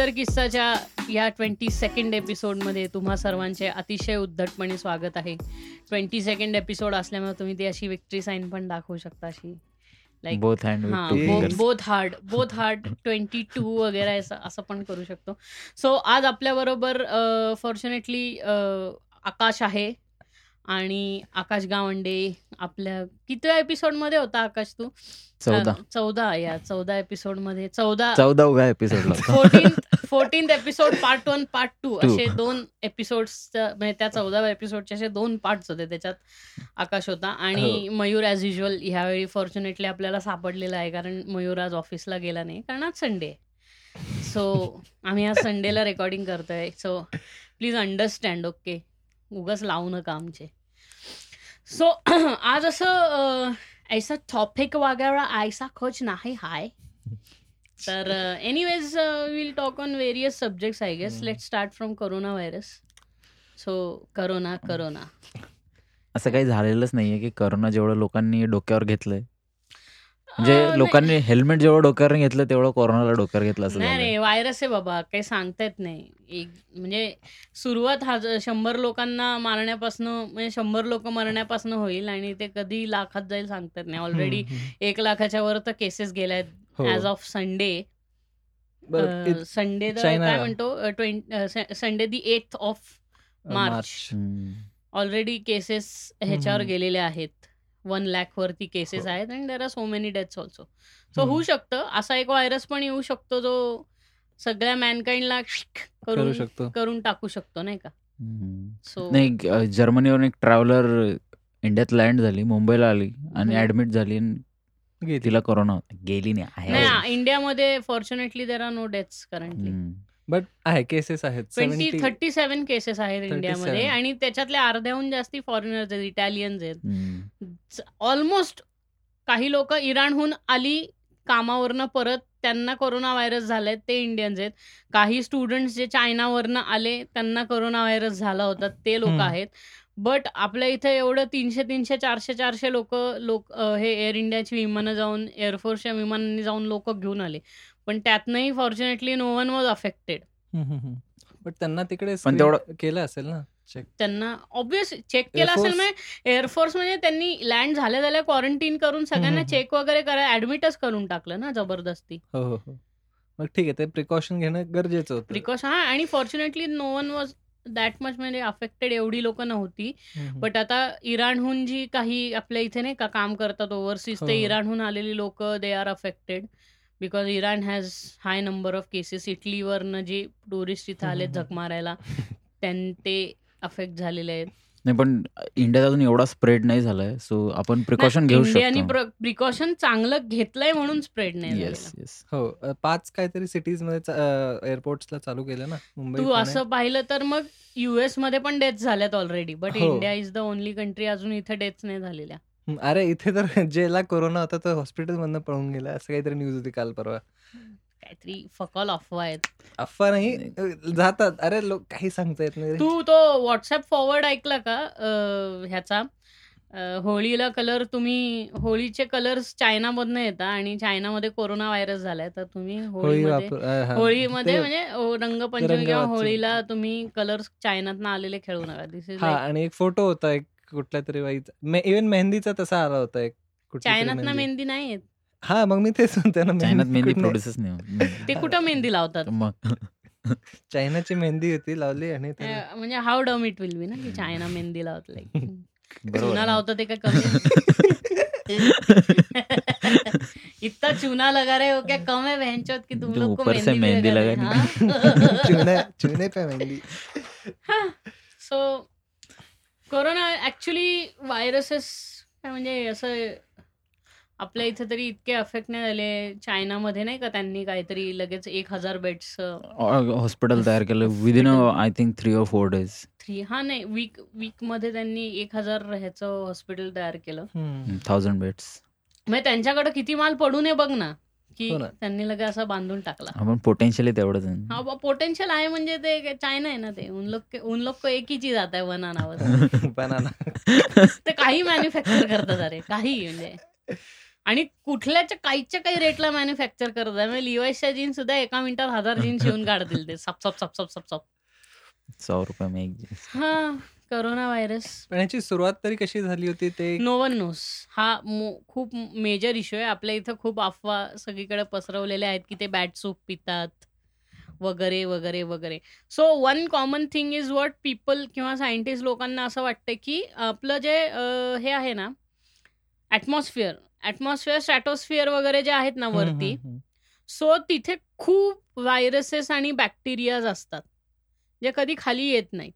Major किस्साच्या या twenty second एपिसोडमध्ये तुम्हा सर्वांचे अतिशय उद्धटपणे स्वागत आहे. ट्वेंटी सेकंड एपिसोड असल्यामुळे तुम्ही ती अशी विक्ट्री साईन पण दाखवू शकता अशी. लाईक बोथ हँड हा both hard both hard twenty two वगैरे असं असं पण करू शकतो. सो आज आपल्याबरोबर फॉर्च्युनेटली आकाश आहे. आणि आकाश गावंडे आपल्या कितव्या एपिसोडमध्ये होता आकाश तू? चौदा. चौदा या चौदा एपिसोडमध्ये. चौदा. चौदाव्या एपिसोडला fourteen fourteen episode part one part two. असे दोन एपिसोड म्हणजे त्या चौदाव्या एपिसोडचे असे दोन पार्ट्स होते त्याच्यात आकाश होता. आणि मयूर ॲज युजल ह्यावेळी फॉर्च्युनेटली आपल्याला सापडलेला आहे कारण मयूर आज ऑफिसला गेला नाही. कारण आज संडे आहे सो आम्ही आज संडेला रेकॉर्डिंग करतोय. सो प्लीज अंडरस्टँड ओके उगाच लावू नका आमचे. सो आज असं अ, ऐसा टॉपिक वगैरे ऐसा कुछ नाही हाय. तर anyways will talk on various subjects I guess let start from corona virus so corona corona असं काही झालेलंच नाहीये की करोना जेवढं लोकांनी डोक्यावर घेतलंय म्हणजे लोकांनी हेल्मेट जेवढं डोक्यावर घेतलं तेवढं कोरोनाला डोक्यावर घेतलं असं नाही व्हायरस आहे बाबा काही सांगता येत नाही एक म्हणजे सुरुवात हा शंभर लोकांना मारण्यापासून म्हणजे शंभर लोक मरण्यापासून होईल आणि ते कधी लाखात जाईल सांगता येत नाही ऑलरेडी. एक लाखाच्या वर तर केसेस गेल्या आहेत. ॲज ऑफ संडे संडे काय म्हणतो twenty Sunday the eighth of March. Already cases ह्याच्यावर हम्म. गेलेले आहेत वन लॅक वरती केसेस हो. आहेत आणि there are so many deaths also so. होऊ शकतं असा एक व्हायरस पण येऊ शकतो जो सगळ्या मॅनकाइंडला करू करून शकतो करून टाकू शकतो नाही का. सो नाही जर्मनीवरून एक ट्रॅव्हलर इंडियात लँड झाली मुंबईला आली आणि. ऍडमिट झाली आणि गेली. तिला कोरोना होता. गेली नाही इंडियामध्ये fortunately there are no deaths currently. But आहे केसेस आहेत ट्वेंटी 70 थर्टी सेव्हन केसेस आहेत 37. इंडियामध्ये आणि त्याच्यातले अर्ध्याहून जास्ती फॉरेनर्स आहेत इटालियन्स आहेत. ऑलमोस्ट काही लोक इराणहून आली कामावरनं परत त्यांना कोरोना व्हायरस झालाय ते इंडियन्स आहेत काही स्टुडंट्स जे चायनावरनं आले त्यांना कोरोना व्हायरस झाला होता ते लोक. आहेत बट आपल्या इथे एवढं तीनशे तीनशे चारशे चारशे लोक लोक हे एअर इंडियाची विमानं जाऊन एअरफोर्सच्या विमानांनी जाऊन लोक घेऊन आले पण त्यातनंही fortunately no one was affected. But त्यांना तिकडे केलं असेल ना? चेक त्यांना ऑब्विस चेक केला असेल Force- म्हणजे एअरफोर्स म्हणजे त्यांनी लँड झाल्या झाल्या क्वारंटीन करून सगळ्यांना. चेक वगैरे करा ऍडमिटच करून टाकलं ना जबरदस्ती. हो हो हो. मग ठीक आहे ते प्रिकॉशन घेणं गरजेचं होतं. प्रिकॉशन हा आणि fortunately no one was that much म्हणजे अफेक्टेड एवढी लोक नव्हती. बट आता इराणहून जी काही आपल्या इथे नाही का काम करतात ओव्हरसीज ते. इराणहून आलेली लोक they are affected because Iran has high number of cases इटलीवरनं जे टुरिस्ट इथं आले झक मारायला त्यां ते अफेक्ट झालेले आहेत नाही पण इंडियात अजून एवढा स्प्रेड नाही झालाय सो आपण प्रिकॉशन घेऊ शकतो प्रिकॉशन चांगलं घेतलंय म्हणून स्प्रेड नाही येस झालेलं. येस हो पाच काहीतरी सिटीजमध्ये एअरपोर्ट्सला चालू केलं ना मुंबई तू. असं पाहिलं तर मग युएसमध्ये पण डेथ झाल्यात already but. India is the only country अजून इथे डेथ नाही झालेल्या अरे इथे तर ज्याला कोरोना होता तो हॉस्पिटल मधनं पळून गेला. असं काहीतरी न्यूज होती काल परवा. काहीतरी फकॉल अफवा आहेत. अफवा नाही अ, जातात. अरे लोक काही सांगता येत नाही रे. तू तो व्हॉट्सअप फॉरवर्ड ऐकला का अं, ह्याचा? अं, होळीला कलर तुम्ही होळीचे कलर्स चायनामधनं येतात आणि चायनामध्ये कोरोना व्हायरस झालाय तर तुम्ही होळी होळीमध्ये वापर अ, हा. होळीमध्ये ते- म्हणजे अं, रंगपंचमी रंग किंवा वाचून. होळीला तुम्ही कलर्स चायनातनं आलेले खेळू नका. दिस इज हा आणि एक फोटो होता एक कुठल्या तरी बाईचा इव्हन मेहंदीचा तसा आला होता एक कुठली तरी चायनातनं मेहंदी. नाही येत. हा मग मी तेच म्हणते ना चायनात मेहंदी प्रोड्युसच नाही. ते कुठं मेहंदी लावतात? मग. चायनाची मेहंदी होती लावली आणि म्हणजे हाऊ डम इट विल बी ना की चायना मेहंदी लावत लाईक चुना आहे. लावतो ते काय कमी? इतना चूना लगा रहे हो क्या? कम है बहन चौथ की तुम लोग को मेहंदी मेहंदी लगा लगा चुने चुने पे mehndi. So corona actually viruses काय म्हणजे असं आपल्या इथे तरी इतके अफेक्ट नाही झाले. चायनामध्ये नाही का त्यांनी काहीतरी लगेच एक हजार बेड्स हॉस्पिटल तयार केलं. Within I think three or four days three हा नाही वीक वीकमध्ये त्यांनी एक हजार ह्याचं हॉस्पिटल तयार केलं. थाउजंड बेड्स म्हणजे त्यांच्याकडे किती माल पडू नये बघ ना. की हो. त्यांनी लगे असा बांधून टाकला. आपण पोटेन्शियली तेवढंच आहे. हा पोटेन्शियल आहे म्हणजे ते चायना आहे ना ते. उन लोक के- उन लोक को एक ही चीज आता है वना नावाचं बनाना ते काही मॅन्युफॅक्चर करतात अरे. काही म्हणजे. आणि कुठल्याच्या काहीच्या काही रेटला मॅन्युफॅक्चर करत आहे म्हणजे लिवायसच्या जीन्स सुद्धा एका मिनिटात हजार जीन्स शिवून काढतील ते. सप सप सप सप सप सौ रुपये में एक जीन्स. हा. Corona virus. पण ह्याची सुरुवात तरी कशी झाली होती ते? No one knows. हा खूप मेजर इश्यू आहे. आपल्या इथं खूप अफवा सगळीकडे पसरवलेल्या आहेत की ते बॅट सूप पितात. वगैरे वगैरे वगैरे. So one common thing is what people किंवा सायंटिस्ट लोकांना असं वाटतं की आपलं जे हे आहे ना ॲटमॉस्फिअर ॲटमॉस्फिअर स्ट्रॅटोस्फिअर वगैरे जे आहेत ना वरती सो तिथे खूप व्हायरसेस आणि बॅक्टेरियाज असतात. जे कधी खाली येत नाही.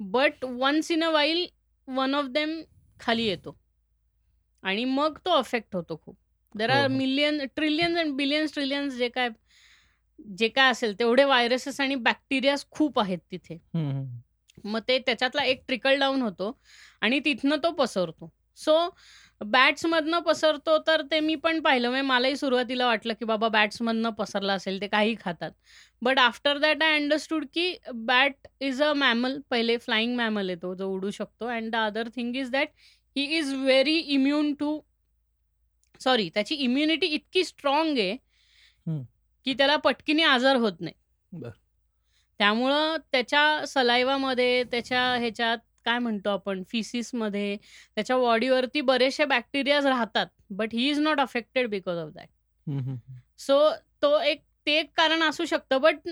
But once in a while one of them खाली येतो आणि मग तो अफेक्ट होतो खूप there are. Million trillions and billions trillions जे काय जे काय असेल तेवढे व्हायरसेस आणि बॅक्टेरियाज खूप आहेत तिथे. मग ते त्याच्यातला एक ट्रिकल डाऊन होतो आणि तिथनं तो पसरतो सो बॅट्समधनं पसरतो तर ते मी पण पाहिलं. म्हणजे मलाही सुरुवातीला वाटलं की बाबा बॅट्समधनं पसरला असेल ते काही खातात. But after that I understood की बॅट इज अ मॅमल पहिले फ्लाइंग मॅमल येतो जो उडू शकतो. And the other thing is that he is very immune to sorry त्याची इम्युनिटी इतकी स्ट्रॉंग आहे. की त्याला पटकीने आजार होत नाही. त्यामुळं त्याच्या सलायवामध्ये त्याच्या ह्याच्यात काय म्हणतो आपण फिसिसमध्ये त्याच्या बॉडीवरती बरेचसे बॅक्टेरियाज राहतात but he is not affected because of that. So तो एक ते एक कारण असू शकतं बट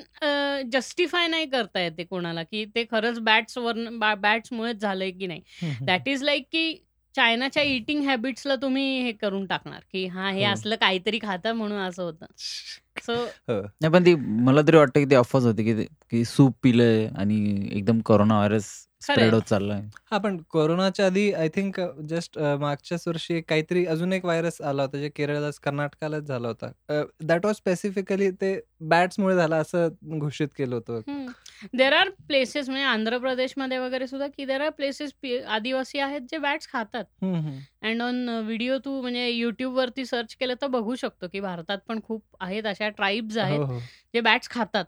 जस्टिफाय नाही करता येते कोणाला की ते खरंच बॅट्सवर बॅट्समुळेच झालंय की नाही दॅट इज लाईक की चायनाच्या इटिंग हॅबिट्सला तुम्ही हे करून टाकणार की हा हे हो. असलं काहीतरी खाता म्हणून असं होतं सो हो. नाही पण ती मला तरी वाटतं की ती अफवाच होती की सूप पिलंय आणि एकदम कोरोना व्हायरस. स्प्रेड होत चाललाय. हा पण कोरोनाच्या आधी आय थिंक जस्ट मागच्याच वर्षी एक काहीतरी अजून एक व्हायरस आला होता जे केरळला कर्नाटकालाच झाला होता. दॅट वॉज स्पेसिफिकली ते बॅट्समुळे झाला असं घोषित केलं होतं. देर आर प्लेसेस म्हणजे आंध्र प्रदेशमध्ये वगैरे सुद्धा की देर आर प्लेसेस आदिवासी आहेत जे बॅट्स खातात. अँड ऑन व्हिडिओ तू म्हणजे युट्यूबवरती सर्च केलं तर बघू शकतो की भारतात पण खूप आहेत अशा ट्राईब्स आहेत हो. हो जे बॅट्स खातात.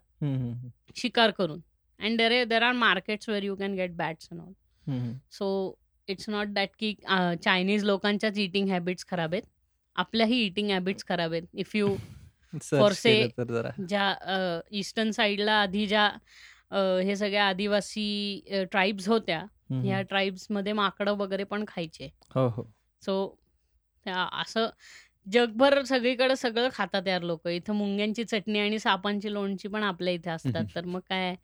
शिकार करून. And there there are markets where you can get bats and all. So it's not that की चायनीज लोकांच्याच इटिंग हॅबिट्स खराब आहेत आपल्याही इटिंग हॅबिट्स खराब आहेत इफ यू तर जरा ज्या ईस्टर्न साईडला आधी ज्या हे सगळ्या आदिवासी ट्राईब्स होत्या ह्या हम्म. ट्राईब्समध्ये माकडं वगैरे पण खायचे सो असं जगभर सगळीकडे सगळं खातात यार लोक. इथं मुंग्यांची चटणी आणि सापांची लोणची पण आपल्या इथे असतात. तर मग काय?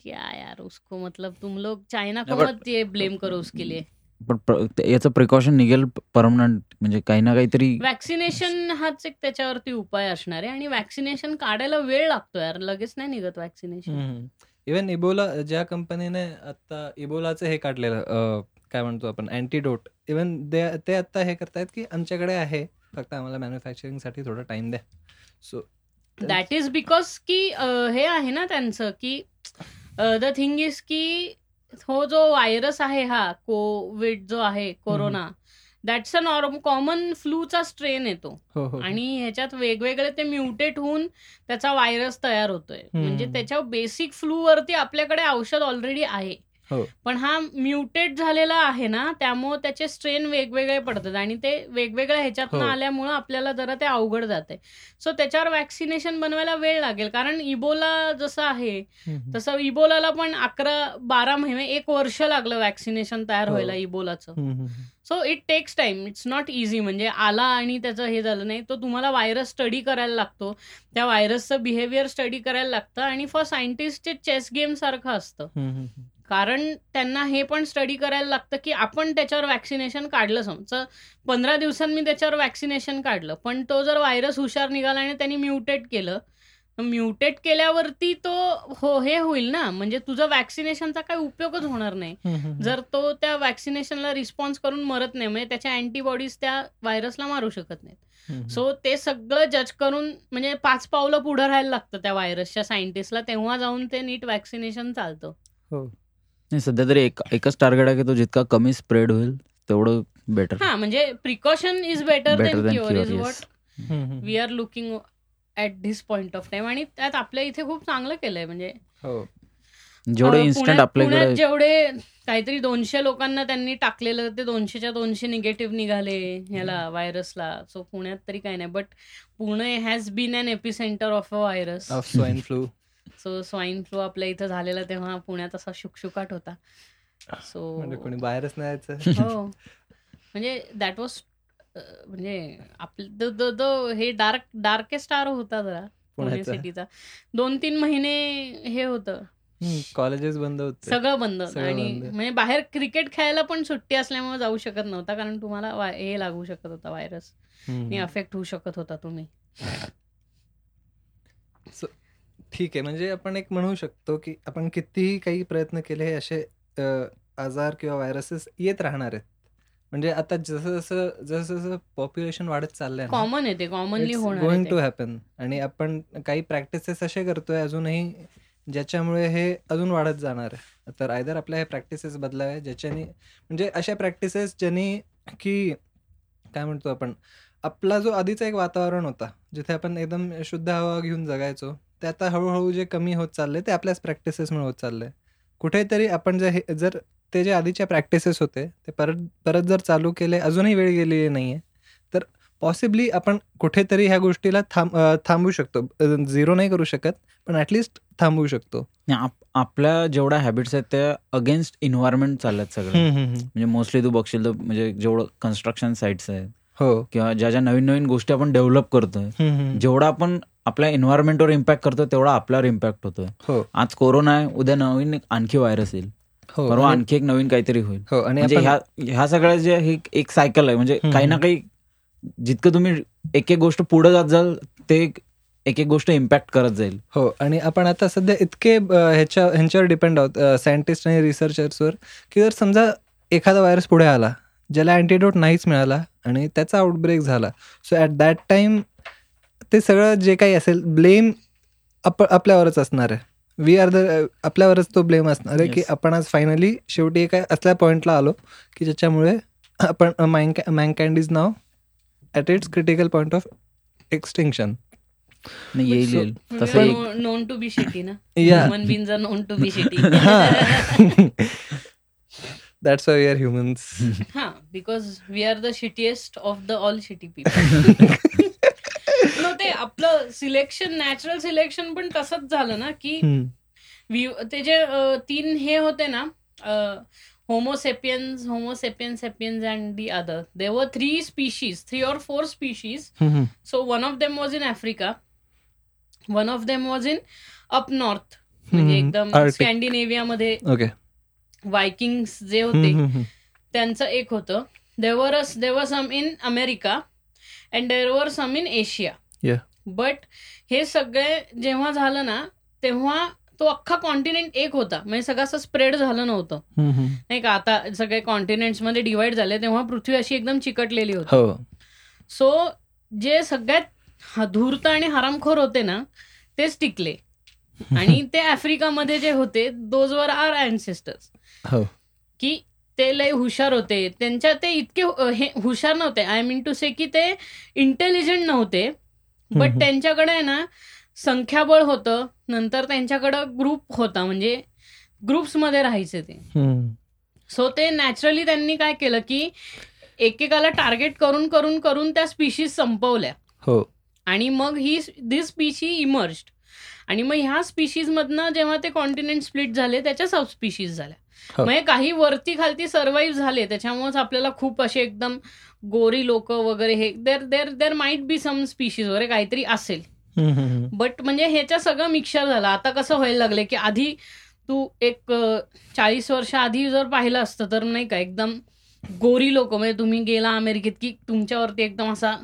क्या यार उसको मतलब तुम लोग चाइना को मत ये ब्लेम करो उसके लिए। पण याचं प्रिकॉशन निघेल परमनंट म्हणजे काही ना काहीतरी वॅक्सिनेशन हाच एक त्याच्यावरती उपाय असणार आहे आणि वॅक्सिनेशन काढायला वेळ लागतो यार लगेच नाही निघत वॅक्सिनेशन इवन इबोला ज्या कंपनीने आता इबोलाचं हे काढलेलं काय म्हणतो आपण अँटीडोट इवन ते आता हे करतायत की आमच्याकडे आहे फक्त आम्हाला मॅन्युफॅक्चरिंगसाठी थोडा टाइम द्या. सो दॅट इज बिकॉज की हे आहे ना त्यांचं की द थिंग इज की हो जो व्हायरस आहे हा कोविड जो आहे corona that's a norm common फ्लूचा स्ट्रेन येतो हो हो आणि ह्याच्यात वेगवेगळे ते म्युटेट होऊन त्याचा व्हायरस तयार होतोय. म्हणजे त्याच्या बेसिक फ्लू वरती आपल्याकडे औषध ऑलरेडी आहे हो. पण हा म्युटेट झालेला आहे ना त्यामुळे त्याचे स्ट्रेन वेगवेगळे पडतात आणि ते वेगवेगळ्या ह्याच्यातनं हो. आल्यामुळं आपल्याला जरा ते अवघड जाते सो त्याच्यावर वॅक्सिनेशन बनवायला वेळ लागेल कारण इबोला जसं आहे. तसं इबोलाला पण अकरा बारा महिने एक वर्ष लागलं वॅक्सिनेशन तयार हो. व्हायला इबोलाचं. So it takes time it's not easy म्हणजे आला आणि त्याचं हे झालं नाही तो तुम्हाला व्हायरस स्टडी करायला लागतो त्या व्हायरसचं बिहेवियर स्टडी करायला लागतं आणि फॉर सायंटिस्टचे चेस गेम सारखं असतं. कारण त्यांना हे पण स्टडी करायला लागतं की आपण त्याच्यावर वॅक्सिनेशन काढलं समजा. पंधरा दिवसांनी त्याच्यावर वॅक्सिनेशन काढलं पण तो जर व्हायरस हुशार निघाला आणि त्यांनी म्युटेट केलं म्युटेट केल्यावरती तो हो हे होईल ना. म्हणजे तुझं वॅक्सिनेशनचा काही उपयोगच होणार नाही. जर तो त्या वॅक्सिनेशनला रिस्पॉन्स करून मरत नाही म्हणजे त्याच्या अँटीबॉडीज त्या व्हायरसला मारू शकत नाहीत. सो ते सगळं जज करून म्हणजे पाच पावलं पुढं राहायला लागतं त्या व्हायरसच्या सायंटिस्टला तेव्हा जाऊन ते नीट वॅक्सिनेशन चालतं. हो. नाही सध्या तरी एक एकच टार्गेट आहे की तो जितका कमी स्प्रेड होईल तेवढं बेटर हा म्हणजे precaution is better Better then than cure cure, is. We are looking at this point of time आणि त्यात आपल्या इथे खूप चांगलं केलंय म्हणजे हो. जेवढं इन्स्टंट आपल्याकडे जेवढे काहीतरी दोनशे लोकांना त्यांनी टाकलेलं ते दोनशेच्या दोनशे निगेटिव्ह निघाले ह्याला व्हायरसला सो पुण्यात तरी काही नाही. But Pune has been an epicentre of a virus of swine flu so swine flu आपल्या इथं झालेला तेव्हा पुण्यात असा शुकशुकाट होता. सो म्हणजे कोणी बाहेरच नाही हो. म्हणजे दॅट वॉज म्हणजे आपलं हे डार्क डार्केस्ट आर होता जरा पुणे. सिटीचा दोन तीन महिने हे होतं. कॉलेजेस बंद होते. सगळं बंद. आणि. म्हणजे बाहेर क्रिकेट खेळायला पण सुट्टी असल्यामुळे जाऊ शकत नव्हता कारण तुम्हाला हे लागू शकत होता व्हायरस अफेक्ट होऊ शकत होता तुम्ही. ठीक आहे. म्हणजे आपण एक म्हणू शकतो की आपण कितीही काही प्रयत्न केले हे असे आजार किंवा व्हायरसेस येत राहणार आहेत. म्हणजे आता जसं जसं जसं जसं पॉप्युलेशन वाढत चाललंय ना, कॉमन आहे ते कॉमनली to ते. happen आणि आपण काही प्रॅक्टिसेस असे करतोय अजूनही ज्याच्यामुळे हे अजून वाढत जाणार आहे. तर आयदर आपल्या हे प्रॅक्टिसेस बदलाव्या ज्याच्याने म्हणजे अशा प्रॅक्टिसेस ज्यांनी की काय म्हणतो आपण आपला जो आधीचा एक वातावरण होता जिथे आपण एकदम शुद्ध हवा घेऊन जगायचो ते आता हळूहळू जे कमी होत चालले ते आपल्याच प्रॅक्टिसेसमुळे होत चाललंय. कुठेतरी आपण जे जर ते जे आधीच्या प्रॅक्टिसेस होते ते परत परत जर चालू केले अजूनही वेळ गेलेली नाहीये तर पॉसिबली आपण कुठेतरी ह्या गोष्टीला थांब अ, थांबवू शकतो. झिरो नाही करू शकत पण ऍटलिस्ट थांबवू शकतो. नाही, आप- आपल्या जेवढ्या हॅबिट्स आहेत त्या अगेन्स्ट इन्व्हायरमेंट चालल्यात सगळं. म्हणजे मोस्टली तू बघशील तर म्हणजे जेवढं कन्स्ट्रक्शन साईट्स आहेत हो. किंवा ज्या ज्या नवीन नवीन गोष्टी आपण डेव्हलप करतोय जेवढा आपण आपल्या एन्व्हायरमेंटवर इम्पॅक्ट करतो तेवढा आपल्यावर इम्पॅक्ट होतोय. हो. आज कोरोना आहे उद्या नवीन आणखी व्हायरस येईल. हो परवा आणखी एक नवीन काहीतरी होईल. हो आणि म्हणजे ह्या ह्या सगळ्या जे हे एक सायकल आहे म्हणजे. काही ना काही जितकं तुम्ही एक एक गोष्ट पुढे जात जाल ते एक एक गोष्ट इम्पॅक्ट करत जाईल. हो आणि आपण आता सध्या इतके ह्याच्या ह्यांच्यावर डिपेंड आहोत सायंटिस्ट आणि रिसर्चर्सवर की जर समजा एखादा व्हायरस पुढे आला ज्याला अँटीडोट नाहीच मिळाला आणि त्याचा आउटब्रेक झाला. सो ॲट दॅट टाइम ते सगळं जे काही असेल ब्लेम आप आपल्यावरच असणार आहे. वी आर द आपल्यावरच तो ब्लेम असणार आहे की. आपण आज फायनली शेवटी एका असल्या पॉईंटला आलो की ज्याच्यामुळे आपण mankind is now at its critical point of extinction नाही येईल येईल. तसं नोन टू बी शिटी ना? या human beings are known to be shitty that's we are humans हा because we are the shittiest of the all shitty people ते आपलं selection natural selection पण तसंच झालं ना की ते जे तीन हे होते ना homo sapiens homo sapiens sapiens and the other there three species three और four species so one of them was in Africa one of them was in up north म्हणजे एकदम. स्कॅन्डिनेव्हियामध्ये वायकिंग्स जे होते त्यांचं एक होतं. There there some in America and there some in Asia. But हे सगळे जेव्हा झालं ना तेव्हा तो अख्खा कॉन्टिनेंट एक होता. म्हणजे सगळं असं स्प्रेड झालं नव्हतं. नाही का? आता सगळे कॉन्टिनेंट्समध्ये डिवाइड झाले तेव्हा पृथ्वी अशी एकदम चिकटलेली होती. हो. सो जे सगळ्यात ह- धूर्त आणि हरामखोर होते ना तेच टिकले. आणि ते आफ्रिकामध्ये जे होते दोज वर आर अँसेस्टर्स हो. की ते लय हुशार होते. त्यांच्या ते इतके हु- हे हुशार नव्हते. आय मीन टू से की ते इंटेलिजंट नव्हते. बट. त्यांच्याकडे आहे ना संख्याबळ होतं नंतर त्यांच्याकडं ग्रुप होता म्हणजे ग्रुप्समध्ये राहायचे ते. सो ते नॅचरली त्यांनी काय केलं की एकेकाला टार्गेट करून करून करून त्या स्पीशीज संपवल्या. हो. आणि मग ही दिस स्पीशी इमर्ज आणि मग ह्या स्पीशीज मधनं जेव्हा ते कॉन्टिनेंट स्प्लिट झाले त्याच्या सब स्पीशीज झाल्या. म्हणजे काही वरती खालती सर्व्हाइव्ह झाले त्याच्यामुळेच आपल्याला खूप असे एकदम गोरी लोक वगैरे हे देर देर there might be some species वगैरे काहीतरी असेल. बट म्हणजे ह्याच्या सगळं मिक्सर झालं. आता कसं व्हायला लागले की आधी तू एक चाळीस वर्ष आधी जर पाहिलं असतं तर नाही का एकदम गोरी लोक म्हणजे तुम्ही गेला अमेरिकेत की तुमच्यावरती एकदम असा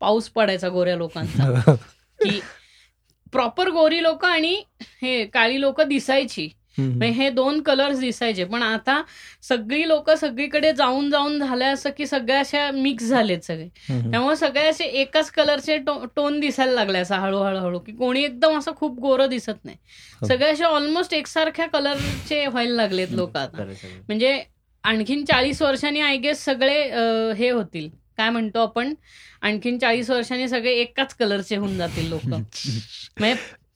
पाऊस पडायचा गोऱ्या लोकांचा. की प्रॉपर गोरी लोक आणि हे काळी लोक दिसायची. म्हणजे हे दोन कलर्स दिसायचे. पण आता सगळी लोक सगळीकडे जाऊन जाऊन झाल्या असं की सगळ्या अशा मिक्स झालेत सगळे. त्यामुळे सगळे असे एकाच कलरचे टोन दिसायला लागले असं हळूहळू हळू की कोणी एकदम असं खूप गोरं दिसत नाही. हो. सगळे असे ऑलमोस्ट एकसारख्या कलरचे व्हायला लागलेत लोक आता. म्हणजे आणखीन चाळीस वर्षांनी आय गेस सगळे हे होतील. काय म्हणतो आपण? आणखीन चाळीस वर्षांनी सगळे एकाच कलरचे होऊन जातील लोक. म्हणजे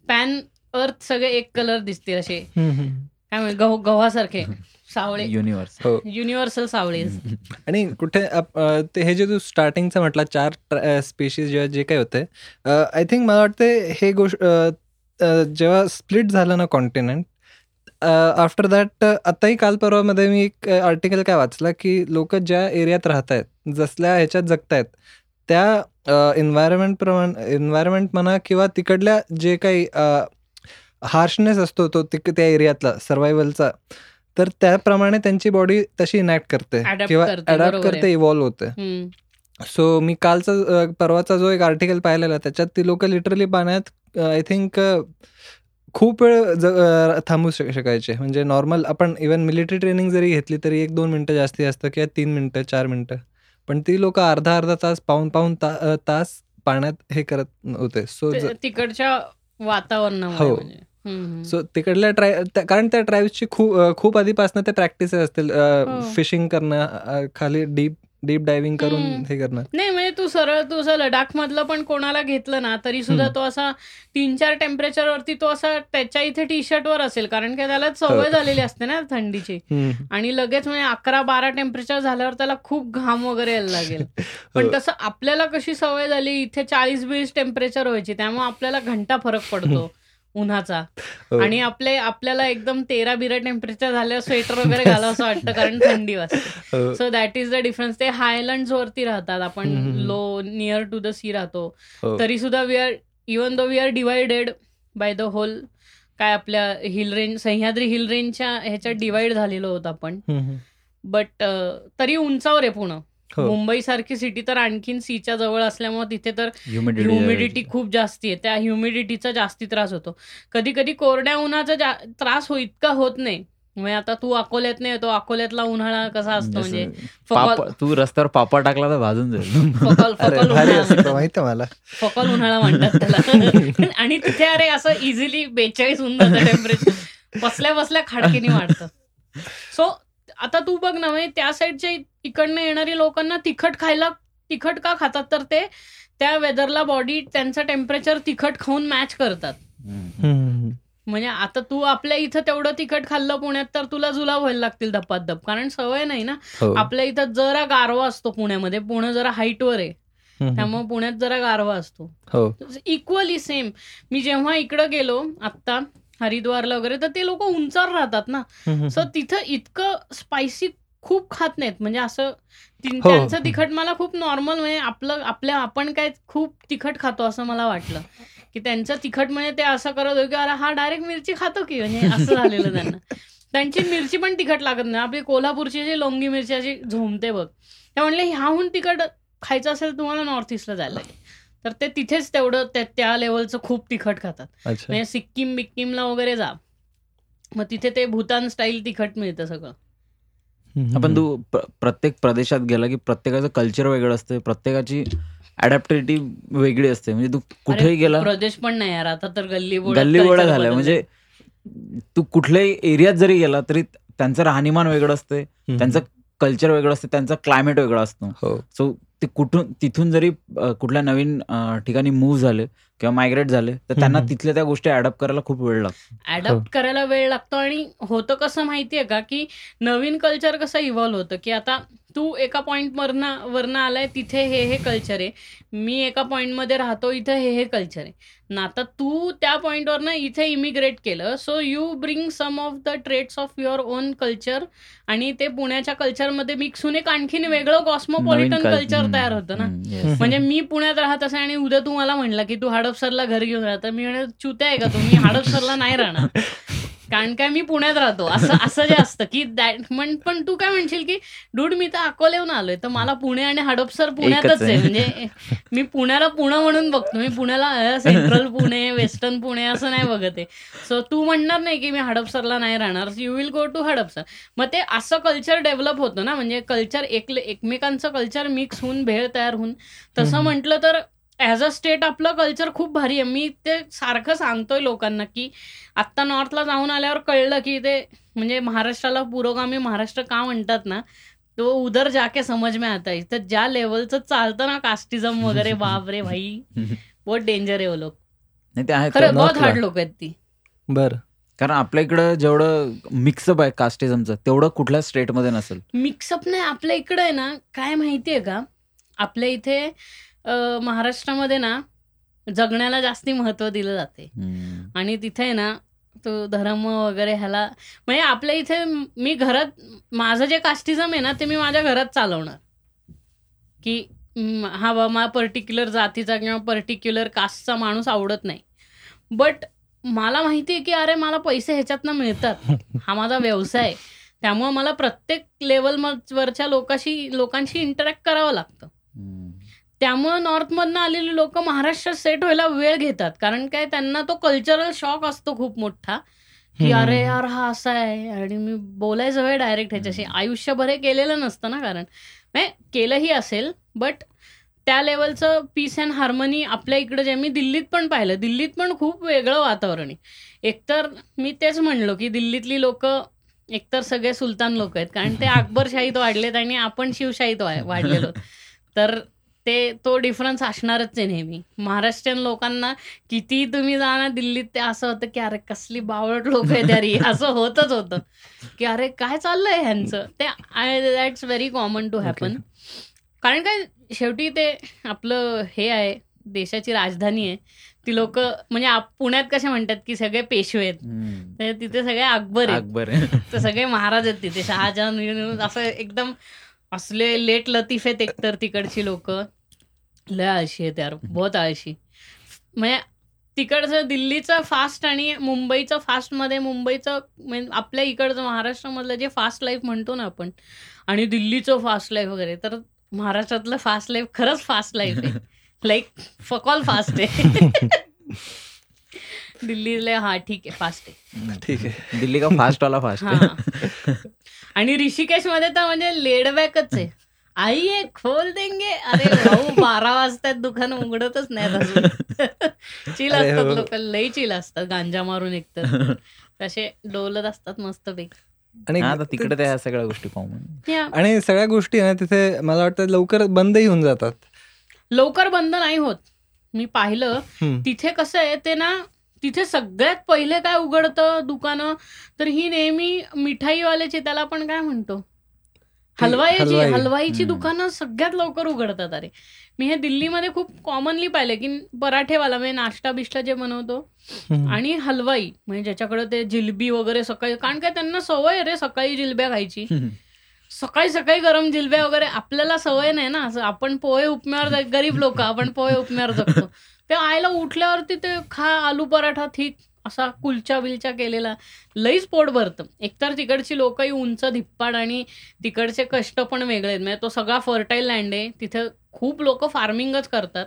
पॅन अर्थ सगळे एक कलर दिसतील असे. काय म्हणजे गहू गव्हासारखे. सावळे. युनिव्हर्स हो. युनिव्हर्सल सावळे. आणि कुठे ते हे जे तू स्टार्टिंगचं म्हटलं चार स्पेशीज जेव्हा जे काही होते आय थिंक मला वाटते हे गोष्ट जेव्हा स्प्लिट झालं ना कॉन्टिनेंट आफ्टर दॅट आताही काल परवामध्ये मी एक आर्टिकल काय वाचला की लोक ज्या एरियात राहत आहेत जसल्या ह्याच्यात जगतायत त्या एन्व्हायरमेंट प्रमाणे एन्व्हायरमेंट म्हणा किंवा तिकडल्या जे काही हार्शनेस असतो तो तिक त्या एरियातला सर्वायवलचा तर त्याप्रमाणे त्यांची बॉडी तशी इनॅक्ट करते किंवा अडॅप्ट करते इव्हॉल्व्ह होते. सो मी कालचा परवाचा जो एक आर्टिकल पाहिलेला त्याच्यात ती लोक लिटरली पाण्यात आय थिंक खूप वेळ थांबू शक शकायचे. म्हणजे नॉर्मल आपण इवन मिलिटरी ट्रेनिंग जरी घेतली तरी एक दोन मिनटं जास्ती असतं किंवा तीन मिनटं चार मिनटं. पण ती लोक अर्धा अर्धा तास पाऊन पाऊन ता तास पाण्यात हे करत होते. सो तिकडच्या वातावरणामुळे हो. सो तिकडल्या ट्राय कारण त्या ट्राईब्सची खूप खूप आधीपासून ते प्रॅक्टिस असतील हो. फिशिंग करणं अ, खाली डीप डीप डायव्हिंग करून. हे करणं नाही म्हणजे तू सरळ तू असं लडाख मधलं पण कोणाला घेतलं ना तरी सुद्धा. तो असा तीन चार टेम्परेचर वरती तो असा त्याच्या इथे टी शर्ट वर असेल कारण की त्याला सवय हो. झालेली असते ना थंडीची. आणि लगेच म्हणजे अकरा बारा टेम्परेचर झाल्यावर त्याला खूप घाम वगैरे यायला लागेल पण हो. तसं आपल्याला कशी सवय झाली इथे चाळीस बेस टेम्परेचर व्हायची त्यामुळे आपल्याला घंटा फरक पडतो उन्हाचा हो. आणि आपले आपल्याला एकदम तेरा बिरा टेम्परेचर झाल्यावर स्वेटर वगैरे घालावं असं वाटतं कारण थंडी वाजते. So that is the difference ते हायलँड वरती राहतात आपण. Low near to the sea राहतो. तरी सुद्धा we are even though we are divided by the whole काय आपल्या हिल रेंज सह्याद्री हिल रेंजच्या ह्याच्यात डिवाइड झालेलो होतो आपण. बट तरी उंचावर आहे पुणे. मुंबई सारखी सिटी तर आणखीन सीच्या जवळ असल्यामुळे तिथे तर ह्युमिडिटी खूप जास्ती आहे. त्या ह्युमिडिटीचा जास्ती त्रास होतो. कधी कधी कोरड्या उन्हाचा त्रास हो इतका होत नाही. म्हणजे आता तू अकोल्यात नाही येतो अकोल्यातला उन्हाळा कसा असतो? म्हणजे फकल तू रस्त्यावर पापा टाकला तर भाजून जाईल. फकल अरे फकल भारी उन्हाळा. मला. फकल उन्हाळा म्हणतात त्याला. आणि तिथे अरे असं इझिली बेचाळीस होऊन जातं टेम्परेचर बसल्या बसल्या खाडकीने वाढतं. सो आता तू बघ ना म्हणजे त्या साईडच्या इकडनं येणारी लोकांना तिखट खायला तिखट का खातात? तर ते त्या वेदरला बॉडी त्यांचं टेम्परेचर तिखट खाऊन मॅच करतात. म्हणजे आता तू आपल्या इथं तेवढं तिखट खाल्लं पुण्यात तर तुला जुलाब व्हायला लागतील धप्पात धप कारण सवय नाही ना. हो. आपल्या इथं जरा गारवा असतो पुण्यामध्ये. पुणे जरा हाईटवर आहे. त्यामुळे पुण्यात जरा गारवा असतो. हो. इक्वली सेम मी जेव्हा इकडं गेलो आत्ता हरिद्वारला वगैरे तर ते लोक उंचावर राहतात ना. सो तिथं इतकं स्पायसी खूप खात नाहीत. म्हणजे असं हो. त्यांचं तिखट मला खूप नॉर्मल म्हणजे आपलं आपल्या आपण काय खूप तिखट खातो असं मला वाटलं. की त्यांचं तिखट म्हणजे ते असं करत होते की अरे हा डायरेक्ट मिरची खातो की म्हणजे असं झालेलं त्यांना. त्यांची मिरची पण तिखट लागत नाही. आपली कोल्हापूरची जी लोंगी मिरची अशी झोमते बघ. ते म्हणले ह्याहून तिखट खायचं असेल तुम्हाला नॉर्थ ईस्टला जायला लागेल. तर ते तिथेच तेवढं त्या- त्या लेवलचं खूप तिखट खातात. म्हणजे सिक्कीम बिक्कीमला वगैरे जा. मग तिथे ते भूतान स्टाईल तिखट मिळतं सगळं. आपण तू प्र- प्रत्येक प्रदेशात गेला की प्रत्येकाचं कल्चर वेगळं असतं प्रत्येकाची अडॅप्टिव्हिटी वेगळी असते. म्हणजे तू कुठेही गेला प्रदेश पण नाही यार. आता तर गल्ली बोळात गल्ली गोळा culture झालाय. म्हणजे तू कुठल्याही एरियात जरी गेला तरी त्यांचं राहणीमान वेगळं असते. त्यांचं कल्चर वेगळं असतं त्यांचा क्लायमेट वेगळा असतो हो सो ते कुठून तिथून जरी कुठल्या नवीन ठिकाणी मूव्ह झाले किंवा मायग्रेट झाले तर त्यांना. तिथल्या त्या गोष्टी अडॅप्ट करायला खूप वेळ लागतो हो. अडॅप्ट करायला वेळ लागतो आणि होतं कसं माहितीये का की नवीन कल्चर कसं इव्हॉल्व्ह होतं की आता तू एका पॉइंट वरनं वरनं आलाय तिथे हे हे कल्चर आहे. मी एका पॉइंटमध्ये राहतो इथे हे हे कल्चर आहे. ना आता तू त्या पॉइंटवरनं इथे इमिग्रेट केलं so you bring some of the traits of your own culture आणि ते पुण्याच्या कल्चरमध्ये मिक्स होऊन एक आणखीन वेगळं कॉस्मोपॉलिटन कल- कल्चर तयार होतं ना. म्हणजे मी पुण्यात राहत असे आणि उद्या तू मला म्हणला की तू हडपसरला घर घेऊन राहता. मी म्हणे चुत्या आहे का तुम्ही हडपसरला नाही राहणार. कारण काय मी पुण्यात राहतो. असं असं जे असतं की दॅट म्हण पण तू काय म्हणशील की डूड मी तर अकोल्याहून आलोय. तर मला पुणे आणि हडपसर पुण्यातच आहे. म्हणजे मी पुण्याला पुणे म्हणून बघतो. मी पुण्याला सेंट्रल पुणे वेस्टर्न पुणे असं नाही बघत आहे. सो तू म्हणणार नाही की मी हडपसरला नाही राहणार. You will go to Hadapsar. मग ते असं कल्चर डेव्हलप होतं ना म्हणजे कल्चर एक एकमेकांचं कल्चर मिक्स होऊन भेळ तयार होऊन तसं. म्हटलं तर ॲज अ स्टेट आपलं कल्चर खूप भारी आहे. मी ते सारखं सांगतोय लोकांना की आत्ता नॉर्थला जाऊन आल्यावर कळलं की ते म्हणजे महाराष्ट्राला पुरोगामी महाराष्ट्र का म्हणतात ना तो उधर जाके समज में आता है तर ज्या लेवलचं चालतं ना कास्टिझम वगैरे बाप रे भाई. बहुत डेंजर आहे वो लोक. आहे खरं बहुत. हार्ड लोक आहेत ती. बर. कारण आपल्या इकडं जेवढं मिक्सअप आहे कास्टिझमचं तेवढं कुठल्या स्टेटमध्ये नसेल. मिक्सअप नाही आपल्या इकडे आहे ना काय माहितीये का? आपल्या इथे महाराष्ट्रामध्ये ना जगण्याला जास्ती महत्त्व दिलं जाते. आणि तिथे ना तो धर्म वगैरे ह्याला म्हणजे आपल्या इथे मी घरात माझं जे कास्टिझम आहे ना ते मी माझ्या घरात चालवणार की हा बा मला पर्टिक्युलर जातीचा किंवा पर्टिक्युलर कास्टचा माणूस आवडत नाही बट मला माहिती आहे की अरे मला पैसे ह्याच्यातनं मिळतात हा माझा व्यवसाय आहे. त्यामुळे मला प्रत्येक लेवल वरच्या लोकांशी लोकांशी इंटरॅक्ट करावं लागतं. त्यामुळं नॉर्थमधनं आलेली लोक महाराष्ट्रात सेट व्हायला वेळ घेतात. कारण काय त्यांना तो कल्चरल शॉक असतो खूप मोठा. की. अरे यार हा असा आहे. आणि मी बोलायचं वेळ डायरेक्ट ह्याच्याशी. आयुष्यभर हे केलेलं नसतं ना कारण. केलंही असेल बट त्या लेवलचं पीस अँड हार्मनी आपल्या इकडे जे मी दिल्लीत पण पाहिलं. दिल्लीत पण खूप वेगळं वातावरण आहे. एकतर मी तेच म्हणलो की दिल्लीतली लोक एकतर सगळे सुलतान लोक आहेत. कारण ते अकबरशाहीत वाढलेत आणि आपण शिवशाहीत वाढलेलो तर ते तो डिफरन्स असणारच आहे नेहमी. महाराष्ट्रीयन लोकांना किती तुम्ही जाणार दिल्लीत ते असं होतं की अरे कसली बावळट लोक आहे तरी असं होतच होतं. की अरे काय चाललंय ह्यांचं? ते that's very common to happen कारण काय शेवटी ते आपलं हे आहे देशाची राजधानी आहे. ती लोक म्हणजे आप- पुण्यात कसे म्हणतात की सगळे पेशवे आहेत. तर तिथे सगळे अकबर आहेत. अकबर सगळे महाराज आहेत तिथे. शहाजहान असं एकदम असले लेट लतीफ आहेत एकतर तिकडची लोक. लय आळशी आहेत यार बहुत आळशी. म्हणजे तिकडचं दिल्लीचं फास्ट आणि मुंबईचं फास्टमध्ये मुंबईचं म्हणजे आपल्या इकडचं महाराष्ट्रामधलं जे फास्ट लाईफ म्हणतो ना आपण आणि दिल्लीचं फास्ट लाईफ वगैरे तर महाराष्ट्रातलं फास्ट लाईफ खरंच फास्ट लाईफ आहे. लाईक फकॉल फास्ट आहे. दिल्लीला हा ठीक आहे फास्ट आहे. ठीक आहे. दिल्ली का फास्ट वाला फास्ट हा. आणि ऋषिकेशमध्ये तर म्हणजे लेडबॅकच आहे. आई ये खोल देंगे. अरे भाऊ बारा वाजता दुकान उघडतच नाही चिल असतात हो. लोक लई चिल असतात गांजा मारून एकतर तसे डोलत असतात मस्त पैकी आणि हा तिकडे त्या सगळ्या गोष्टी कॉमन आणि सगळ्या गोष्टी ना तिथे मला वाटतं लवकर बंदही होऊन जातात. लवकर बंद नाही होत. मी पाहिलं. तिथे कसं आहे ते ना तिथे सगळ्यात पहिले काय उघडतं दुकानं तर ही नेहमी मिठाईवाल्याची त्याला आपण काय म्हणतो हलवाईची हलवाई. हलवाईची. दुकानं सगळ्यात लवकर उघडतात अरे मी हे दिल्लीमध्ये खूप कॉमनली पाहिलं की पराठेवाला म्हणजे नाश्ता बिष्टा जे बनवतो. आणि हलवाई म्हणजे ज्याच्याकडे ते जिलबी वगैरे सकाळी कारण काय त्यांना सवय रे सकाळी जिलब्या खायची सकाळी सकाळी गरम जिलब्या वगैरे आपल्याला सवय नाही ना असं आपण पोहे उपम्यावर गरीब लोक आपण पोहे उपम्यावर जगतो ते आईला उठल्यावरती ते खा आलू पराठा ठीक असा कुलचा बिलचा केलेला. लईच पोट भरतं. एकतर तिकडची लोकही उंच धिप्पाड आणि तिकडचे कष्ट पण वेगळे आहेत. म्हणजे तो सगळा फर्टाईल लँड आहे. तिथे खूप लोक फार्मिंगच करतात.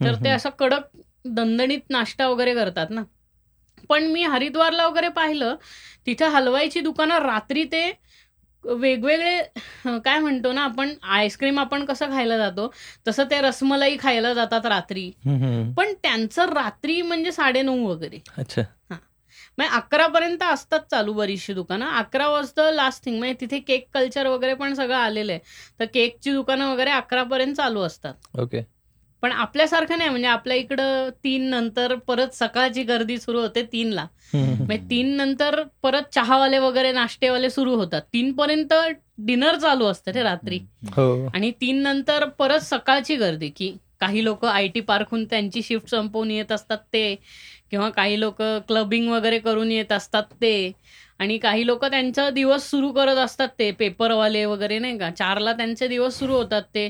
तर ते असं कडक दणदणीत नाश्ता वगैरे करतात ना. पण मी हरिद्वारला वगैरे पाहिलं तिथे हलवाईची दुकानं रात्री ते वेगवेगळे काय म्हणतो ना आपण आईस्क्रीम आपण कसं खायला जातो तसं ते रसमलाई खायला जातात रात्री. पण त्यांचं रात्री म्हणजे साडेनऊ वगैरे. अच्छा. अकरा पर्यंत असतात चालू बरीचशी दुकानं. अकरा वाजता लास्ट थिंग म्हणजे तिथे केक कल्चर वगैरे पण सगळं आलेलं आहे. तर केकची दुकानं वगैरे अकरा पर्यंत चालू असतात. ओके पण आपल्यासारखं नाही म्हणजे आपल्या इकडं तीन नंतर परत सकाळची गर्दी सुरू होते तीनला. म्हणजे तीन नंतर परत चहावाले वगैरे नाश्तेवाले सुरू होतात. तीन पर्यंत डिनर चालू असतं ते रात्री. हो. आणि तीन नंतर परत सकाळची गर्दी की काही लोक आय टी पार्कहून त्यांची शिफ्ट संपवून येत असतात ते किंवा काही लोक क्लबिंग वगैरे करून येत असतात ते. आणि काही लोक त्यांचा दिवस सुरू करत असतात ते पेपरवाले वगैरे नाही का? चारला त्यांचे दिवस सुरू होतात ते.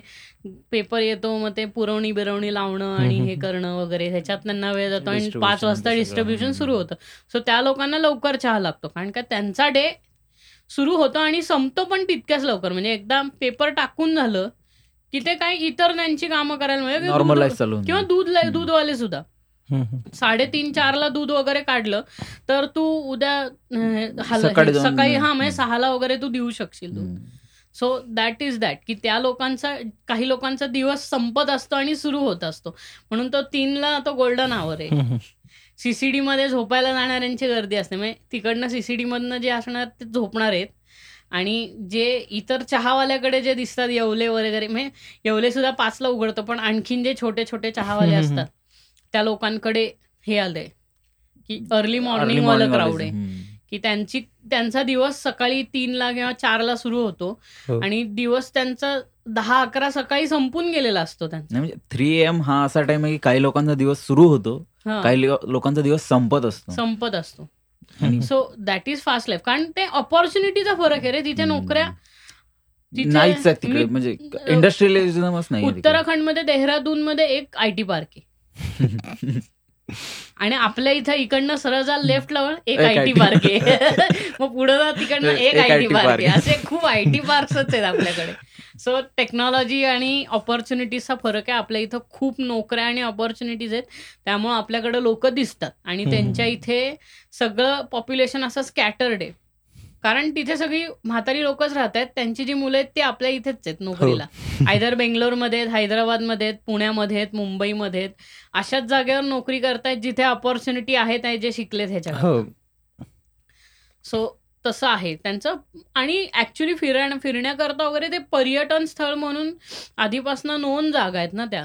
पेपर येतो मग ते पुरवणी बिरवणी लावणं आणि हे करणं वगैरे. ह्याच्यात त्यांना वेळ जातो आणि पाच वाजता. डिस्ट्रीब्युशन. सुरू होतं. सो त्या लोकांना लवकर चहा लागतो. कारण का त्यांचा डे सुरू होतो आणि संपतो पण तितक्याच लवकर. म्हणजे एकदा पेपर टाकून झालं की ते काय इतर त्यांची कामं करायला म्हणजे चालू किंवा दूध दूधवाले सुद्धा. साडेतीन चारला दूध वगैरे काढलं तर तू उद्या सकाळी हे- म्हणजे. सहाला वगैरे तू देऊ शकशील दूध. सो दॅट इज दॅट की त्या लोकांचा काही लोकांचा दिवस संपत असतो आणि सुरू होत असतो. म्हणून तो तीनला तो गोल्डन आवर आहे. सीसीडी मध्ये झोपायला जाणाऱ्यांची गर्दी असते. म्हणजे तिकडनं सीसीडी मधनं जे असणार ते झोपणार आहेत. आणि जे इतर चहावाल्याकडे जे दिसतात येवले वगैरे म्हणजे येवले सुद्धा पाचला उघडतो पण आणखीन जे छोटे छोटे चहावाले असतात त्या लोकांकडे हे आलंय की अर्ली मॉर्निंग वाला क्राऊड. आहे. की त्यांची त्यांचा दिवस सकाळी तीनला किंवा चारला सुरू होतो हो. आणि दिवस त्यांचा दहा अकरा सकाळी संपून गेलेला असतो त्यांचा. म्हणजे थ्री एम हा असा टाइम आहे की काही लोकांचा दिवस सुरू होतो काही लोकांचा दिवस संपत असतो. संपत असतो. So that is fast life कारण ते ऑपॉर्च्युनिटीचा फरक आहे रे तिथे नोकऱ्या नाहीच म्हणजे इंडस्ट्रियलिझमच नाही. उत्तराखंडमध्ये देहरादून मध्ये एक आय टी पार्क आहे. आणि आपल्या इथं इकडनं सरळ जा लेफ्टला वळ, एक आय टी पार्क आहे. मग पुढे जा तिकडनं एक आय टी पार्क आहे. असे खूप आय टी पार्क्स आहेत आपल्याकडे. सो टेक्नॉलॉजी आणि ऑपॉर्च्युनिटीजचा फरक आहे. आपल्या इथं खूप नोकऱ्या आणि ऑपॉर्च्युनिटीज आहेत. त्यामुळे आपल्याकडे लोक दिसतात. आणि. त्यांच्या इथे सगळं पॉप्युलेशन असं स्कॅटर्ड आहे. कारण तिथे सगळी म्हातारी लोकच राहत आहेत त्यांची जी मुलं आहेत ती आपल्या इथेच आहेत नोकरीला. आयदर बेंगलोरमध्ये आहेत हैदराबादमध्ये आहेत पुण्यामध्ये आहेत मुंबईमध्ये आहेत. अशाच जागेवर नोकरी करतायत जिथे ऑपॉर्च्युनिटी आहेत जे शिकलेत ह्याच्या हो. सो तसं आहे. त्यांचं आणि ऍक्च्युली फिरण फिरण्याकरता वगैरे ते पर्यटन स्थळ म्हणून आधीपासून नोन जागा आहेत ना त्या.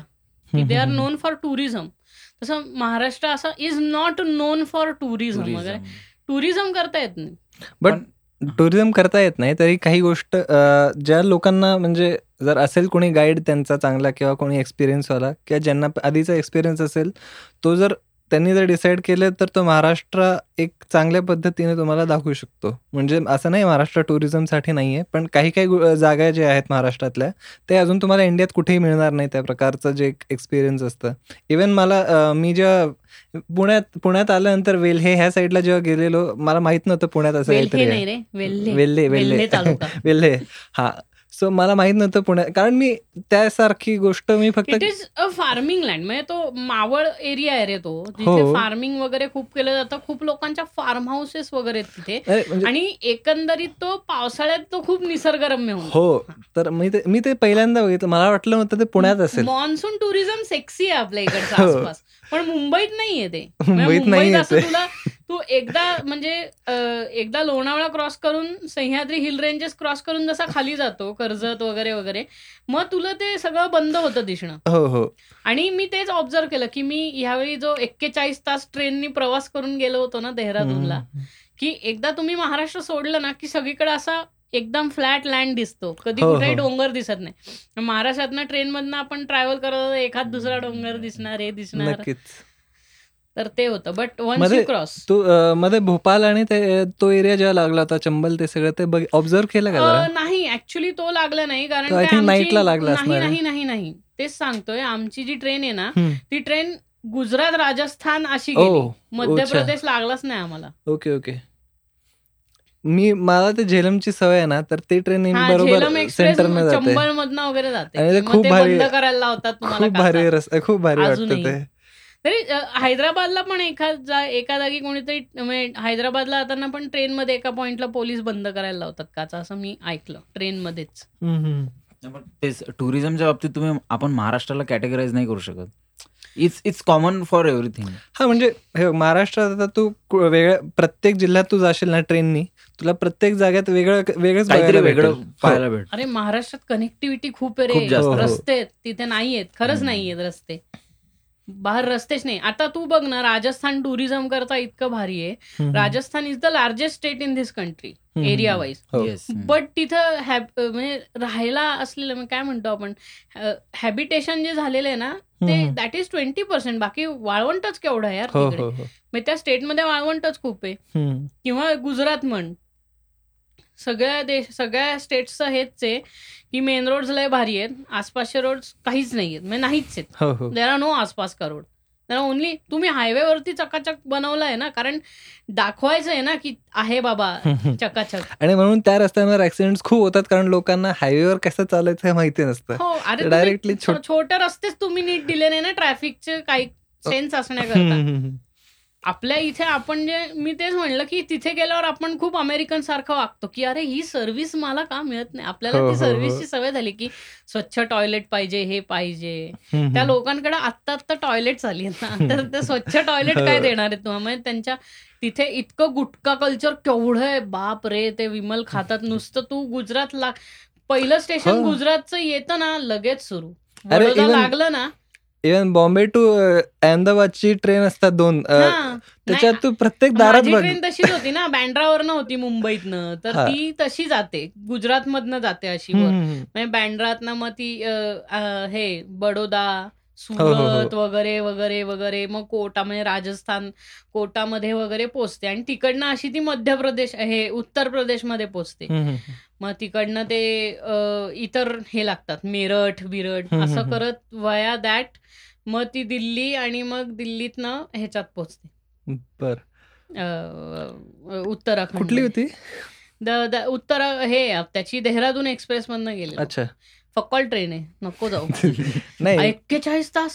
की they are known for tourism तसं महाराष्ट्र असं is not known for tourism वगैरे. Tourism. टुरिझम करता येत नाही. बट टुरिझम करता येत नाही तरी काही गोष्ट ज्या लोकांना म्हणजे जर असेल कोणी गाईड त्यांचा चांगला किंवा कोणी एक्सपिरियन्सवाला किंवा ज्यांना आधीचा एक्सपिरियन्स असेल तो जर त्यांनी जर डिसाईड केलं तर तो महाराष्ट्र एक चांगल्या पद्धतीने तुम्हाला दाखवू शकतो. म्हणजे असं नाही महाराष्ट्र टुरिझमसाठी नाही आहे पण काही काही जागा ज्या आहेत महाराष्ट्रातल्या ते अजून तुम्हाला इंडियात कुठेही मिळणार नाही त्या प्रकारचं जे एक्सपिरियन्स असतं. इवन मला मी जेव्हा पुण्यात पुण्यात आल्यानंतर वेल्हे ह्या साईडला जेव्हा गेलेलो मला माहीत नव्हतं पुण्यात असं काहीतरी वेल्हे. वेल्हे वेल्हे. हा. सो मला माहीत नव्हतं पुण्यात कारण मी त्यासारखी गोष्ट मी फक्त it is a farming land म्हणजे तो मावळ एरिया आहे रे तो. जिथे हो. फार्मिंग वगैरे खूप केलं जातं. खूप लोकांच्या फार्म हाऊसेस वगैरे तिथे. म्हणजे आणि एकंदरीत तो पावसाळ्यात तो खूप निसर्गरम्य हो. तर मी ते मी ते पहिल्यांदा बघितलं. मला वाटलं होतं ते पुण्यात असेल. मॉन्सून टुरिझम सेक्सी आहे आपल्या इकडचं हो. आसपास. पण मुंबईत नाहीये ते. म्हणजे मुंबईत नाही. तुला तू एकदा म्हणजे एकदा लोणावळा क्रॉस करून सह्याद्री हिल रेंजेस क्रॉस करून जसा खाली जातो कर्जत वगैरे वगैरे मग तुला ते सगळं बंद होतं दिसणं. हो हो. आणि मी तेच ऑब्झर्व केलं की मी ह्यावेळी जो एक्केचाळीस तास ट्रेननी प्रवास करून गेलो होतो ना देहरादूनला. की एकदा तुम्ही महाराष्ट्र सोडलं ना की सगळीकडे असा एकदम फ्लॅट लँड दिसतो. कधी हो, कुठेही हो. डोंगर दिसत नाही. महाराष्ट्रातनं ट्रेन मधनं आपण ट्रॅव्हल करत होतो, एखाद दुसरा डोंगर दिसणार हे दिसणार. तर ते होतं. बट यू क्रॉस तो मध्ये भोपाल आणि ते तो एरिया जेव्हा लागला होता चंबल ते सगळं ते ऑब्झर्व केलं का नाही ऍक्च्युली तो लागला नाही कारण तो I काय think आमची- night ला लागला नाही. नाही नाही नाही. तेच सांगतोय आमची जी ट्रेन आहे ना. ती ट्रेन गुजरात राजस्थान अशी मध्य. प्रदेश लागलाच नाही आम्हाला. Okay okay. मी मला ते झेलमची सवय आहे ना तर ते ट्रेन बरोबर जाते. चंबळ मधनं वगैरे जाते. खूप भारी- करायला लावतात खूप भारी खूप भारी वाटतं. ते. तरी अ, हैदराबादला पण जा- एका जागी कोणीतरी म्हणजे हैदराबादला जाताना पण ट्रेन मध्ये एका पॉइंटला पोलीस बंद करायला लावतात काचा असं मी ऐकलं ट्रेन मध्येच हम्म, हम्म. पण तेच टुरिझमच्या बाबतीत तुम्ही आपण महाराष्ट्राला कॅटेगराईज नाही करू शकत it's it's common for everything हा म्हणजे हे महाराष्ट्रात आता तू कु- वेगळ्या प्रत्येक जिल्ह्यात तू जाशील ना ट्रेननी तुला प्रत्येक जागेत वेगळं वेगळंच वेगळं भेटेल. हो. पाहायला भेट अरे महाराष्ट्रात कनेक्टिव्हिटी खूप आहे खूप रे जास्त. हो, हो. रस्ते आहेत तिथे नाहीयेत खरंच. नाहीयेत रस्ते बाहेर रस्तेच नाही आता तू बघ ना राजस्थान टुरिझम करता इतकं भारी आहे. Rajasthan is the largest state in this country. Area wise. Yes but तिथं हॅब म्हणजे राहायला असलेलं म्हणजे काय म्हणतो आपण हॅबिटेशन जे झालेलं आहे ना ते. दॅट इज ट्वेंटी पर्सेंट बाकी वाळवंटच केवढं आहे यार हो तिकडे हो हो मग त्या स्टेटमध्ये वाळवंटच खूप आहे. किंवा गुजरात म्हण सगळ्या देश सगळ्या स्टेट्सचं हेच आहे की मेन रोड्स लय भारी आहेत. आसपासचे रोड्स काहीच नाही आहेत म्हणजे नाहीच आहेत. हो हो. देर आर नो आसपास का रोड. देर ओनली तुम्ही हायवेवरती चकाचक बनवलं आहे ना कारण दाखवायचं आहे ना की आहे बाबा चकाचक. आणि म्हणून त्या रस्त्यांवर ऍक्सिडेंट खूप होतात कारण लोकांना हायवेवर कसं चालायचं हे माहिती नसतं. हो अरे तुम्ही छोट- रस्तेच तुम्ही नीट दिले नाही ना ट्रॅफिकचे काही सेन्स असण्याकरता. हम्म, हम्म. आपल्या इथे आपण जे मी तेच म्हणलं की तिथे गेल्यावर आपण खूप अमेरिकन सारखं वागतो की अरे ही सर्व्हिस मला का मिळत नाही आपल्याला हो, ती हो, हो. सर्व्हिसची सवय झाली की स्वच्छ टॉयलेट पाहिजे हे पाहिजे त्या. लोकांकडे आत्ता आत्ता टॉयलेट झाली ना तर ते स्वच्छ टॉयलेट काय हो. देणार आहेत तुम्हाला म्हणजे त्यांच्या तिथे इतकं गुटखा कल्चर केवढं आहे बाप रे ते विमल खातात नुसतं तू गुजरात ला पहिलं स्टेशन हो. गुजरातचं येतं ना लगेच सुरू लागलं ना इव्हन बॉम्बे टू अहमदाबादची ट्रेन असतात दोन हा. त्याच्यात तू प्रत्येक दारात ट्रेन तशीच होती ना बँड्रावरनं होती मुंबईतनं तर. ती तशी जाते गुजरात मधनं जाते अशी हम्म. म्हणजे बँड्रातनं मग ती हे बडोदा सुरत वगैरे वगैरे वगैरे मग कोटा म्हणजे राजस्थान कोटामध्ये वगैरे पोचते. आणि तिकडनं अशी ती मध्य प्रदेश हे उत्तर प्रदेशमध्ये पोचते. मग तिकडनं ते इतर हे लागतात. मेरठ बिरठ असं. करत वया दॅट मग ती दिल्ली आणि मग दिल्लीतनं ह्याच्यात पोचते. बर. उत्तराखंड कुठली होती? द- द- उत्तर हे त्याची देहरादून एक्सप्रेस मधनं गेली अच्छा. फक्कॉल ट्रेन आहे नको जाऊ. नाही. एक्केचाळीस तास.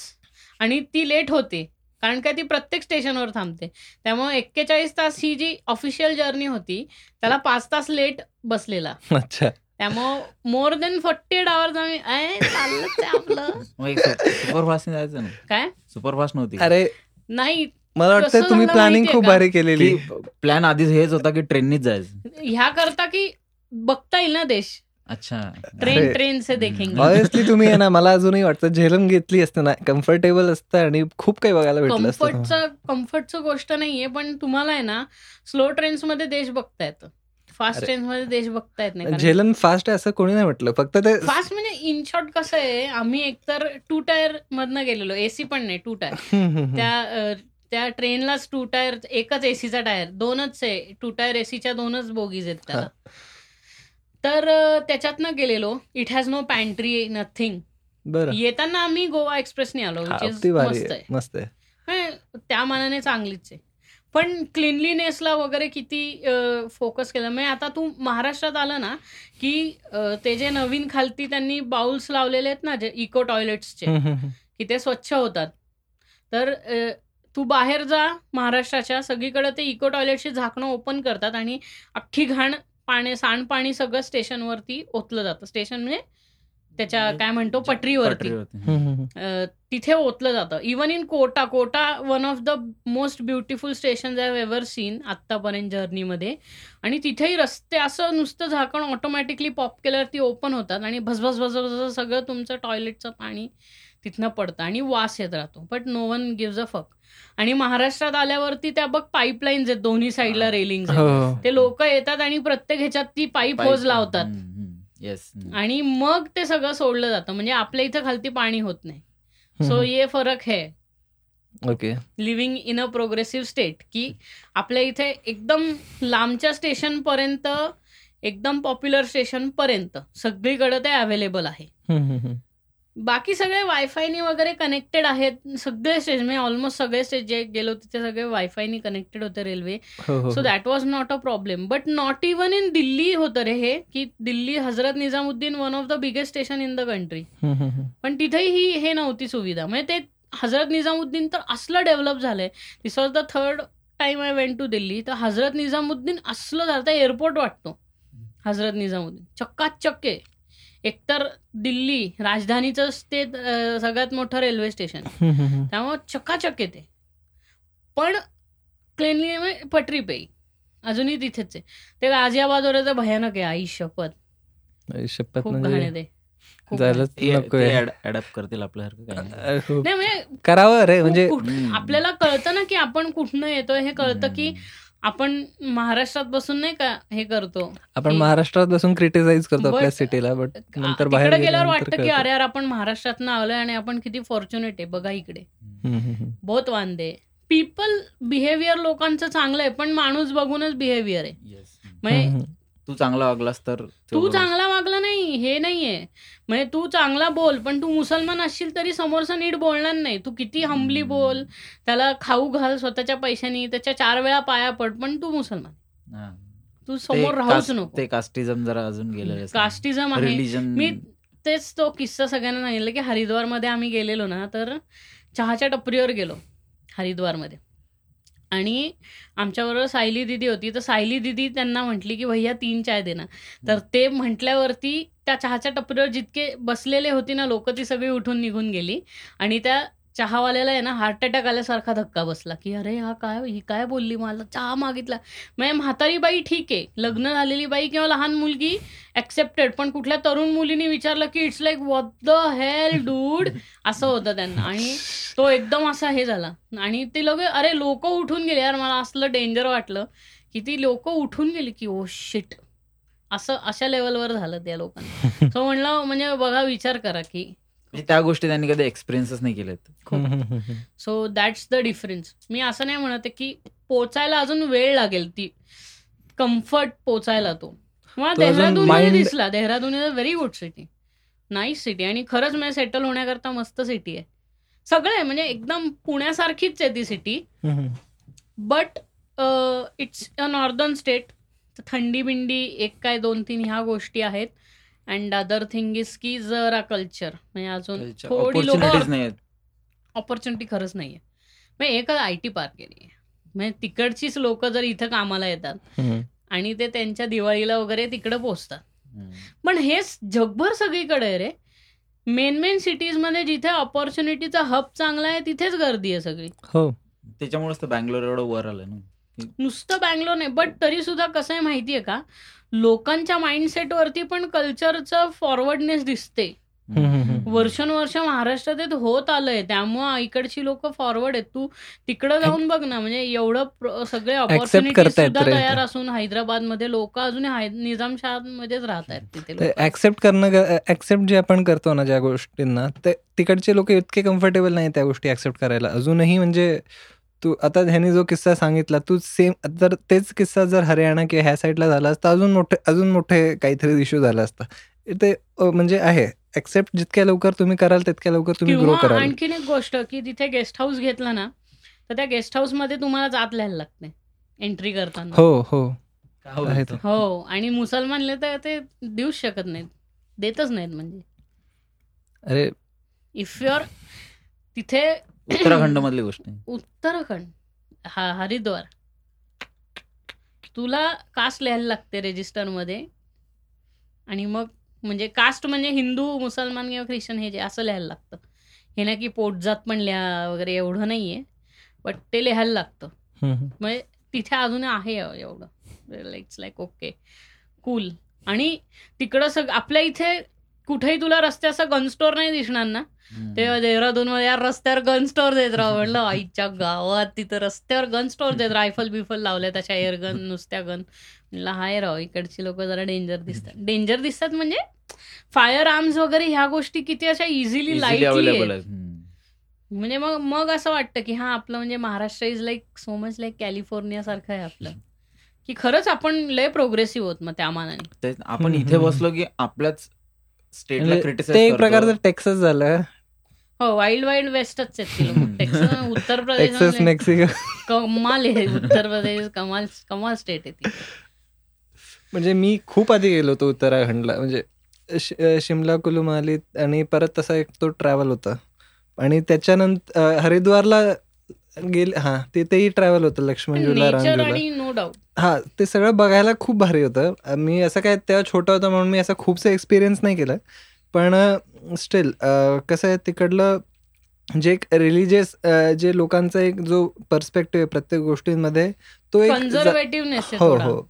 आणि ती लेट होते कारण का ती प्रत्येक स्टेशनवर थांबते. त्यामुळे एक्केचाळीस तास ही जी ऑफिशियल जर्नी होती त्याला पाच तास लेट बसलेला. अच्छा. त्यामुळं more than forty eight hours आम्ही "ऐ, चाललंच आहे आपलं. सुपरफास्ट जायचं ना? काय? सुपरफास्ट नव्हती. अरे नाही मला वाटतं तुम्ही प्लॅनिंग खूप? भारी केलेली. प्लॅन आधीच हेच होता की ट्रेननीच जायचं. ह्या करता की बघता येईल ना देश? अच्छा. ट्रेन. ट्रेन से देखेंगे. ऑनेस्टली तुम्ही आहे ना मला अजूनही वाटतं झेलम घेतली असते ना कम्फर्टेबल असतं आणि खूप काही बघायला भेटलं असतं कम्फर्टचं कम्फर्टचं गोष्ट नाहीये पण तुम्हाला आहे ना स्लो ट्रेन्समध्ये देश बघता येतं फास्ट अरे. ट्रेन्समध्ये देश बघता येत नाही कारण- झेलम फास्ट आहे असं कोणी नाही म्हटलं फक्त ते फास्ट म्हणजे इन शॉर्ट कसं आहे आम्ही एकतर टू टायर मधनं गेलेलो एसी पण नाही टू टायर. त्या त्या ट्रेनलाच टू टायर एकच एसीचा टायर दोनच आहे टू टायर एसीच्या दोनच बोगीज आहेत त्याला. तर त्याच्यातनं गेलेलो. It has no pantry nothing येताना आम्ही गोवा एक्सप्रेसने आलो मस्त आहे त्या मानाने चांगलीच आहे. पण क्लिनलीनेसला वगैरे किती फोकस केलं. म्हणजे आता तू महाराष्ट्रात आलं ना की ते जे नवीन खालती त्यांनी बाउल्स लावलेले आहेत ना जे इको टॉयलेट्सचे. की ते स्वच्छ होतात. तर तू बाहेर जा महाराष्ट्राच्या सगळीकडे ते इको टॉयलेटची झाकणं ओपन करतात आणि अख्खी घाण पाणी सांडपाणी सगळं स्टेशनवरती ओतलं जातं. स्टेशन म्हणजे त्याच्या काय म्हणतो पटरीवरती. तिथे ओतलं जातं. Even in Kota Kota one of the most beautiful station I ever seen आत्तापर्यंत जर्नीमध्ये आणि तिथेही रस्ते असं नुसतं झाकण ऑटोमॅटिकली पॉप केल्यावरती ओपन होतात. आणि भसभस भसभस भस सगळं तुमचं टॉयलेटचं पाणी तिथनं पडतं आणि वास येत राहतो. But no one gives a fuck आणि महाराष्ट्रात आल्यावरती त्या बघ पाईपलाईन्स आहेत दोन्ही साईडला रेलिंग हो. ते लोक येतात आणि प्रत्येक ह्याच्यात ती पाईप होज लावतात. आणि मग ते सगळं सोडलं जातं. म्हणजे आपल्या इथं खालती पाणी होत नाही. सो ये फरक है. Okay living in a progressive state की आपल्या इथे एकदम लांबच्या स्टेशन पर्यंत एकदम पॉप्युलर स्टेशन पर्यंत सगळीकडे ते अवेलेबल आहे. बाकी सगळे वायफायनी वगैरे कनेक्टेड आहेत. सगळे स्टेशन म्हणजे ऑलमोस्ट सगळे स्टेज जे गेलो तिथे सगळे वायफायनी कनेक्टेड होते railway so that was not a problem but not even in Delhi होतं रे हे की Delhi Hazrat Nizamuddin one of the biggest station in the country. पण तिथेही ही हे नव्हती सुविधा. म्हणजे ते हजरत निजामुद्दीन तर असलं डेव्हलप झालंय. This was the third time I went to Delhi तर हजरत निजामुद्दीन असलं झालं एअरपोर्ट वाटतो. हजरत निजामुद्दीन चक्काचक्क आहे. एकतर दिल्ली राजधानीचं ते सगळ्यात मोठं रेल्वे स्टेशन. त्यामुळे चक्काचक येते. पण क्लिनली पटरी पेई अजूनही तिथेच आहे. ते गाझियाबादवर तर भयानक आहे आई शपथ. शपथ खूप घाण म्हणजे करतील आपल्यासारखं म्हणजे करावं रे म्हणजे. आपल्याला कळतं ना की आपण कुठनं येतोय. हे कळतं की. आपण महाराष्ट्रात बसून नाही का हे करतो आपण महाराष्ट्रात बसून क्रिटिसाइज करतो आपल्या सिटीला बट नंतर बाहेर गेल्यावर वाटतं की. अरे यार आपण महाराष्ट्रात आलोय आणि आपण किती फॉर्च्युनेट आहे बघा इकडे. बहुत वांदे पीपल बिहेवियर लोकांचं चांगलं आहे पण माणूस बघूनच बिहेवियर आहे Yes. म्हणजे तू चांगला वागलास तर तू चांगला नाही हे नाहीये. म्हणजे तू चांगला बोल पण तू मुसलमान असशील तरी समोरचा नीट बोलणार नाही. तू किती हंबली. बोल. त्याला खाऊ घाल स्वतःच्या पैशानी त्याच्या चार वेळा पाया पड पण तू मुसलमान. तू समोर राहूच नको. ते कास्टिझम जरा अजून गेलेलं कास्टिझम आहे. मी तेच तो किस्सा सगळ्यांना सांगितलं की हरिद्वारमध्ये आम्ही गेलेलो ना तर चहाच्या टपरीवर गेलो हरिद्वारमध्ये. आणि आमच्याबरोबर सायली दिदी होती. तर सायली दिदी त्यांना म्हटली की भैया तीन चाय देना तर ते म्हटल्यावरती त्या चहाच्या टपरीवर जितके बसलेले होते ना लोक ती सगळी उठून निघून गेली. आणि त्या चहावाल्याला आहे ना हार्ट अटॅक आल्यासारखा धक्का बसला की अरे हा काय ही काय बोलली मला? चहा मागितला. म्हणजे म्हातारी बाई ठीक आहे. लग्न झालेली बाई किंवा लहान मुलगी ऍक्सेप्टेड पण कुठल्या तरुण मुलीने विचारलं की it's like what the hell dude असं होतं त्यांना. आणि तो एकदम असा हे झाला. आणि ते लगे अरे लोक उठून गेले. यार मला असलं डेंजर वाटलं की ती लोक उठून गेली की oh, ओ शिट असं अशा लेवलवर झालं त्या लोकांना सो म्हणलं म्हणजे बघा विचार करा की म्हणजे त्या गोष्टी त्यांनी कधी एक्सपिरियन्सच नाही केलेत. सो दॅट्स द डिफरन्स मी असं नाही म्हणत की पोचायला अजून वेळ लागेल ती कम्फर्ट पोचायला तो. मला देहरादून दिसला. Dehradun is a very good city nice city आणि खरंच म्हणजे सेटल होण्याकरता मस्त सिटी आहे. सगळं आहे म्हणजे एकदम पुण्यासारखीच आहे ती city but it's a northern state थंडी बिंडी एक काय दोन तीन ह्या गोष्टी आहेत. अँड अदर थिंग इज की जरा कल्चर म्हणजे अजून थोडी लोक ऑपॉर्च्युनिटी खरंच नाहीये. म्हणजे एकच आय टी पार्क एरिया म्हणजे तिकडचीच लोक जर इथं कामाला येतात आणि ते त्यांच्या दिवाळीला वगैरे तिकडं पोचतात. हम्म. पण हेच जगभर सगळीकडे आहे रे. मेन मेन सिटीजमध्ये जिथे ऑपॉर्च्युनिटीचा हब चांगला आहे तिथेच गर्दी आहे सगळी. हो. त्याच्यामुळेच तर बँगलोर एवढं वर आलं ना. नुसतं बँगलोर नाही बट तरी सुद्धा कसं आहे माहितीये का? लोकांच्या माइंडसेटवरती पण कल्चरचं फॉरवर्डनेस दिसते. वर्षानुवर्ष महाराष्ट्रात हे होत आलंय त्यामुळं इकडची लोक फॉरवर्ड आहेत. तू तिकडं जाऊन बघ ना म्हणजे एवढं सगळे ऑपॉर्च्युनिटी सुद्धा. तयार असून हैदराबादमध्ये लोक अजून निजामशाह मध्येच राहत आहेत तिथे. ऍक्सेप्ट करणं ऍक्सेप्ट जे आपण करतो ना ज्या गोष्टींना ते तिकडचे लोक इतके कम्फर्टेबल नाही त्या गोष्टी ऍक्सेप्ट करायला. अजूनही म्हणजे तू आता ह्याने जो किस्सा सांगितला तू सेम जर तेच किस्सा जर हरियाणा किंवा ह्या साईडला झाला असता अजून मोठे अजून मोठे काहीतरी इश्यू झाला असता. ते म्हणजे आहे ऍक्सेप्ट जितक्या लवकर तुम्ही कराल तितक्या लवकर तुम्ही ग्रो कराल. आणखीन एक गोष्ट की तिथे गेस्ट हाऊस घेतला ना तर त्या गेस्ट हाऊसमध्ये तुम्हाला जात लिहायला लागते एंट्री करताना. हो हो. काय आहे होतं? हो आणि मुसलमानले तर ते देऊच शकत नाहीत देतच नाहीत म्हणजे. अरे. इफ युअर तिथे उत्तराखंड मधली गोष्ट उत्तराखंड? हा हरिद्वार. तुला कास्ट लिहायला लागते रेजिस्टरमध्ये. आणि मग म्हणजे कास्ट म्हणजे हिंदू मुसलमान किंवा ख्रिश्चन हे जे असं लिहायला लागतं. हे ना की पोटजात पण लिहा वगैरे एवढं नाहीये बट ते लिहायला लागतं. म्हणजे तिथे अजून आहे एवढं. इट्स लाईक ओके कूल आणि तिकडं सग आपल्या इथे कुठेही तुला रस्त्याचा गन स्टोर नाही दिसणार ना. तेव्हा देहरादून मध्ये यार रस्त्यावर गन स्टोर देत राव म्हणलं आईच्या गावात तिथं रस्त्यावर गन स्टोर देत रायफल बिफल लावल्या तशा एअर गन नुसत्या गन म्हणलं हाय राव इकडची लोक जरा डेंजर दिसतात डेंजर दिसतात म्हणजे फायर आर्म्स वगैरे ह्या गोष्टी किती अशा इझिली लाईटली. हम्म. म्हणजे मग मग असं वाटतं की हा आपलं म्हणजे Maharashtra is like so much like California सारखं आहे आपलं की खरंच आपण लय प्रोग्रेसिव्ह होत मग त्या मानाने आपण इथे. बसलो की आपल्याच ते एक प्रकारचं टेक्सस झालं. हो वाईल्ड वाईल्ड वेस्टच आहेत उत्तर प्रदेश मेक्सिको कमाल आहे. उत्तर प्रदेश कमाल कमाल स्टेट आहे म्हणजे मी खूप आधी गेलो होतो उत्तराखंडला. म्हणजे शिमला कुलू मनाली आणि परत तसा एक तो ट्रॅव्हल होता. आणि त्याच्यानंतर हरिद्वारला गेले हा तिथेही ट्रॅव्हल होतं नो डाऊट हा ते सगळं बघायला खूप भारी होतं. मी असं काय तेव्हा छोटा होता म्हणून मी असं खूपसं एक्सपिरियन्स नाही केलं. पण स्टील कसं आहे तिकडलं जे एक रिलिजियस जे लोकांचा एक जो पर्स्पेक्टिव्ह आहे प्रत्येक गोष्टींमध्ये तो एक हो हो.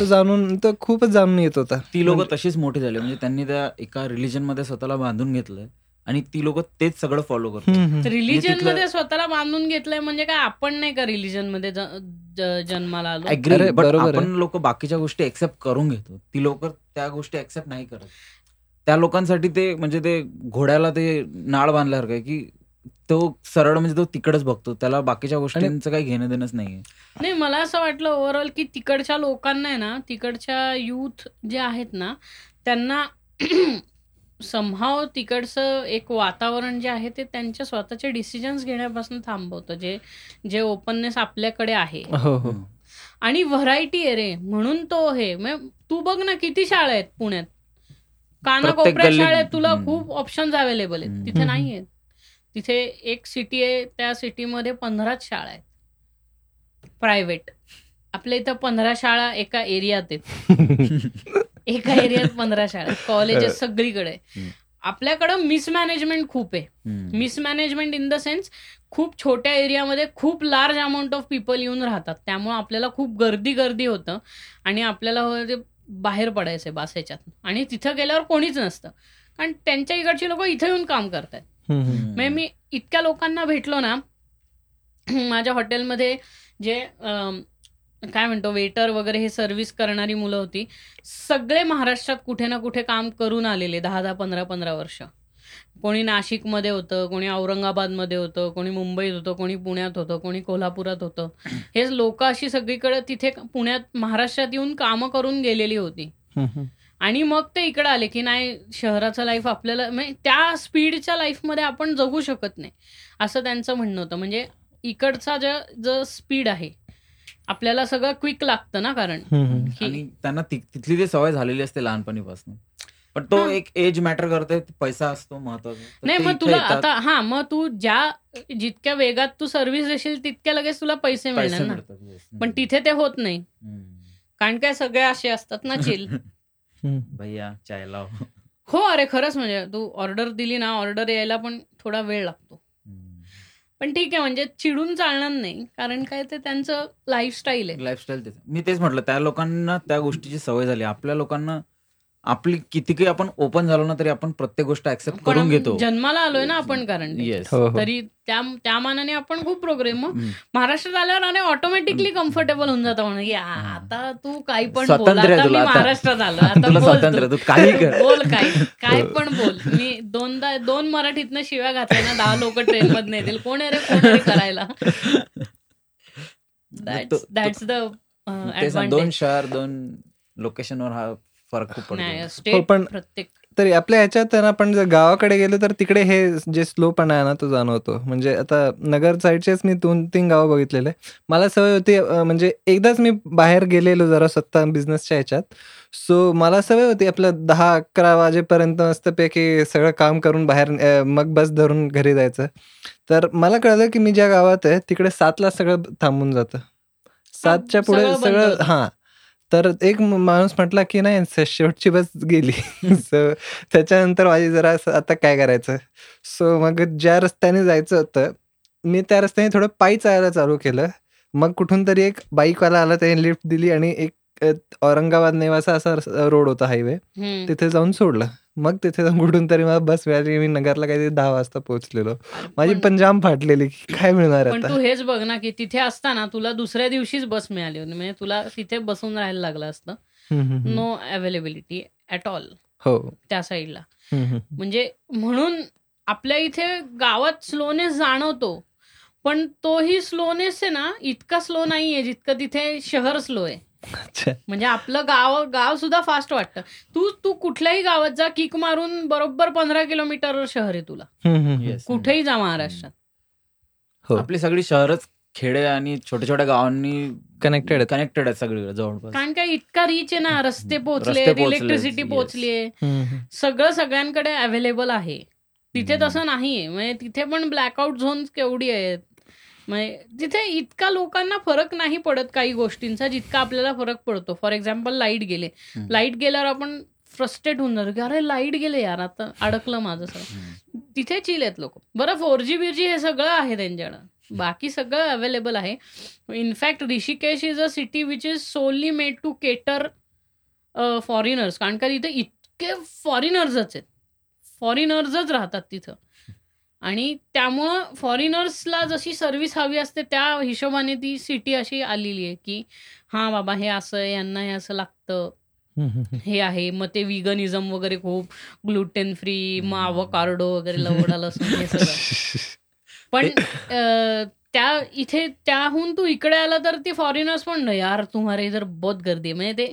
तो जाणून तो खूपच जाणून येत होता. ती लोक तशीच मोठी झाली. म्हणजे त्यांनी त्या एका रिलीजनमध्ये स्वतःला बांधून घेतलंय. आणि ती लोक तेच सगळं फॉलो करतात. रिलीजन तिथलं- मध्ये स्वतःला बांधून घेतलंय म्हणजे काय? आपण नाही का रिलीजनमध्ये जन्माला आलो. आपण लोक बाकीच्या गोष्टी एक्सेप्ट करून घेतो. ती लोक त्या गोष्टी एक्सेप्ट नाही करत. त्या लोकांसाठी ते म्हणजे ते घोड्याला ते नाळ बांधल्यासारखं आहे की तो सरळ म्हणजे तो तिकडच बघतो. त्याला बाकीच्या गोष्टींचं काही घेणं देणंच नाहीये. नाही मला असं वाटलं ओव्हरऑल की तिकडच्या लोकांना आहे ना तिकडच्या युथ जे आहेत ना त्यांना संभाव तिकडचं एक वातावरण जे आहे ते त्यांच्या स्वतःचे डिसिजन्स घेण्यापासून थांबवतं जे जे ओपननेस आपल्याकडे आहे. हो हो. आणि व्हरायटी आहे रे म्हणून तो हे मग तू बघ ना किती शाळा आहेत पुण्यात. कानाकोपऱ्या शाळेत तुला. खूप ऑप्शन्स अवेलेबल आहेत. तिथे नाही आहेत तिथे एक सिटी आहे त्या सिटीमध्ये पंधराच शाळा आहेत. प्रायव्हेट आपल्या इथं पंधरा शाळा एका एरियात आहेत. एका एरियात पंधरा शाळा कॉलेजेस सगळीकडे. आपल्याकडं मिसमॅनेजमेंट खूप आहे. मिसमॅनेजमेंट इन द सेन्स खूप छोट्या एरियामध्ये खूप लार्ज अमाऊंट ऑफ पीपल येऊन राहतात. त्यामुळे आपल्याला खूप गर्दी गर्दी होतं आणि आपल्याला बाहेर पडायचं बास ह्याच्यात आणि तिथं गेल्यावर कोणीच नसतं. कारण त्यांच्या इकडची लोक इथं येऊन काम करतात हम्म. म्हणजे मी इतक्या लोकांना भेटलो ना माझ्या हॉटेलमध्ये जे काय म्हणतो वेटर वगैरे हे सर्व्हिस करणारी मुलं होती. सगळे महाराष्ट्रात कुठे ना कुठे काम करून आलेले दहा दहा पंधरा पंधरा वर्ष. कोणी नाशिकमध्ये होतं कोणी औरंगाबादमध्ये होतं कोणी मुंबईत होतं कोणी पुण्यात होतं कोणी कोल्हापुरात होतं. हे लोक अशी सगळीकडे तिथे पुण्यात महाराष्ट्रात येऊन कामं करून गेलेली होती. आणि मग ते इकडं आले की नाही शहराचं लाईफ आपल्याला म्हणजे त्या स्पीडच्या लाईफमध्ये आपण जगू शकत नाही. असं त्यांचं म्हणणं होतं. म्हणजे इकडचा जो स्पीड आहे. आपल्याला सगळं क्विक लागतं ना कारण आणि त्यांना तिथली ती सवय झालेली असते लहानपणीपासून पण तो. एक एज मॅटर करते पैसा असतो महत्त्वाचा नाही मग तुला आता हा मग तू ज्या जितक्या वेगात तू सर्व्हिस देशील तितक्या लगेच तुला पैसे पैसे मिळणार ना. पण तिथे ते होत नाही. कारण काय सगळे असे असतात ना चिल. भैया चाय लाव हो अरे खरंच म्हणजे तू ऑर्डर दिली ना ऑर्डर यायला पण थोडा वेळ लागतो. पण ठीक आहे म्हणजे चिडून चालणार नाही कारण काय ते त्यांचं लाईफस्टाईल आहे. लाईफस्टाईल मी तेच म्हटलं त्या लोकांना त्या गोष्टीची सवय झाली. आपल्या लोकांना आपली किती काही आपण ओपन झालो ना तरी आपण प्रत्येक गोष्ट ऍक्सेप्ट करून घेतो. जन्माला आलोय ना आपण कारण. येस हो, हो. तरी त्या त्या मानाने आपण खूप प्रोग्रेम मग महाराष्ट्रात आल्यावर आणि ऑटोमॅटिकली कम्फर्टेबल होऊन जातं म्हणून. आता तू काही पण. महाराष्ट्रात आलो. आता स्वातंत्र्य तू. तू काही बोल काय काय पण बोल. मी दोनदा दोन मराठीतनं शिव्या घातल्या ना दहा लोक ट्रेन मधनं येतील. कोण आहे रे कोण करायला? दॅट्स द ना, दोन शहर दोन लोकेशनवर हा फरक खूप पडतो. हो, पण- प्रत्येक तरी आपल्या ह्याच्यात आपण जर गावाकडे गेलो तर तिकडे हे जे स्लोपणा आहे ना तो जाणवतो. म्हणजे आता नगर साईडचेच मी दोन तीन गावं बघितलेले. मला सवय होती म्हणजे एकदाच मी बाहेर गेलेलो जरा स्वतः बिझनेसच्या ह्याच्यात. सो मला सवय होती आपलं दहा अकरा वाजेपर्यंत मस्तपैकी सगळं काम करून बाहेर मग बस धरून घरी जायचं. तर मला कळलं की मी ज्या गावात आहे तिकडे सातला सगळं थांबून जातं. सातच्या पुढे सगळं. हा. तर एक माणूस म्हटला की नाही शेवटची बस गेली. सो त्याच्यानंतर माझी जरा असं आता काय करायचं? सो मग ज्या रस्त्याने जायचं होतं मी त्या रस्त्याने थोडं पायी चालायला चालू केलं. मग कुठून तरी एक बाईकवाला आला त्याने लिफ्ट दिली आणि एक औरंगाबाद नेवासा असा रोड होता हायवे. तिथे जाऊन सोडलं. मग तिथे जाऊन कुठून तरी मला बस मिळाली. मी नगरला काहीतरी दहा वाजता पोहोचलेलो. माझी पण- जाम फाटलेली. की काय मिळणार आता? तू हेच बघ ना की तिथे असताना तुला दुसऱ्या दिवशीच बस मिळाली होती. म्हणजे तुला तिथे बसून राहायला लागलं असतं. नो अवेलेबिलिटी ऍट ऑल हो. त्या साईडला. म्हणजे म्हणून आपल्या इथे गावात स्लोनेस जाणवतो. पण तोही स्लोनेस आहे ना इतका स्लो नाहीये जितकं तिथे शहर स्लो आहे. म्हणजे आपलं गाव गाव सुद्धा फास्ट वाटतं. तू तू कुठल्याही गावात जा किक मारून बरोबर पंधरा किलोमीटरवर शहर आहे तुला. कुठेही जा महाराष्ट्रात. हो. आपली सगळी शहरच खेडे आणि छोट्या छोट्या गावांनी आहेत. कनेक्टेड आहेत सगळीकडे जवळपास. कारण काय इतका रीच आहे ना रस्ते पोहोचले इलेक्ट्रिसिटी yes. पोहोचली हम्म, हम्म. सगळं सगळ्यांकडे अवेलेबल आहे. तिथे. तसं नाहीये. म्हणजे तिथे पण ब्लॅकआउट झोन केवढी आहेत. म्हणजे तिथे इतका लोकांना फरक नाही पडत काही गोष्टींचा जितका आपल्याला फरक पडतो. फॉर एक्झाम्पल लाइट गेले. लाइट गेल्यावर आपण फ्रस्ट्रेट होऊन जातो की अरे लाइट गेले यार आता अडकलं माझं सगळं. तिथे चिल आहेत लोक. बरं फोर जी बीजी हे सगळं आहे त्यांच्याकडं. बाकी सगळं अवेलेबल आहे. In fact Rishikesh is a city which is solely made to cater foreigners कारण का तिथे इतके फॉरिनर्सच आहेत. फॉरिनर्सच राहतात तिथं. आणि त्यामुळं फॉरिनर्सला जशी सर्व्हिस हवी असते त्या हिशोबाने ती सिटी अशी आलेली आहे की हां बाबा हे असं यांना हे असं लागतं. हे आहे. मग ते विगनिझम वगैरे खूप ग्लुटेन फ्री मग आवकार्डो वगैरे लवडा लसूण हे सगळं. पण त्या इथे त्याहून तू इकडे आला तर ती फॉरेनर्स पण नाही यार तुम्हाला इधर बहुत गर्दी म्हणजे ते.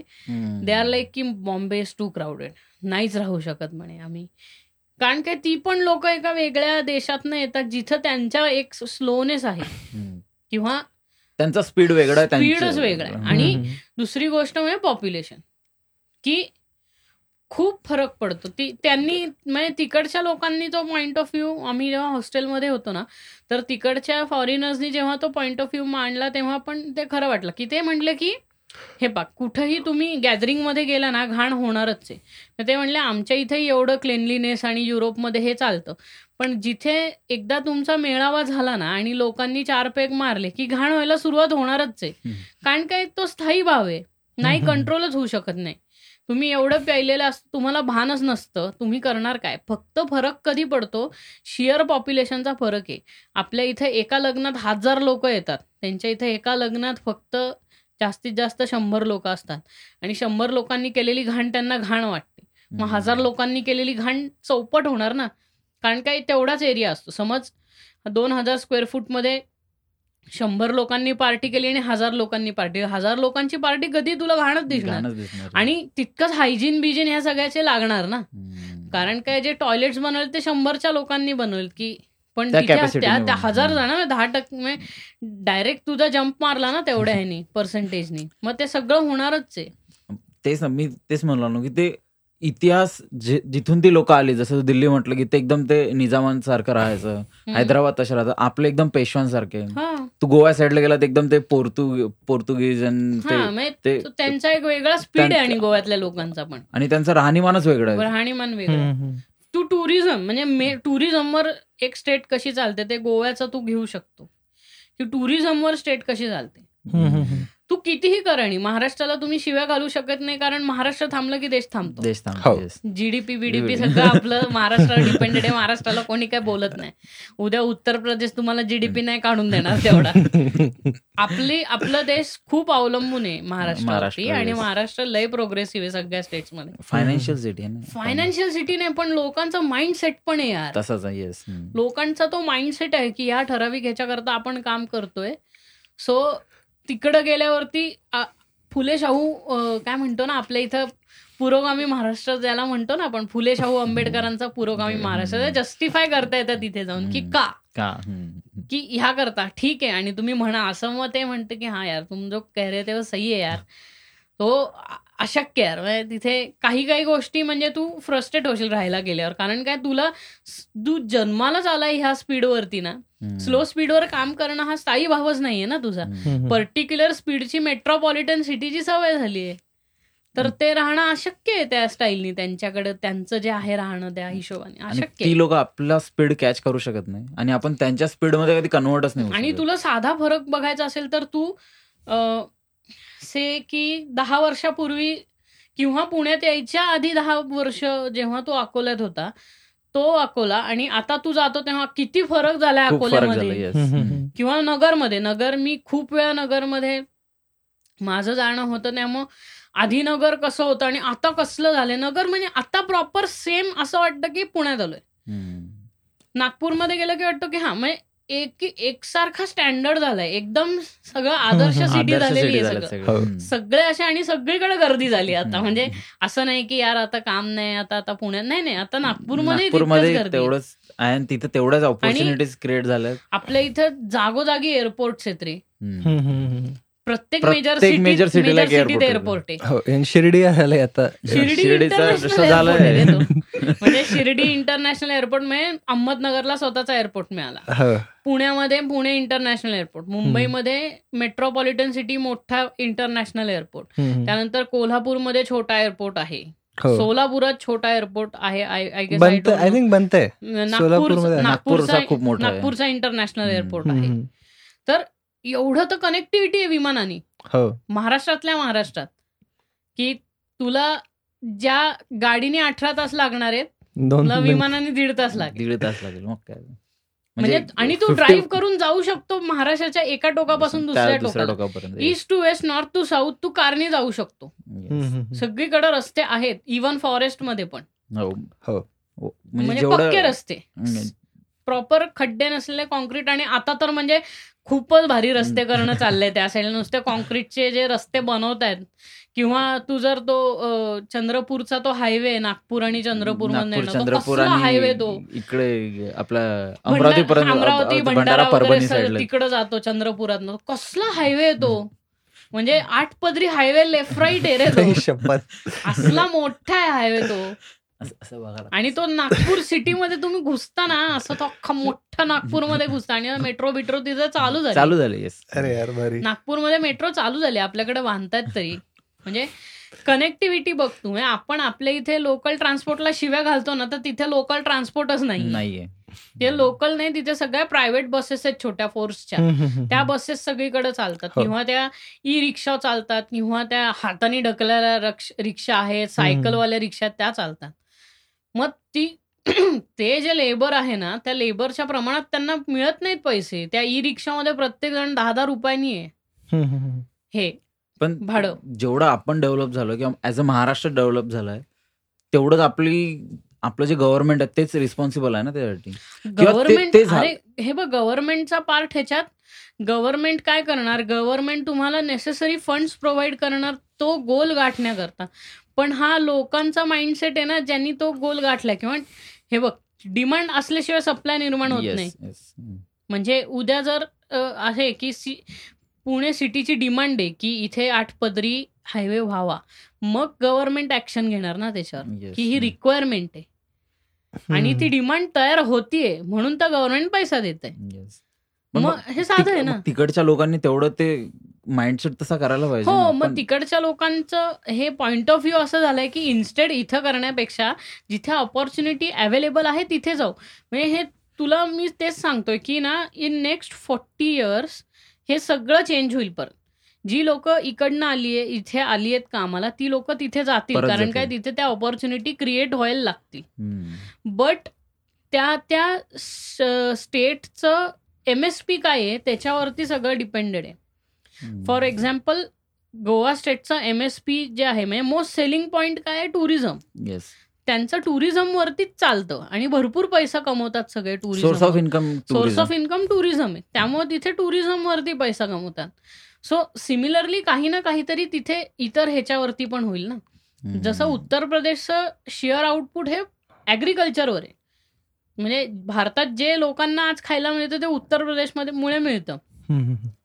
दे आर लाईक की बॉम्बे इज टू क्राऊडेड नाहीच राहू शकत म्हणे आम्ही. कारण काय ती पण लोक एका वेगळ्या देशातनं येतात जिथं त्यांच्या एक स्लोनेस आहे. किंवा त्यांचा स्पीड वेगळा त्यांचं- वेगळा. आहे. आणि- दुसरी गोष्ट म्हणजे पॉप्युलेशन. की खूप फरक पडतो. ती त्यांनी म्हणजे तिकडच्या लोकांनी तो पॉइंट ऑफ व्ह्यू आम्ही जेव्हा हॉस्टेलमध्ये होतो ना तर तिकडच्या फॉरेनर्सनी जेव्हा तो पॉइंट ऑफ व्ह्यू मांडला तेव्हा पण ते खरं वाटलं. की ते म्हणले की हे बघ कुठंही तुम्ही गॅदरिंगमध्ये गेला ना घाण होणारच आहे. तर ते म्हणले आमच्या इथेही एवढं क्लेनलीनेस आणि युरोपमध्ये हे चालतं. पण जिथे एकदा तुमचा मेळावा झाला ना आणि लोकांनी चार पेग मारले की घाण व्हायला सुरुवात होणारच आहे. कारण काय तो स्थायी भाव आहे. नाही. कंट्रोलच होऊ शकत नाही. तुम्ही एवढं प्यायलेलं असतं तुम्हाला भानच नसतं. तुम्ही करणार काय? फक्त फरक कधी पडतो? शिअर पॉप्युलेशनचा फरक आहे. आपल्या इथे एका लग्नात हजार लोक येतात. त्यांच्या इथे एका लग्नात फक्त जास्तीत जास्त शंभर लोक असतात. आणि शंभर लोकांनी केलेली घाण त्यांना घाण वाटते. मग हजार लोकांनी केलेली घाण चौपट होणार ना? कारण काही तेवढाच एरिया असतो. समज दोन हजार स्क्वेअर फूटमध्ये शंभर लोकांनी पार्टी केली आणि हजार लोकांनी पार्टी हजार लोकांची पार्टी कधी तुला घाणच दिसणार. आणि तितकंच हायजीन बिजीन ह्या सगळ्याचे लागणार ना. कारण काय जे टॉयलेट्स बनवले ते शंभरच्या लोकांनी बनवलेत की पण त्या. हजार जण दहा टक्के डायरेक्ट तुझा जम्प मारला ना तेवढ्या ह्यानी पर्सेंटेजनी मग ते सगळं होणारच आहे. तेच ना मी तेच म्हणलो ना की ते इतिहास जिथून ती लोक आली जसं दिल्ली म्हटलं की ते एकदम ते निजामांसारखं राहायचं. हैदराबाद तशा राहतं आपले एकदम पेशवांसारखे. हा. तू गोवा साईडला गेला तर एकदम ते पोर्तुग पोर्तुगीज हा म्हणजे त्यांचा एक वेगळा स्पीड आहे आणि गोव्यातल्या लोकांचा पण. आणि त्यांचं राहणीमानच वेगळं आहे. राहणीमान वेगळं. तू टुरिझम म्हणजे टुरिझमवर एक स्टेट कशी चालते ते गोव्याचं तू घेऊ शकतो. की टुरिझमवर स्टेट कशी चालते. तू कितीही कर आणि महाराष्ट्राला तुम्ही शिव्या घालू शकत नाही कारण महाराष्ट्र थांबलं की देश थांबतो. देश हो. थांबतो. जीडीपी बीडीपी सगळं आपलं महाराष्ट्रावर डिपेंडेड आहे. महाराष्ट्राला कोणी काय बोलत नाही. उद्या उत्तर प्रदेश तुम्हाला जीडीपी नाही काढून देणार तेवढा. आपली आपलं देश खूप अवलंबून आहे महाराष्ट्रावरती महाराष्ट्र, आणि. महाराष्ट्र लय प्रोग्रेसिव्ह आहे सगळ्या स्टेट्समध्ये फायनान्शियल सिटी आहे ना. फायनान्शियल सिटी नाही पण लोकांचा माइंडसेट पण आहे यार. तसाच लोकांचा तो माइंडसेट आहे की या ठराविक ह्याच्याकरता आपण काम करतोय. सो तिकडं गेल्यावरती फुले शाहू काय म्हणतो ना आपल्या इथं पुरोगामी महाराष्ट्र ज्याला म्हणतो ना आपण फुले शाहू आंबेडकरांचा पुरोगामी महाराष्ट्र जस्टिफाय करता येतं तिथे जाऊन की. का? का? ह्या करता ठीक आहे. आणि तुम्ही म्हणा असं मग ते म्हणते की हा यार तुम जो कह रहे थे वो सही आहे यार. तो अशक्य यार म्हणजे तिथे काही काही गोष्टी म्हणजे तू फ्रस्ट्रेट होशील राहायला गेल्यावर कारण काय तुला तू जन्मालाच आलाय ह्या स्पीडवरती ना. स्लो स्पीडवर काम करणं हा स्थायी भावच नाहीये ना तुझा. पर्टिक्युलर स्पीडची मेट्रोपॉलिटन सिटीची सवय झाली आहे तर ते राहणं अशक्य आहे त्या स्टाईलनी त्यांच्याकडे त्यांचं जे आहे राहणं त्या हिशोबाने अशक्य ती आहे. लोक आपला स्पीड कॅच करू शकत नाही आणि आपण त्यांच्या स्पीडमध्ये कधी कन्वर्टच नाही आणि. तुला साधा फरक बघायचा असेल तर तू से की दहा वर्षापूर्वी किंवा पुण्यात यायच्या आधी दहा वर्ष जेव्हा तो अकोल्यात होता तो अकोला आणि आता तू जातो तेव्हा किती फरक झालाय अकोल्यामध्ये. किंवा नगरमध्ये नगर मी खूप वेळा नगरमध्ये माझं जाणं होतं त्यामुळं आधी नगर कसं होतं आणि आता कसलं झालंय? नगर म्हणजे आता प्रॉपर सेम असं वाटतं की पुण्यात आलोय. नागपूरमध्ये गेलं की वाटतं की हा म्हणजे एक एकसारखा स्टँडर्ड झालाय. एकदम सगळं आदर्श सिटी झालेली आहे सगळं. सगळं. असे आणि सगळीकडे गर्दी झाली आता. म्हणजे असं नाही की यार आता काम नाही आता आता पुण्यात नाही नाही आता नागपूरमध्ये. तेवढंच आणि तिथे तेवढ्याच ऑपॉर्च्युनिटीज क्रिएट झाल्या आपल्या इथं जागोजागी एअरपोर्ट्स आहेत रे. प्रत्येक मेजर सिटी major city ला एक सिटीत airport आहे. एअरपोर्ट आहे हो शिर्डी आता. म्हणजे शिर्डी इंटरनॅशनल एअरपोर्ट म्हणजे अहमदनगरला स्वतःचा एअरपोर्ट मिळाला हो पुण्यामध्ये पुणे इंटरनॅशनल एअरपोर्ट मुंबईमध्ये मेट्रोपॉलिटन सिटी मोठा इंटरनॅशनल एअरपोर्ट. त्यानंतर कोल्हापूरमध्ये छोटा एअरपोर्ट आहे हो सोलापुरात छोटा एअरपोर्ट आहे आय गेस आय थिंक आहे. नागपूरचा खूप मोठा आहे. नागपूरचा इंटरनॅशनल. एअरपोर्ट आहे. तर एवढं तर कनेक्टिव्हिटी आहे विमानाने. हो. महाराष्ट्रातल्या महाराष्ट्रात. की तुला ज्या गाडीने अठरा तास लागणार आहेत दोन तुला. विमानाने दीड तास लागेल. दीड तास लागेल मग काय? म्हणजे आणि तू 50 ड्राईव्ह करून जाऊ शकतो महाराष्ट्राच्या एका टोकापासून दुसऱ्या टोकापर्यंत east to west north to south तू कारने जाऊ शकतो. सगळीकडे रस्ते आहेत इव्हन फॉरेस्टमध्ये पण. हो. हो. हो. म्हणजे पक्के रस्ते. प्रॉपर खड्डे नसलेले कॉन्क्रीट आणि आता तर म्हणजे खूपच भारी रस्ते करणं चाललंय त्या साईडला. नुसते कॉन्क्रीटचे जे रस्ते बनवत आहेत किंवा तू जर तो चंद्रपूरचा तो हायवे नागपूर आणि चंद्रपूर चंद्रपूर हायवे तो? इकडे आपला अमरावतीपर्यंत अमरावती भंडारा वगैरे तिकडे जातो चंद्रपुरात कसला हायवे तो? म्हणजे आठ पदरी हायवे लेफ्ट राईट आहे रे तो. काही शपथ असला मोठा आहे हायवे तो. असं असं बघा आणि तो नागपूर सिटीमध्ये तुम्ही घुसता ना असं तो अख्खा मोठा नागपूरमध्ये घुसता आणि मेट्रो बिट्रो तिथं चालू झाली. चालू झालं येस अरे यार भारी. नागपूरमध्ये मेट्रो चालू झाली आपल्याकडे बांधतात तरी. म्हणजे कनेक्टिव्हिटी बघ तू म्हणजे आपण आपल्या इथे लोकल ट्रान्सपोर्टला शिव्या घालतो ना तर तिथे लोकल ट्रान्सपोर्टच नाही नाहीये. ते लोकल नाही तिथे सगळ्या प्रायव्हेट बसेस आहेत छोट्या फोर्सच्या. त्या बसेस सगळीकडे चालतात. हो. किंवा त्या ई रिक्षा चालतात किंवा त्या हाताने ढकलायला रक्ष- आहेत सायकलवाल्या रिक्षा त्या चालतात. मग ती ते जे लेबर आहे ना त्या लेबरच्या प्रमाणात त्यांना मिळत नाहीत पैसे. त्या ई रिक्षामध्ये प्रत्येक जण दहा दहा रुपयांनी आहे. हे पण भाडं. जेवढं आपण डेव्हलप झालो किंवा ऍज अ महाराष्ट्र डेव्हलप झालाय तेवढंच आपली आपलं जे गव्हर्नमेंट आहे तेच रिस्पॉन्सिबल आहे ना त्यासाठी. गव्हर्नमेंट अरे हे बघ गव्हर्नमेंटचा पार्ट ह्याच्यात गव्हर्नमेंट काय करणार? गव्हर्नमेंट तुम्हाला नेसेसरी फंड्स प्रोव्हाइड करणार तो गोल गाठण्याकरता पण हा लोकांचा माइंडसेट आहे ना ज्यांनी तो गोल गाठला किंवा हे बघ डिमांड असल्याशिवाय सप्लाय निर्माण होत नाही. म्हणजे उद्या जर आहे की पुणे सिटीची डिमांड आहे की इथे आठ पदरी हायवे व्हावा मग गव्हर्नमेंट ऍक्शन घेणार ना त्याच्यावर. की ही रिक्वायरमेंट आहे. आणि ती डिमांड तयार होतीये म्हणून तर गव्हर्नमेंट पैसा देत आहे. मग हे साधं आहे ना. तिकडच्या लोकांनी तेवढं ते माइंडसेट तसा करायला पाहिजे हो. मग तिकडच्या लोकांचं हे पॉइंट ऑफ व्ह्यू असं झालंय की इन्स्टेड इथं करण्यापेक्षा जिथे ऑपॉर्च्युनिटी अवेलेबल आहे तिथे जाऊ म्हणजे हे तुला मी तेच सांगतोय की ना इन नेक्स्ट फोर्टी इयर्स हे सगळं चेंज होईल परत जी लोक इकडनं आली आहे इथे आली आहेत कामाला ती लोक तिथे जातील कारण. काय तिथे त्या ऑपॉर्च्युनिटी क्रिएट व्हायला लागतील. बट त्या त्या स्टेटचं एम एस पी काय आहे त्याच्यावरती सगळं डिपेंडेड आहे. फॉर एक्झाम्पल गोवा स्टेटचं एम एस पी जे आहे म्हणजे मोस्ट सेलिंग पॉईंट काय आहे? टुरिझम येस त्यांचं टुरिझम वरतीच चालतं आणि भरपूर पैसा कमवतात सगळे source of tourism income source of income tourism आहे. त्यामुळे तिथे टुरिझम वरती पैसा कमवतात. सो सिमिलरली काही ना काहीतरी तिथे इतर ह्याच्यावरती पण होईल ना. जसं उत्तर प्रदेशचं शेअर आउटपुट हे ॲग्रिकल्चरवर आहे. म्हणजे भारतात जे लोकांना आज खायला मिळतं ते उत्तर प्रदेशमध्ये मुळे मिळतं.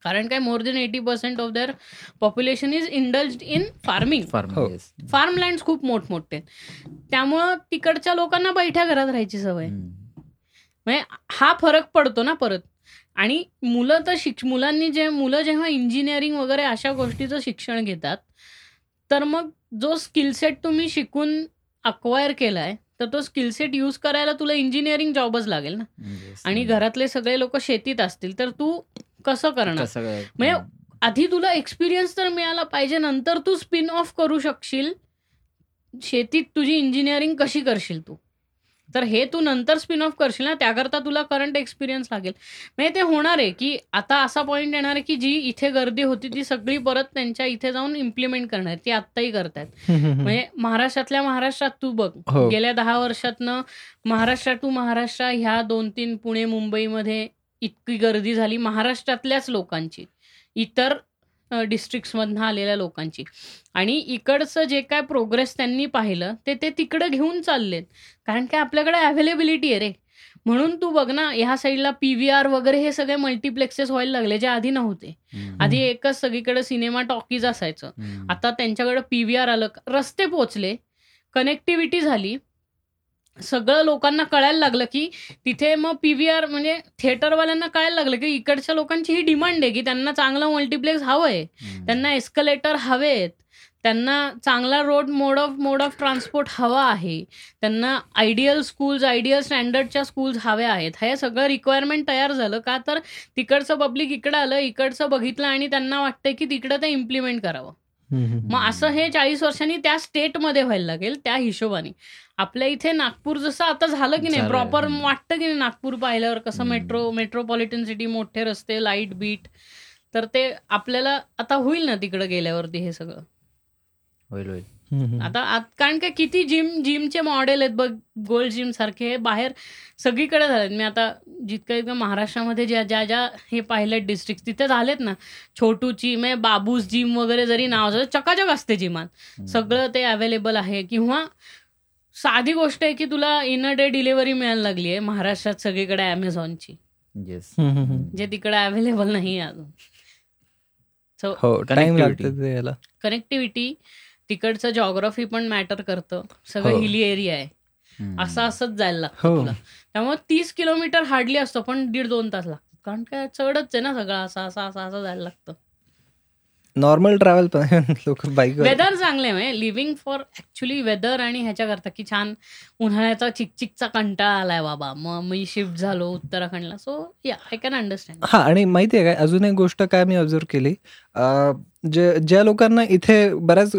कारण काय more than eighty percent of their population is indulge in farming farm. Farm land खूप मोठमोठे आहेत. त्यामुळं तिकडच्या लोकांना बैठ्या घरात राहायची सवय. म्हणजे हा फरक पडतो ना परत. आणि मुलं तर शिक्ष मुलांनी जे मुलं जेव्हा इंजिनिअरिंग वगैरे अशा गोष्टीचं शिक्षण घेतात तर मग जो स्किलसेट तुम्ही शिकून अक्वायर केलाय तर तो स्किलसेट यूज करायला तुला इंजिनिअरिंग जॉबच लागेल ना. आणि घरातले सगळे लोक शेतीत असतील तर तू कसं करणार? म्हणजे आधी तुला एक्सपिरियन्स तर मिळाला पाहिजे नंतर तू स्पिन ऑफ करू शकशील. शेतीत तुझी इंजिनिअरिंग कशी करशील तू? तर हे तू नंतर स्पिन ऑफ करशील ना त्याकरता तुला करंट एक्सपिरियन्स लागेल. म्हणजे ते होणार आहे की आता असा पॉईंट येणार आहे की जी इथे गर्दी होती ती सगळी परत त्यांच्या इथे जाऊन इम्प्लिमेंट करणार ती आत्ताही हम्म. म्हणजे महाराष्ट्रातल्या महाराष्ट्रात तू बघ हो. गेल्या दहा वर्षातनं महाराष्ट्र टू महाराष्ट्र ह्या दोन तीन पुणे मुंबईमध्ये इतकी गर्दी झाली महाराष्ट्रातल्याच लोकांची इतर डिस्ट्रिक्ट्समधनं आलेल्या लोकांची. आणि इकडचं जे काय प्रोग्रेस त्यांनी पाहिलं ते ते तिकडं घेऊन चाललेत. कारण काय आपल्याकडे अवेलेबिलिटी आहे रे. म्हणून तू बघ ना ह्या साईडला पी व्ही आर वगैरे हे सगळे मल्टिप्लेक्सेस व्हायला लागले जे आधी नव्हते. आधी एकच सगळीकडे सिनेमा टॉकीज असायचं. आता त्यांच्याकडे पी व्ही आर आलं रस्ते पोचले कनेक्टिव्हिटी झाली सगळं लोकांना कळायला लागलं की तिथे मग पी व्ही आर म्हणजे थिएटरवाल्यांना कळायला लागलं की इकडच्या लोकांची ही डिमांड आहे की त्यांना चांगलं मल्टिप्लेक्स हवं आहे त्यांना एस्कलेटर हवेत त्यांना चांगला road mode of mode of transport हवा आहे त्यांना आयडियल स्कूल्स आयडियल स्टँडर्डच्या स्कूल्स हव्या आहेत. हे सगळं रिक्वायरमेंट तयार झालं का तर तिकडचं पब्लिक इकडं आलं इकडचं बघितलं आणि त्यांना वाटतंय की तिकडं ते इम्प्लिमेंट करावं. मग असं हे चाळीस वर्षांनी त्या स्टेटमध्ये व्हायला लागेल त्या हिशोबाने. आपल्या इथे नागपूर जसं आता झालं की नाही. प्रॉपर. वाटतं की नाही नागपूर पाहिल्यावर कसं. मेट्रो मेट्रोपॉलिटन सिटी मोठे रस्ते लाइट बीट तर ते आपल्याला आता होईल ना तिकडे गेल्यावरती हे सगळं होईल होईल. आता कारण काय किती जिम जिमचे मॉडेल आहेत बघ गोल्ड जिम सारखे हे बाहेर सगळीकडे झालेत मी आता जितकं इतकं महाराष्ट्रामध्ये ज्या ज्या ज्या हे पाहिलेत डिस्ट्रिक्ट तिथे झालेत ना छोटूची मे बाबूस जिम वगैरे जरी नाव चकाचक असते जिमात. सगळं ते अवेलेबल आहे किंवा साधी गोष्ट आहे की तुला इन अ डे डिलिव्हरी मिळायला लागली आहे महाराष्ट्रात सगळीकडे अमेझॉनची. जे तिकडे अवेलेबल नाही अजून सो हो टाइम. लागतं कनेक्टिव्हिटी तिकडचं जॉग्राफी पण मॅटर करतं सगळं हो. हिली एरिया आहे. असं असंच जायला लागतं हो. तुला त्यामुळे तीस किलोमीटर हार्डली असतो पण दीड दोन तास लागतात कारण काय चढच आहे ना सगळं असं असं असं असं जायला लागतं नॉर्मल ट्रॅव्हल पण लोक बाईक वेदर चांगले म्हणजे लिव्हिंग फॉर ऍक्च्युली वेदर आणि ह्याच्याकरता की छान उन्हाळ्याचा चिकचिकचा कंटाळा आलाय बाबा. मग मी शिफ्ट झालो उत्तराखंडला. So yeah I can understand हा आणि माहिती आहे काय? अजून एक गोष्ट काय मी ऑब्झर्व केली? जे ज्या लोकांना इथे बऱ्याच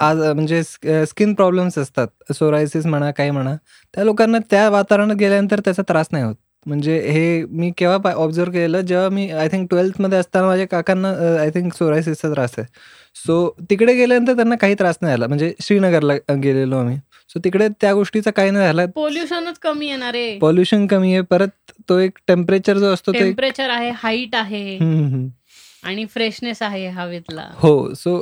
आज म्हणजे स्किन प्रॉब्लेम्स असतात. सोरायसिस म्हणा काही म्हणा. त्या लोकांना त्या वातावरणात गेल्यानंतर त्याचा त्रास नाही होत. म्हणजे हे मी केव्हा ऑब्झर्व केलेलं जेव्हा मी आय थिंक ट्वेल्थमध्ये असताना माझ्या काकांना आय थिंक सोरायसिसचा त्रास आहे. सो तिकडे गेल्यानंतर त्यांना काही त्रास नाही आला म्हणजे श्रीनगरला गेलेलो आम्ही. सो तिकडे त्या गोष्टीचा काही नाही झाला. पोल्युशनच कमी येणार आहे. पॉल्युशन कमी आहे. परत तो एक टेम्परेचर जो असतो टेम्परेचर आहे हाईट आहे. आणि फ्रेशनेस आहे हवेतला. हो. सो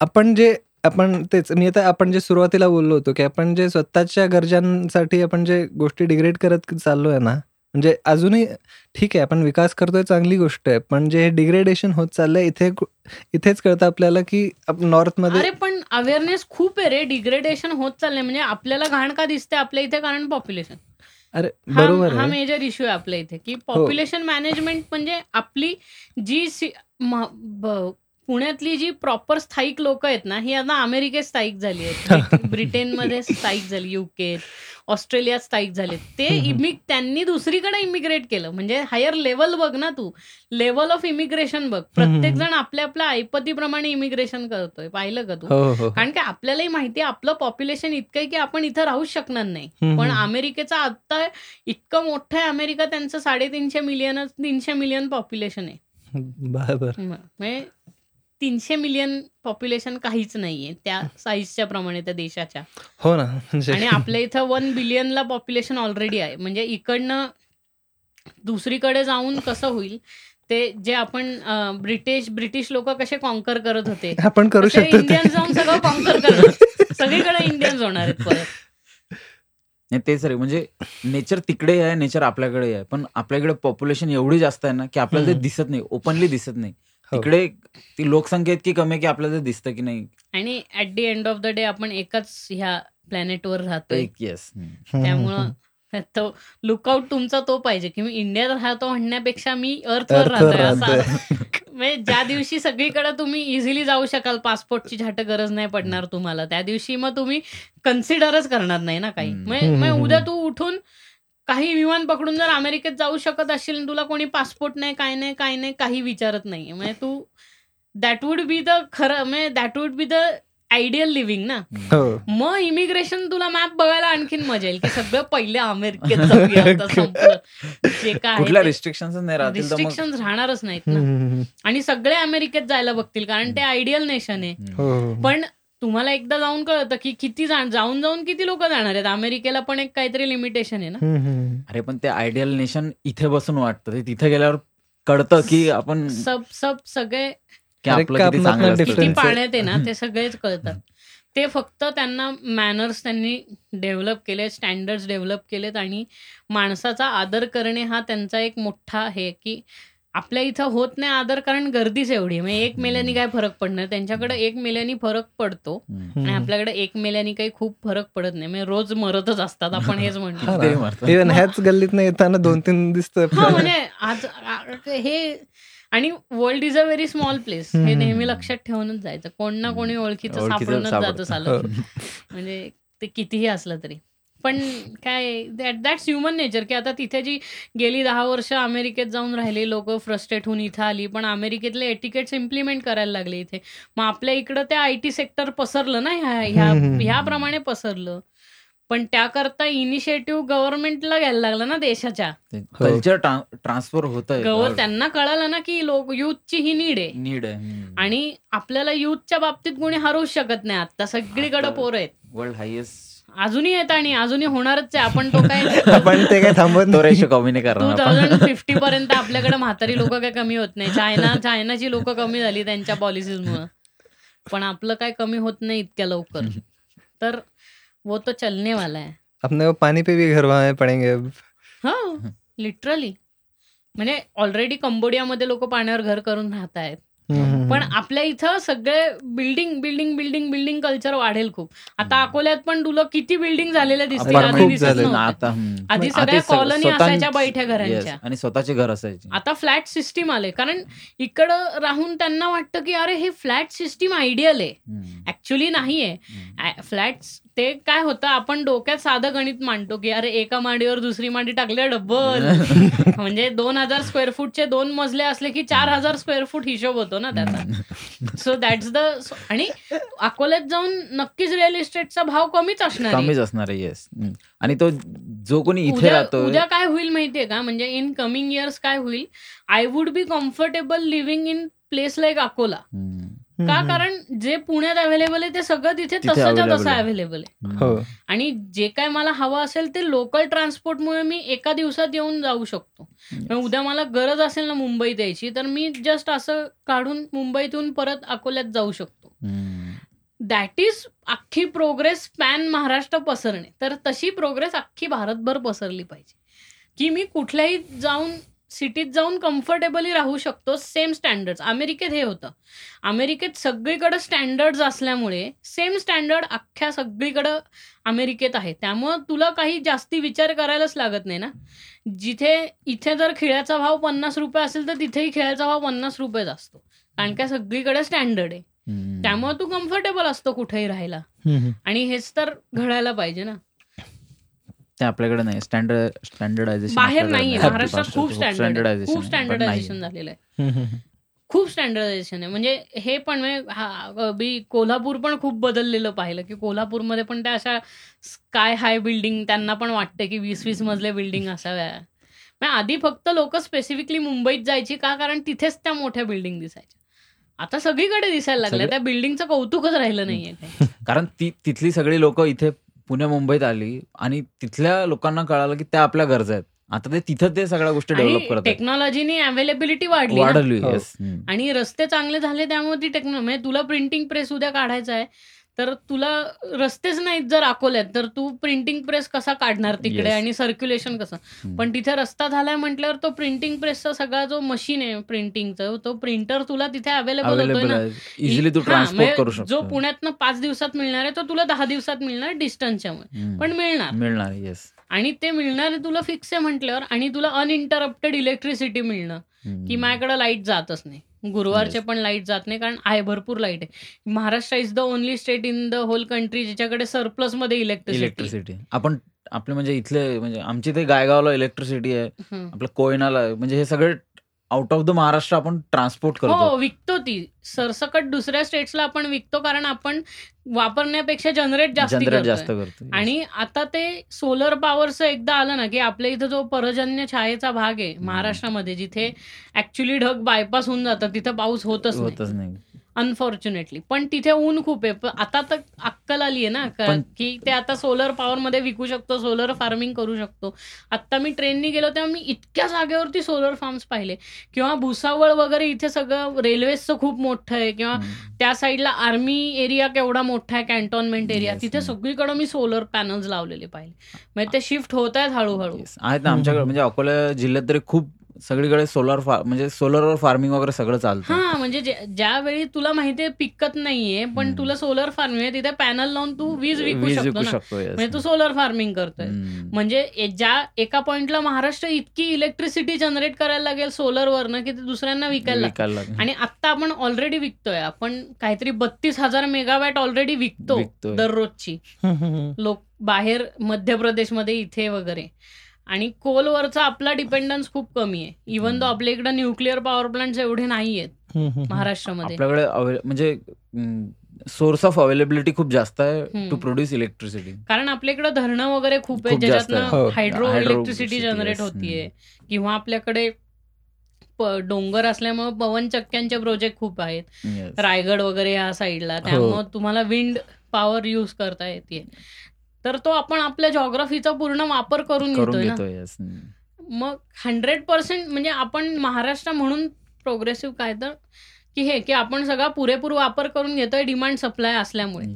आपण जे आपण तेच मी आता आपण जे सुरुवातीला बोललो होतो की आपण जे स्वतःच्या गरजांसाठी आपण जे गोष्टी डिग्रेड करत चाललोय ना म्हणजे अजूनही ठीक आहे आपण विकास करतोय चांगली गोष्ट आहे. पण जे डिग्रेडेशन होत चाललंय इथे इथेच कळतं आपल्याला की नॉर्थमध्ये अरे पण अवेअरनेस खूप आहे रे. डिग्रेडेशन होत चाललंय. म्हणजे आपल्याला घाण का दिसते आपल्या इथे कारण पॉप्युलेशन अरे हा बरोबर हा मेजर इश्यू आहे आपल्या इथे की पॉप्युलेशन मॅनेजमेंट म्हणजे आपली जी पुण्यातली जी प्रॉपर स्थायिक लोक आहेत ना ही आता अमेरिकेत स्थायिक झाली आहेत. ब्रिटनमध्ये स्थायिक झाली युके ऑस्ट्रेलियात स्थायिक झाले ते इमिग त्यांनी दुसरीकडे इमिग्रेट केलं. म्हणजे हायर लेवल बघ ना तू. लेवल ऑफ इमिग्रेशन बघ. प्रत्येक जण आपल्या आपल्या ऐपतीप्रमाणे इमिग्रेशन करतोय. पाहिलं का तू? हो हो कारण की आपल्यालाही माहिती आहे आपलं पॉप्युलेशन इतकं आहे की आपण इथं राहूच शकणार नाही. पण. अमेरिकेचा आता इतकं मोठं आहे अमेरिका त्यांचं साडेतीनशे मिलियन तीनशे मिलियन पॉप्युलेशन आहे. बरोबर. म्हणजे तीनशे मिलियन पॉप्युलेशन काहीच नाहीये त्या साईजच्या प्रमाणे त्या देशाच्या. हो ना. म्हणजे आणि आपल्या इथं वन बिलियनला पॉप्युलेशन ऑलरेडी आहे. म्हणजे इकडनं दुसरीकडे जाऊन कसं होईल ते जे आपण ब्रिटिश ब्रिटिश लोक कसे कॉन्कर करत होते आपण करू शकतो इंडियन जाऊन सगळं कॉन्कर करणार सगळीकडे इंडियन्स होणार आहेत परत. नाही तेच रे. म्हणजे नेचर तिकडे आहे नेचर आपल्याकडे आहे. पण आपल्याकडे पॉप्युलेशन एवढी जास्त आहे ना की आपल्याला ते. दिसत नाही ओपनली दिसत नाही. तिकडे ती लोकसंख्या इतकी कमी आहे की आपल्याला ते दिसतं की नाही. आणि at the end of the day आपण एकाच ह्या प्लॅनेटवर राहतोय. एक येस हम्म, त्यामुळं तो लुकआउट तुमचा तो पाहिजे की मी इंडियात राहतो म्हणण्यापेक्षा मी अर्थवर राहतोय असं. म्हणजे ज्या दिवशी सगळीकडे तुम्ही इझिली जाऊ शकाल पासपोर्टची झाट गरज नाही पडणार तुम्हाला. त्या दिवशी मग तुम्ही कन्सिडरच करणार नाही ना काही. म्हणजे उद्या. तू उठून काही विमान पकडून जर अमेरिकेत जाऊ शकत असशील आणि तुला कोणी पासपोर्ट नाही काय नाही काय नाही काही विचारत नाही म्हणजे तू दॅट वुड बी द खरं म्हणजे that would be the ideal living ना. हो. मग इमिग्रेशन तुला मॅप बघायला आणखीन मजा येईल की सगळं पहिले अमेरिकेत रिस्ट्रिक्शन रिस्ट्रिक्शन राहणारच नाहीत ना. आणि सगळे अमेरिकेत जायला बघतील कारण ते आयडियल नेशन आहे. हो, हो. पण तुम्हाला एकदा जाऊन कळतं की किती जाऊन जाऊन किती लोक जाणार आहेत. अमेरिकेला पण एक काहीतरी लिमिटेशन आहे ना. अरे पण ते आयडियल नेशन इथे बसून वाटतं. ते तिथे गेल्यावर कळतं की आपण सब सब सगळे किती. पाण्यात आहे ना ते सगळेच कळतात. ते फक्त त्यांना मॅनर्स त्यांनी डेव्हलप केले स्टँडर्ड्स डेव्हलप केलेत आणि माणसाचा आदर करणे हा त्यांचा एक मोठा हे की आपल्या इथं होत नाही आदर कारण गर्दीच एवढी. म्हणजे एक मेल्यानी काय फरक पडणार? त्यांच्याकडे एक मेल्यानी फरक पडतो. आणि आपल्याकडे एक मेल्यानी काही खूप फरक पडत नाही. म्हणजे रोज मरतच असतात आपण हेच म्हणतो. हा ह्याच गल्लीत येताना दोन तीन दिसत. हा म्हणजे आज हे आणि world is a very small place हे. नेहमी लक्षात ठेवूनच जायचं. कोण ना कोणी ओळखीचं सापडूनच जातं सापडतं. चालत म्हणजे ते कितीही असलं तरी. पण काय दॅट्स ह्युमन नेचर की आता तिथे जी गेली दहा वर्ष अमेरिकेत जाऊन राहिले लोक फ्रस्ट्रेट होऊन इथं आली पण अमेरिकेतले एटिकेट्स इम्प्लिमेंट करायला लागले इथे. मग आपल्या इकडं ते आय टी सेक्टर पसरलं ना ह्या ह्या. ह्याप्रमाणे पसरलं. पण त्याकरता इनिशिएटिव्ह गव्हर्नमेंटला घ्यायला लागलं ना देशाच्या. कल्चर ट्रान्सफर होत त्यांना कळालं ना की लोक युथची ही नीड आहे. नीड आहे. आणि आपल्याला युथच्या बाबतीत कोणी हरवूच शकत नाही. आता सगळीकडे पोरं आहेत. वर्ल्ड हायेस्ट अजूनही येत आणि अजूनही होणारच आहे. आपण तो काय आपण ते काय थांबत तो. रेशो कमी नाही टू. थाउजंड फिफ्टी पर्यंत आपल्याकडे म्हातारी लोक काय कमी होत नाही. चायना चायनाची लोक कमी झाली त्यांच्या पॉलिसीजमुळे पण आपलं काय कमी होत नाही इतक्या लवकर. तर वो तो चलने वाला है अपने को पानी पे भी घर पड़ेंगे. हा लिटरली म्हणजे ऑलरेडी कंबोडियामध्ये लोक पाण्यावर घर करून राहत आहेत पण आपल्या इथं सगळे building building building building culture वाढेल खूप आता अकोल्यात पण तुला किती बिल्डिंग झालेल्या दिसतील आधी दिसत. आधी सगळ्या सग- कॉलनी असायच्या बैठ्या. घरांच्या आणि स्वतःचे घर असायचे आता फ्लॅट सिस्टीम आले कारण इकडं राहून त्यांना वाटतं की अरे हे फ्लॅट सिस्टीम आयडियल आहे. ऍक्च्युली नाहीये हम्म. ते काय होतं आपण डोक्यात साधं गणित मांडतो की अरे एका माडीवर दुसरी माडी टाकल्या डबल म्हणजे दोन हजार स्क्वेअर फूटचे दोन मजले असले की चार हजार स्क्वेअर फूट हिशोब होतो ना त्याचा. सो दॅट्स द आणि अकोल्यात जाऊन नक्कीच रिअल इस्टेटचा भाव कमीच असणार आहे. कमीच असणार आहे येस आणि तो जो कोणी इथे राहतो उद्या काय होईल माहितीये का? म्हणजे इन कमिंग इयर्स काय होईल? I would be comfortable living in place like Akola. का कारण जे पुण्यात अवेलेबल आहे ते सगळं तिथे तसंच्या available तसं. अवेलेबल आहे. हो. आणि जे काय मला हवं असेल ते लोकल ट्रान्सपोर्टमुळे मी एका दिवसात येऊन जाऊ शकतो. उद्या मला गरज असेल ना मुंबईत यायची तर मी जस्ट असं काढून मुंबईतून परत अकोल्यात जाऊ शकतो. दॅट इज अख्खी प्रोग्रेस पॅन महाराष्ट्र पसरणे. तर तशी प्रोग्रेस अख्खी भारतभर पसरली पाहिजे. की मी कुठल्याही जाऊन सिटीत जाऊन कम्फर्टेबली राहू शकतो सेम स्टँडर्ड अमेरिकेत हे होतं. अमेरिकेत सगळीकडे स्टँडर्ड्स असल्यामुळे सेम स्टँडर्ड अख्ख्या सगळीकडं अमेरिकेत आहे. त्यामुळं तुला काही जास्ती विचार करायलाच लागत नाही ना? जिथे इथे जर खिळ्याचा भाव पन्नास रुपये असेल तर तिथेही खिळ्याचा भाव पन्नास रुपयेच असतो. कारण का सगळीकडे स्टँडर्ड आहे. त्यामुळे तू कम्फर्टेबल असतो कुठेही राहायला. आणि हेच तर घडायला पाहिजे ना? ते आपल्याकडे नाही. स्टँडर्ड स्टँडर्डायझेशन बाहेर नाहीये. महाराष्ट्रात खूप स्टँडर्ड खूप स्टँडर्डायझेशन झालेलं आहे. खूप स्टँडर्डायझेशन आहे. म्हणजे हे पण म्हणजे हा, बी कोल्हापूर पण खूप बदललेलं पाहिलं की कोल्हापूरमध्ये पण त्या अशा स्काय हाय बिल्डिंग त्यांना पण वाटते की वीस वीस मजले बिल्डिंग असाव्या. म्हणजे आधी फक्त लोक स्पेसिफिकली मुंबईत जायची का? कारण तिथेच त्या मोठ्या बिल्डिंग दिसायच्या. आता सगळीकडे दिसायला लागल्या. त्या बिल्डिंगचं कौतुकच राहिलं नाहीये. कारण ती तिथली सगळी लोक इथे पुणे मुंबईत आली आणि तिथल्या लोकांना कळालं की त्या आपल्या गरजा आहेत. आता ते तिथं ते सगळ्या गोष्टी डेव्हलप आणि करत आहेत. टेक्नॉलॉजीनी अवेलेबिलिटी वाढली. वाढली हो. आणि रस्ते चांगले झाले त्यामुळे ती टेक्नॉलॉजी म्हणजे तुला प्रिंटिंग प्रेस उद्या काढायचा आहे. तर तुला रस्तेच नाहीत जर अकोल्यात तर तू प्रिंटिंग प्रेस कसा काढणार तिकडे Yes. आणि सर्क्युलेशन कसं? पण तिथे रस्ता झालाय म्हटल्यावर तो प्रिंटिंग प्रेसचा सगळा जो मशीन आहे प्रिंटिंगचा तो प्रिंटर तुला तिथे अवेलेबल होतोय ना? इझिली तू ट्रान्सपोर्ट म्हणजे करू जो शकतो. पुण्यातनं पाच दिवसात मिळणार आहे तो तुला दहा दिवसात मिळणार डिस्टन्सच्या मुळे हम्म. पण मिळणार. मिळणार येस आणि ते मिळणार तुला फिक्स आहे म्हटल्यावर आणि तुला अनइंटरप्टेड इलेक्ट्रिसिटी मिळणं की माझ्याकडे लाइट जातच नाही. गुरुवारचे पण लाइट जात नाही कारण आहे भरपूर लाइट आहे. Maharashtra is the only state in the whole country ज्याच्याकडे सरप्लसमध्ये इलेक्ट्रिसिटी इलेक्ट्रिसिटी आपण आपले म्हणजे इथले म्हणजे आमची ते गायगावला इलेक्ट्रिसिटी आहे. आपलं कोयनाला. म्हणजे हे सगळे आउट ऑफ द महाराष्ट्र आपण ट्रान्सपोर्ट करतो. हो विकतो ती. सरसकट दुसऱ्या स्टेट्सला आपण विकतो कारण आपण वापरण्यापेक्षा जनरेट जास्त करतो आणि आता ते सोलर पॉवरचं एकदा आलं ना की आपल्या इथं जो परजन्य छायेचा भाग आहे महाराष्ट्रामध्ये जिथे ऍक्च्युली ढग बायपास होऊन जातात तिथं पाऊस होतच होतच नाही. अनफॉर्च्युनेटली पण तिथे ऊन खूप आहे. पण आता तर अक्कल आली आहे ना का- ते आता सोलर पॉवर मध्ये विकू शकतो सोलर फार्मिंग करू शकतो. आता मी ट्रेननी गेलो तेव्हा मी इतक्या जागेवरती सोलर फार्म्स पाहिले. किंवा भुसावळ वगैरे इथे सगळं रेल्वेचं खूप मोठं आहे. किंवा. त्या साईडला आर्मी एरिया केवढा मोठा आहे कॅन्टोन्मेंट एरिया तिथे. सगळीकडे मी सोलर पॅनल्स लावलेले पाहिले. म्हणजे ते शिफ्ट होत आहेत हळूहळू. आहेत ना आमच्याकडे. म्हणजे अकोला जिल्ह्यात तरी खूप सगळीकडे सोलर म्हणजे सोलरवर फार्मिंग वगैरे सगळं चालतं हा म्हणजे ज्यावेळी तुला माहितीये पिकत नाहीये पण. तुला सोलर फार्मिंग आहे तिथे पॅनल लावून तू वीज विकू शकतो. म्हणजे तू सोलर फार्मिंग करतोय. म्हणजे ज्या एका पॉइंटला महाराष्ट्र इतकी इलेक्ट्रिसिटी जनरेट करायला लागेल सोलरवरनं की ते दुसऱ्यांना विकायला लागेल. आणि आता आपण ऑलरेडी विकतोय आपण काहीतरी बत्तीस हजार मेगावॅट ऑलरेडी विकतो. दररोजची लोक बाहेर मध्य प्रदेशमध्ये इथे वगैरे आणि कोलवरचा आपला डिपेंडन्स खूप कमी आहे. इव्हन दो आपल्या इकडे न्यूक्लिअर पॉवर प्लांट एवढे नाही आहेत महाराष्ट्रामध्ये. आपल्याकडे म्हणजे सोर्स ऑफ अवेलेबिलिटी खूप जास्त आहे. टू प्रोड्यूस इलेक्ट्रिसिटी कारण आपल्या इकडे धरणं वगैरे खूप आहे. ज्याच्यातनं हो. Hydro electricity generate. होतीये. किंवा आपल्याकडे डोंगर असल्यामुळे पवन चक्क्यांचे प्रोजेक्ट खूप आहेत. रायगड वगैरे या साईडला त्यामुळे तुम्हाला विंड पॉवर युज करता येते तर तो आपण आपल्या जॉग्राफीचा पूर्ण वापर करून घेतोय मग हंड्रेड पर्सेंट म्हणजे आपण महाराष्ट्र म्हणून प्रोग्रेसिव्ह काय तर? की हे की आपण सगळा पुरेपूर वापर करून घेतोय डिमांड सप्लाय असल्यामुळे.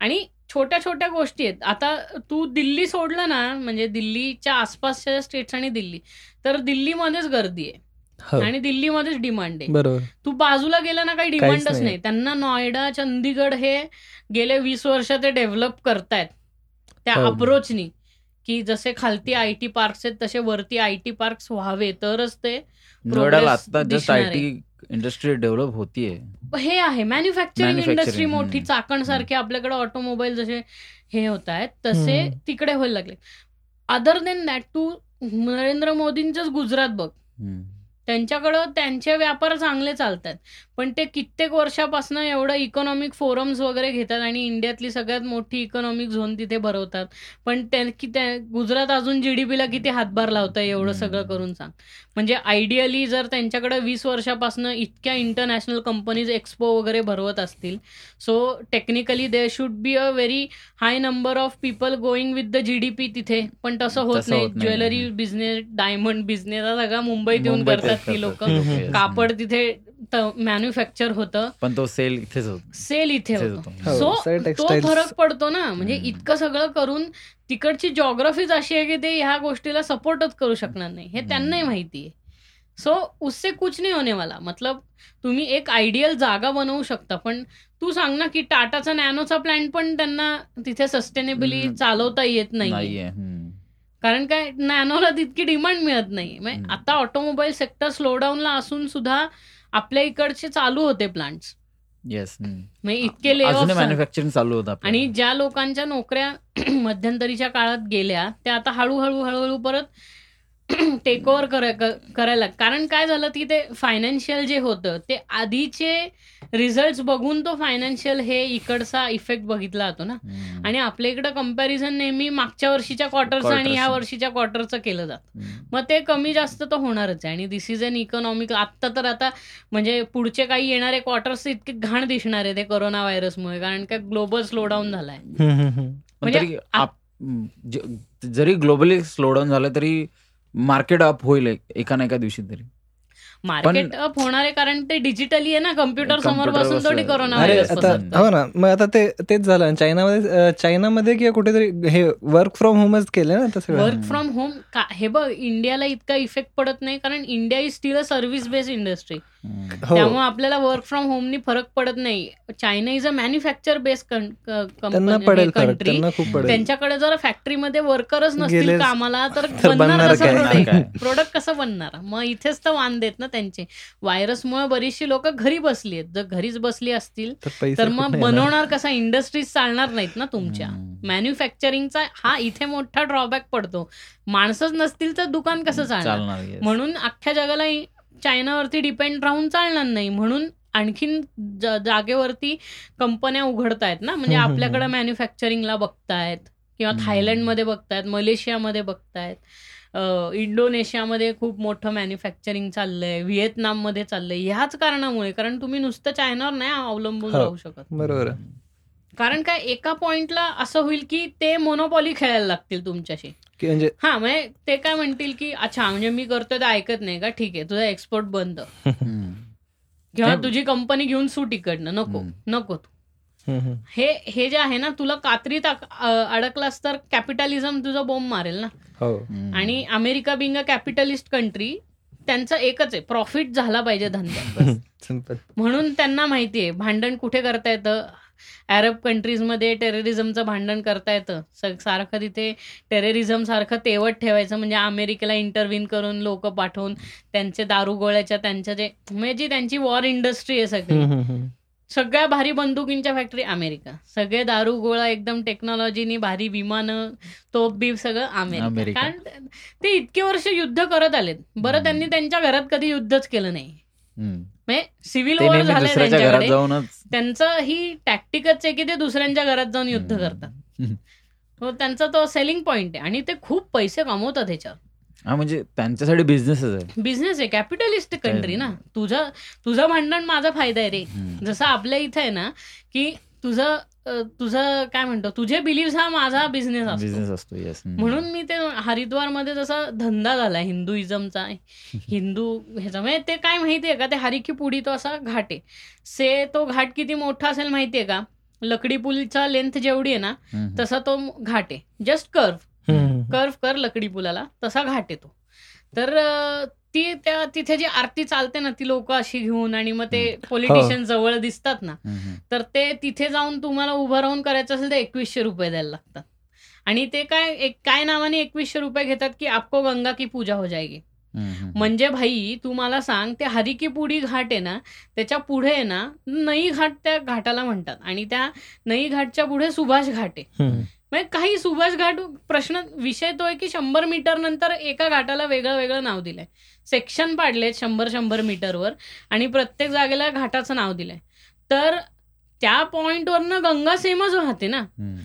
आणि छोट्या छोट्या गोष्टी आहेत. आता तू दिल्ली सोडलं ना म्हणजे दिल्लीच्या आसपासच्या स्टेट्स आणि दिल्ली तर दिल्लीमध्येच गर्दी आहे. हो. आणि दिल्लीमध्येच डिमांड आहे. बरोबर. तू बाजूला गेला ना काही डिमांडच नाही. नाही. त्यांना नोएडा चंदीगड हे गेले वीस वर्ष ते डेव्हलप करतायत. त्या हो. अप्रोचनी की जसे खालती आय टी पार्क्स आहेत तसे वरती आय टी पार्क्स व्हावे तरच ते आता just I. T industry develop होतीये हे आहे मॅन्युफॅक्चरिंग इंडस्ट्री मोठी. चाकण सारखे आपल्याकडे ऑटोमोबाईल जसे हे होत आहेत तसे. तिकडे व्हायला लागले अदर देन दॅट तू नरेंद्र मोदींचंच गुजरात बघ. त्यांच्याकडं त्यांचे व्यापार चांगले चालतात पण ते कित्येक वर्षापासून एवढं इकॉनॉमिक फोरम्स वगैरे घेतात आणि इंडियातली सगळ्यात मोठी इकॉनॉमिक झोन तिथे भरवतात पण त्या गुजरात अजून जीडीपीला किती हातभार लावतंय एवढं. सगळं करून सांग म्हणजे आयडियली जर त्यांच्याकडे वीस वर्षापासून इतक्या इंटरनॅशनल कंपनीज एक्सपो वगैरे भरवत असतील so technically they should be a very high number of people going with the GDP तिथे पण तसं होत नाही. ज्वेलरी बिझनेस डायमंड बिझनेस हा सगळा मुंबईत येऊन करतात ती लोक. कापड तिथे मॅन्युफॅक्चर होतं. पण तो सेल इथेच होत. सेल इथे होतं. सो तो फरक पडतो ना. म्हणजे. इतकं सगळं करून तिकडची जॉग्रफीच अशी आहे की ते ह्या गोष्टीला सपोर्टच करू शकणार नाही. हे त्यांनाही माहिती आहे. सो उससे कुछ नाही होने वाला. मतलब तुम्ही एक आयडियल जागा बनवू शकता. पण तू सांग ना की टाटाचा नॅनोचा प्लॅन पण त्यांना तिथे सस्टेनेबली. चालवता येत नाही नाहीये. कारण काय? नॅनोला तितकी डिमांड मिळत नाही म्हणजे. आता ऑटोमोबाईल सेक्टर स्लोडाऊनला असून सुद्धा आपल्या इकडचे चालू होते प्लांट्स येस. म्हणजे इतके अजूनही झाले. मॅन्युफॅक्चरिंग चालू होतं. आणि ज्या लोकांच्या नोकऱ्या मध्यंतरीच्या काळात गेल्या त्या आता हळूहळू हळूहळू परत टेक ओव्हर करायला कारण काय झालं की ते फायनान्शियल जे होतं ते आधीचे रिझल्ट बघून तो फायनान्शियल हे इकडचा इफेक्ट बघितला जातो ना. आणि आपल्या इकडं कंपॅरिझन नेहमी मागच्या वर्षीच्या क्वार्टरचं आणि Quarters. ह्या वर्षीच्या क्वार्टरचं केलं जातं. मग ते कमी जास्त तर होणारच आहे आणि दिस इज अन इकॉनॉमिक आत्ता तर आता म्हणजे पुढचे काही येणारे क्वार्टर्स इतके घाण दिसणार आहे ते कोरोना व्हायरसमुळे कारण काय ग्लोबल स्लोडाऊन झालाय म्हणजे जरी ग्लोबली स्लोडाऊन झालं तरी मार्केट अप होईल एक- एका ना एका दिवशी तरी मार्केट अप होणार आहे कारण ते डिजिटली आहे ना कम्प्युटर समोर Computer बसून. थोडी कोरोना. हो ना मग आता ते तेच झालं चायनामध्ये चायनामध्ये किंवा कुठेतरी हे वर्क फ्रॉम होमच केलं ना सगळं वर्क फ्रॉम होम हे बघ इंडियाला इतका इफेक्ट पडत नाही कारण India is still a service based industry त्यामुळे आपल्याला वर्क फ्रॉम होमनी फरक पडत नाही. China is a manufacture based त्यांना पडेल फरक कंट्री त्यांना खूप पडेल. त्यांच्याकडे जर फॅक्टरीमध्ये वर्करच नसतील कामाला तर बनणार कसं? प्रोडक्ट कसं बनणार? मग इथेच तर वांद देत ना त्यांचे. व्हायरसमुळे बरीचशी लोक घरी बसली आहेत. जर घरीच बसली असतील तर मग? बनवणार कसा? इंडस्ट्रीज चालणार नाहीत ना तुमच्या. मॅन्युफॅक्चरिंगचा हा इथे मोठा ड्रॉबॅक पडतो. माणसंच नसतील तर दुकान कसं चालणार. म्हणून अख्ख्या जगाला चायनावरती डिपेंड राहून चालणार नाही म्हणून आणखीन जागेवरती कंपन्या उघडतायत ना म्हणजे आपल्याकडे. मॅन्युफॅक्चरिंगला बघतायत किंवा. थायलंडमध्ये बघतायत मलेशियामध्ये बघतायत इंडोनेशियामध्ये खूप मोठं मॅन्युफॅक्चरिंग चाललंय व्हिएतनाममध्ये चाललंय ह्याच कारणामुळे कारण तुम्ही नुसतं चायनावर नाही अवलंबून हो. राहू शकत बरोबर. कारण काय एका पॉइंटला असं होईल की ते मोनोपॉली खेळायला लागतील तुमच्याशी की म्हणजे हा म्हणजे ते काय म्हणतील की अच्छा म्हणजे मी करतोय ते ऐकत नाही का ठीक आहे तुझा एक्सपोर्ट बंद. किंवा. तुझी कंपनी घेऊन सूट इकडनं नको. नको तू. हे हे जे आहे ना तुला कात्रीत अडकलास तर कॅपिटलिझम तुझं बोंब मारेल ना हो. आणि America being a capitalist country त्यांचं एकच आहे प्रॉफिट झाला पाहिजे. सिंपल म्हणून त्यांना माहिती आहे भांडण कुठे करता येतं अरब कंट्रीजमध्ये टेररिझमचं भांडण करता येतं. स- सारखं तिथे टेररिझम सारखं तेवट ठेवायचं. म्हणजे अमेरिकेला इंटरव्हिन करून लोक पाठवून त्यांचे दारुगोळ्याच्या त्यांच्या जे म्हणजे जी त्यांची वॉर इंडस्ट्री आहे सगळी. सगळ्या भारी बंदुकींच्या फॅक्टरी अमेरिका. सगळे दारू गोळा एकदम टेक्नॉलॉजीनी भारी विमानं तोप बीप सगळं अमेरिका. कारण ते इतके वर्ष युद्ध करत आलेत. बरं. त्यांनी त्यांच्या घरात कधी युद्धच केलं नाही. सिव्हिल वॉर घरात त्यांच्याकडे त्यांचं ही टॅक्टिकच आहे की ते दुसऱ्यांच्या घरात जाऊन युद्ध. करतात. त्यांचा तो सेलिंग पॉइंट आहे आणि ते खूप पैसे कमवतात ह्याच्यावर. हा म्हणजे त्यांच्यासाठी बिझनेसच आहे. बिझनेस आहे कॅपिटलिस्टिक कंट्री ना. तुझं तुझं भांडण माझा फायदा आहे रे. जसं आपल्या इथं आहे ना की तुझं तुझं काय म्हणतो तुझे बिलीव्ह हा माझा बिझनेस असतो. बिझनेस असतो येस म्हणून मी ते हरिद्वारमध्ये जसा धंदा झाला हिंदुइझमचा हिंदू ह्याचा म्हणजे ते काय माहितीये का ते हरिकी पुडी तो असा घाट आहे. से तो घाट किती मोठा असेल माहितीये का? लकडी पुलचा लेंथ जेवढी आहे ना तसा तो घाट आहे. Just curve. कर्व कर लकडी पुलाला तसा घाट येतो तर अं, ती त्या तिथे जी आरती चालते ना ती लोक अशी घेऊन आणि मग ते पॉलिटिशियन जवळ दिसतात ना. तर ते तिथे जाऊन तुम्हाला उभं राहून करायचं असेल तर एकवीसशे रुपये द्यायला लागतात आणि ते काय एक काय नावाने एकवीसशे रुपये घेतात की आपको गंगा की पूजा हो जाएगी. म्हणजे भाई तू मला सांग ते हरिकीपुडी घाट आहे ना त्याच्या पुढे आहे ना नई घाट त्या घाटाला म्हणतात आणि त्या नई घाटच्या पुढे सुभाष घाट आहे. म्हणजे काही सुभाष घाट प्रश्न विषय तो आहे की शंभर मीटर नंतर एका घाटाला वेगळं वेगळं नाव दिलंय सेक्शन पाडलेत शंभर शंभर मीटरवर आणि प्रत्येक जागेला घाटाचं नाव दिलंय तर त्या पॉइंटवरनं गंगा सेमच वाहते ना.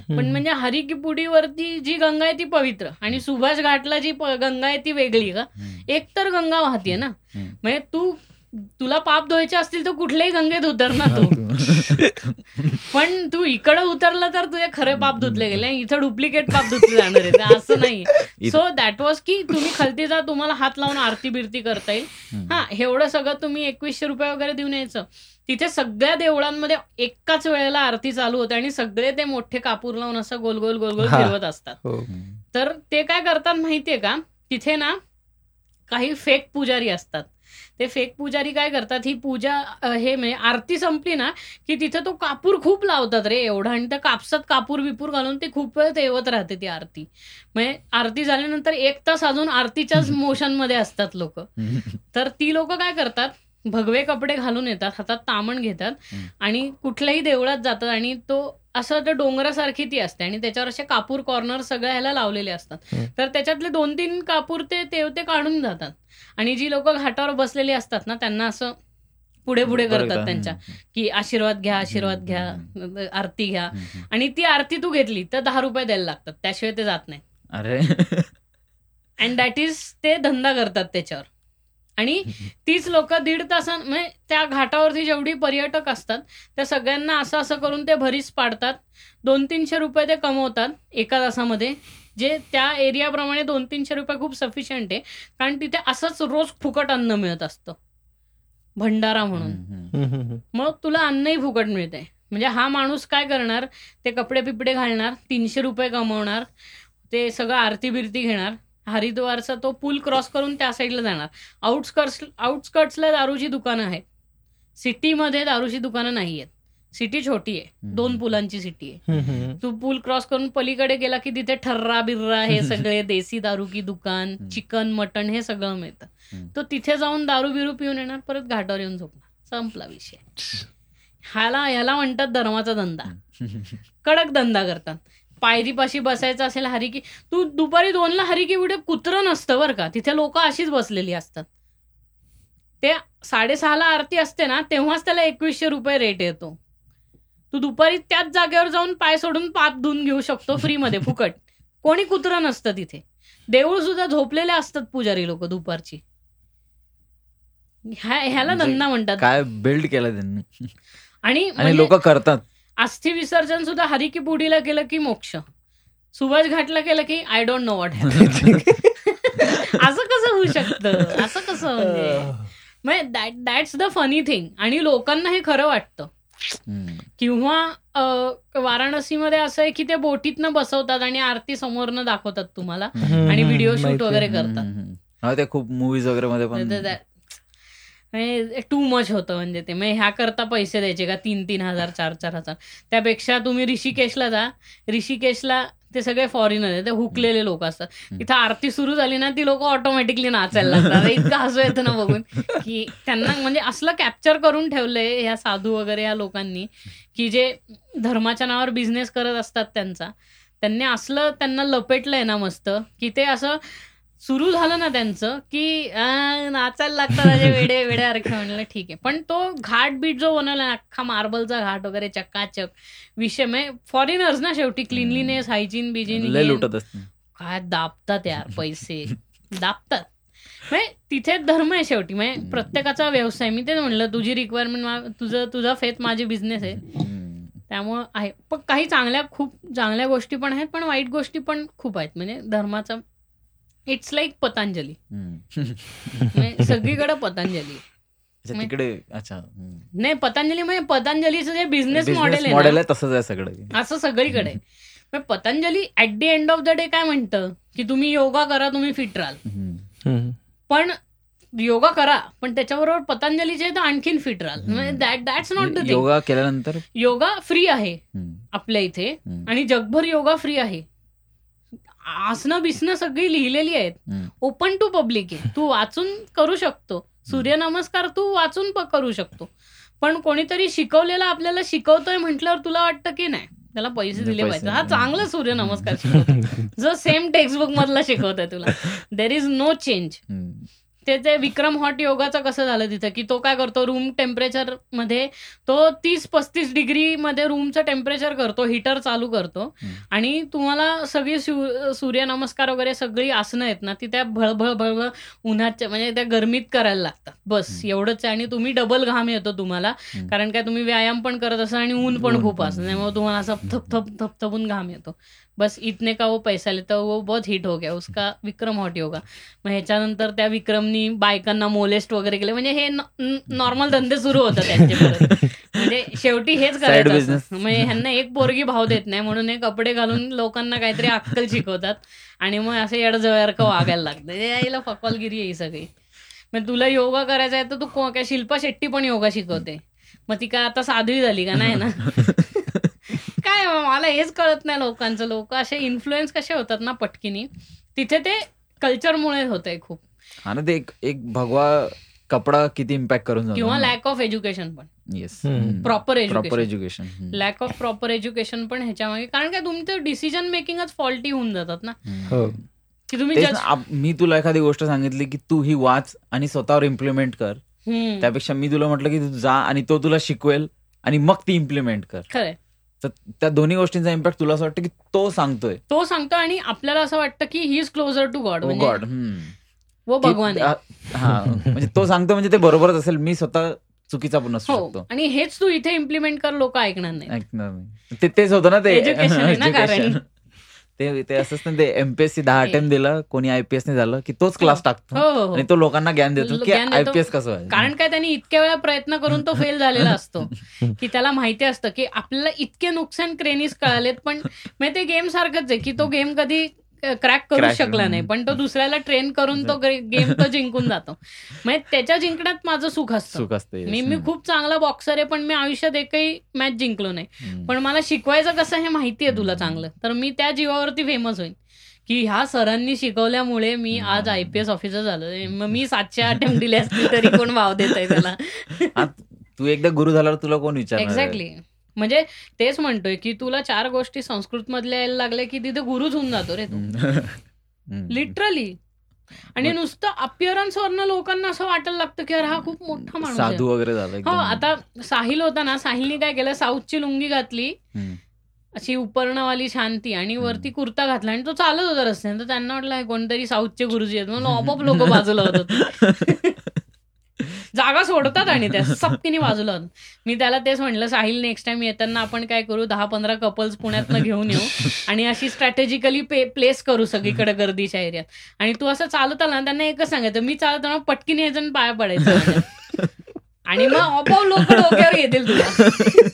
पण म्हणजे हरिकीपुडीवरती जी गंगा आहे ती पवित्र आणि सुभाष घाटला जी गंगा आहे ती वेगळी का. एक तर गंगा वाहतीये ना. म्हणजे तू तुला पाप धुवायचे असतील तर कुठल्याही गंगेत उतर ना तू. पण तू इकडं उतरलं तर तुझे खरे पाप धुतले गेले. इथं डुप्लिकेट पाप धुतले जाणार आहे असं नाही. सो दॅट वॉज की तुम्ही खालती जा तुम्हाला हात लावून आरती बिरती करता येईल. हा एवढं सगळं तुम्ही एकवीसशे रुपये वगैरे देऊन यायचं. तिथे सगळ्या देवळांमध्ये एकाच वेळेला आरती चालू होते आणि सगळे ते मोठे कापूर लावून असं गोल गोल गोल गोल. फिरवत असतात. हो. तर ते काय करतात माहितीये का? तिथे ना काही फेक पुजारी असतात. ते फेक पुजारी काय करतात? ही पूजा हे म्हणजे आरती संपली ना की तिथे तो कापूर खूप लावतात रे एवढा. आणि त्या कापसात कापूर बिपूर घालून ते खूप वेळ तेवत राहते ती आरती. म्हणजे आरती झाल्यानंतर एक तास अजून आरतीच्याच मोशनमध्ये असतात लोक. तर ती लोक काय करतात? भगवे कपडे घालून येतात हातात तामण घेतात. आणि कुठल्याही देवळात जातात आणि तो असं ते डोंगरासारखी ती असते आणि त्याच्यावर असे कापूर कॉर्नर सगळ्या ह्याला लावलेले असतात. तर त्याच्यातले दोन तीन कापूर ते ते काढून जातात आणि जी लोक घाटावर बसलेली असतात ना त्यांना असं पुढे पुढे करतात? त्यांच्या. की आशीर्वाद घ्या आशीर्वाद घ्या आरती घ्या. आणि ती आरती तू घेतली तर दहा रुपये द्यायला लागतात त्याशिवाय ते जात नाही अरे अँड दॅट इज ते धंदा करतात त्याच्यावर आणि तीच लोक दीड तासां म्हणजे त्या घाटावरती जेवढी पर्यटक असतात त्या सगळ्यांना असं असं करून ते भरीस पाडतात. दोन तीनशे रुपये ते कमवतात एका तासामध्ये जे त्या एरियाप्रमाणे दोन तीनशे रुपये खूप सफिशियंट आहे. कारण तिथे असंच रोज फुकट अन्न मिळत असतं. भंडारा म्हणून. मग तुला अन्नही फुकट मिळते म्हणजे हा माणूस काय करणार? ते कपडे पिपडे घालणार तीनशे रुपये कमवणार ते सगळं आरती बिरती घेणार. हरिद्वारचा तो पूल क्रॉस करून त्या साईडला जाणार. आउटस्कर्ट्स आउटस्कर्ट्सला दारूची दुकानं आहेत. सिटीमध्ये दारूची दुकानं नाही आहेत सिटी छोटी आहे. दोन पुलांची सिटी आहे. तू पूल क्रॉस करून पलीकडे गेला की तिथे ठर्रा बिर्रा हे सगळे देसी दारू की दुकान. चिकन मटन हे सगळं मिळतं. तो तिथे जाऊन दारू बिरू पिऊन येणार परत घाटावर येऊन झोपणार. संपला विषय. ह्याला ह्याला म्हणतात धर्माचा धंदा. कडक धंदा करतात. पायरीपाशी बसायचं असेल हरी की तू दुपारी दोनला हरी की उडे कुत्रं नसतं बरं का. तिथे लोक अशीच बसलेली असतात. ते साडेसहाला आरती असते ना तेव्हाच त्याला एकवीसशे रुपये रेट येतो. तू दुपारी त्याच जागेवर जाऊन पाय सोडून पाप धुवून घेऊ शकतो फ्रीमध्ये फुकट. कोणी कुत्रं नसतं तिथे. देऊळ सुद्धा झोपलेले असतात पुजारी लोक दुपारची. ह्या- ह्याला म्हणजे धंदा म्हणतात. काय बिल्ड केलं त्यांनी. आणि आणि म्हणजे लोक करतात. अस्थि विसर्जन सुद्धा हरी की पुडीला केलं की मोक्ष. सुभाष घाटला केलं की आय डोंट नो वॉट असं कसं होऊ शकतं? असं कसं म्हणजे? That that's the funny thing आणि लोकांना हे खरं वाटतं. किंवा वाराणसीमध्ये असं आहे की ते बोटीतनं बसवतात आणि आरती समोरनं दाखवतात तुम्हाला. आणि व्हिडिओ शूट. वगैरे करतात. ते खूप मुव्हीज वगैरे मध्ये पण टू मच होतं म्हणजे ते. म्हणजे ह्या करता पैसे द्यायचे का? तीन तीन हजार चार चार हजार. त्यापेक्षा तुम्ही ऋषिकेशला जा. ऋषिकेशला ते सगळे फॉरेनर आहे ते हुकलेले लोक असतात. इथं आरती सुरू झाली ना ती लोक ऑटोमॅटिकली नाचायला लागतात. इतकं हसू येतं ना बघून. की त्यांना म्हणजे असलं कॅप्चर करून ठेवलंय ह्या साधू वगैरे या लोकांनी की जे धर्माच्या नावावर बिझनेस करत असतात त्यांचा. त्यांनी असलं त्यांना लपेटलंय ना मस्त की ते असं सुरू झालं ना त्यांचं की नाचायला लागतात असे वेडे वेड्यासारखे म्हणलं ठीक आहे. पण तो घाट बीट जो बनवला ना अख्खा मार्बलचा घाट वगैरे चकाचक विषय म्हणजे फॉरेनर्स ना शेवटी क्लिनलीनेस हायजीन बिजीन लय लुटत असते काय दाबतात यार पैसे. दाबतात. म्हणजे तिथे धर्म आहे शेवटी. म्हणजे प्रत्येकाचा व्यवसाय. मी तेच म्हणलं तुझी रिक्वायरमेंट तुझं तुझा फेथ माझी बिझनेस आहे. त्यामुळं आहे. पण काही चांगल्या खूप चांगल्या गोष्टी पण आहेत पण वाईट गोष्टी पण खूप आहेत. म्हणजे धर्माचा इट्स लाईक पतंजली. म्हणजे सगळीकडे पतंजली तिकडे अच्छा हम्म. नाही पतंजली म्हणजे पतंजलीचं जे बिझनेस मॉडेल आहे मॉडेल आहे तसंच आहे सगळं. असं सगळीकडे Patanjali at the end of the day काय म्हणतं? की तुम्ही योगा करा तुम्ही फिट राहाल. हम्म. हम्म. पण योगा करा पण त्याच्याबरोबर पतंजलीचे आहे तर आणखीन फिट राहाल. That that's not the yoga केल्यानंतर? योगा फ्री आहे आपल्या इथे आणि जगभर योगा फ्री आहे. आसनं बिसनं सगळी लिहिलेली आहेत. ओपन टू पब्लिक आहे. तू वाचून करू शकतो. सूर्यनमस्कार तू वाचून करू शकतो. पण कोणीतरी शिकवलेलं आपल्याला शिकवतोय म्हटल्यावर तुला वाटतं की नाही? त्याला पैसे दिले पाहिजे. हा. चांगला सूर्यनमस्कार शिकवतो जो सेम टेक्स्टबुक मधला शिकवतोय तुला. There is no change. ते ते विक्रम हॉट योगाचं कसं झालं तिथं की तो काय करतो रूम टेम्परेचरमध्ये तो तीस पस्तीस डिग्री मध्ये रूमचं टेम्परेचर करतो हिटर चालू करतो. आणि तुम्हाला सगळी सूर्यनमस्कार वगैरे सगळी आसनं आहेत ना ती त्या भळभळ भळभळ उन्हाच्या म्हणजे त्या गरमीत करायला लागतात बस. एवढंच आहे आणि तुम्ही डबल घाम येतो तुम्हाला. कारण काय तुम्ही व्यायाम पण करत असा आणि ऊन पण खूप. असतं त्यामुळे तुम्हाला असं थपथप थपथपून घाम येतो बस इतने का वो पैसा लेता वो बहुत हिट हो गया उसका विक्रम हॉट योगा मग ह्याच्यानंतर त्या विक्रमनी बायकांना मोलेस्ट वगैरे केले म्हणजे हे नॉर्मल धंदे सुरू होतात त्यांचे. म्हणजे शेवटी हेच करायचं. म्हणजे ह्यांना एक पोरगी भाव देत नाही म्हणून हे कपडे घालून लोकांना काहीतरी अक्कल शिकवतात. आणि मग असे येडजव्यासारखं वागायला लागतं. हे यायला फकॉलगिरी आहे सगळी. मग तुला योगा करायचा आहे तर तू काय शिल्पा शेट्टी पण योगा शिकवते. मग ती काय आता साध्वी झाली का? नाही ना. काय मग मला हेच कळत नाही लोकांचं. लोक असे इन्फ्लुएन्स कसे होतात ना पटकिनी तिथे ते कल्चरमुळे होतंय खूप. हा ना ते एक एक भगवा कपडा किती इम्पॅक्ट करून जातो. किंवा लॅक ऑफ एज्युकेशन पण. Yes. Proper proper education lack of proper education पण ह्याच्यामागे. कारण काय तुमचं डिसिजन मेकिंगच फॉल्टी होऊन जातात ना. हो. की तुम्ही मी तुला एखादी गोष्ट सांगितली की तू ही वाच आणि स्वतःवर इम्प्लिमेंट कर. त्यापेक्षा मी तुला म्हटलं की तू जा आणि तो तुला शिकवेल आणि मग ती इम्प्लिमेंट कर. खरंय. तर त्या दोन्ही गोष्टींचा इम्पॅक्ट तुला असं वाटतं की तो सांगतोय? तो सांगतो आणि आपल्याला असं वाटतं की he is closer to god god वो भगवान. हा म्हणजे तो सांगतो म्हणजे ते बरोबरच असेल. मी स्वतः चुकीचा पण असू हो आणि हेच तू इथे इम्प्लिमेंट कर लोक ऐकणार नाही ऐकणार नाही. तेच होतं ना ते. Education आहे ना कारण. Education. ते ते असंच ना ते एमपीएससी दहा अटेम्प्ट दिलं कोणी आयपीएस नाही झालं की तोच क्लास टाकतो. हो हो. हो आणि तो लोकांना ज्ञान देतो की. आयपीएस कसं व्हायचं. कारण काय त्यांनी इतक्या वेळा प्रयत्न करून तो फेल झालेला असतो. की त्याला माहिती असतं की आपल्याला इतके नुकसान क्रेनीस कळालेत पण म्हणजे ते गेम सारखंच आहे की तो गेम कधी क्रॅक करू शकला नाही. पण तो दुसऱ्याला ट्रेन करून तो गेम तो जिंकून जातो. म्हणजे त्याच्या जिंकण्यात माझं सुख असतं. सुख असते मी मी खूप चांगला बॉक्सर आहे पण मी आयुष्यात एकही मॅच जिंकलो नाही. पण मला शिकवायचं कसं हे माहिती आहे तुला चांगलं. तर मी त्या जीवावरती फेमस होईन. की ह्या सरांनी शिकवल्यामुळे मी आज आय पी एस ऑफिसर झालो. मग मी सातशे अटेम्प्ट दिले असतील तरी कोण वाव देत आहे त्याला तू एकदा गुरु झाल्यावर तुला कोण आहे? एक्झॅक्टली म्हणजे तेच म्हणतोय की तुला चार गोष्टी संस्कृत मधल्या यायला लागल्या की तिथे गुरुच होऊन जातो रे तू. लिटरली आणि नुसतं अपिअरन्स वरनं लोकांना असं वाटायला लागतं की अरे हा खूप मोठा माणूस साधू वगैरे झाला हो. आता साहिल होता ना साहिलने काय केलं साऊथची लुंगी घातली. अशी उपरणवाली शांती आणि वरती कुर्ता घातला आणि तो चालत होता रस्त्याने. तर त्यांना वाटलं "हे कोणतरी साऊथचे गुरुजी आहेत. म्हणून ऑपअप लोक बाजूला होत होते. जागा सोडतात आणि त्या सक्तीने बाजूला मी त्याला तेच म्हणलं साहिल नेक्स्ट टाइम येताना आपण काय करू? दहा पंधरा कपल्स पुण्यातनं घेऊन येऊ आणि अशी स्ट्रॅटेजिकली प्लेस करू सगळीकडे गर्दीच्या एरियात आणि तू असं चालत आला ना, त्यांना एकच सांगायचं मी चालताना पटकीने यायचं पाया पडायचं. आणि मग आपोआप लोक डोक्यावर येतील तुला.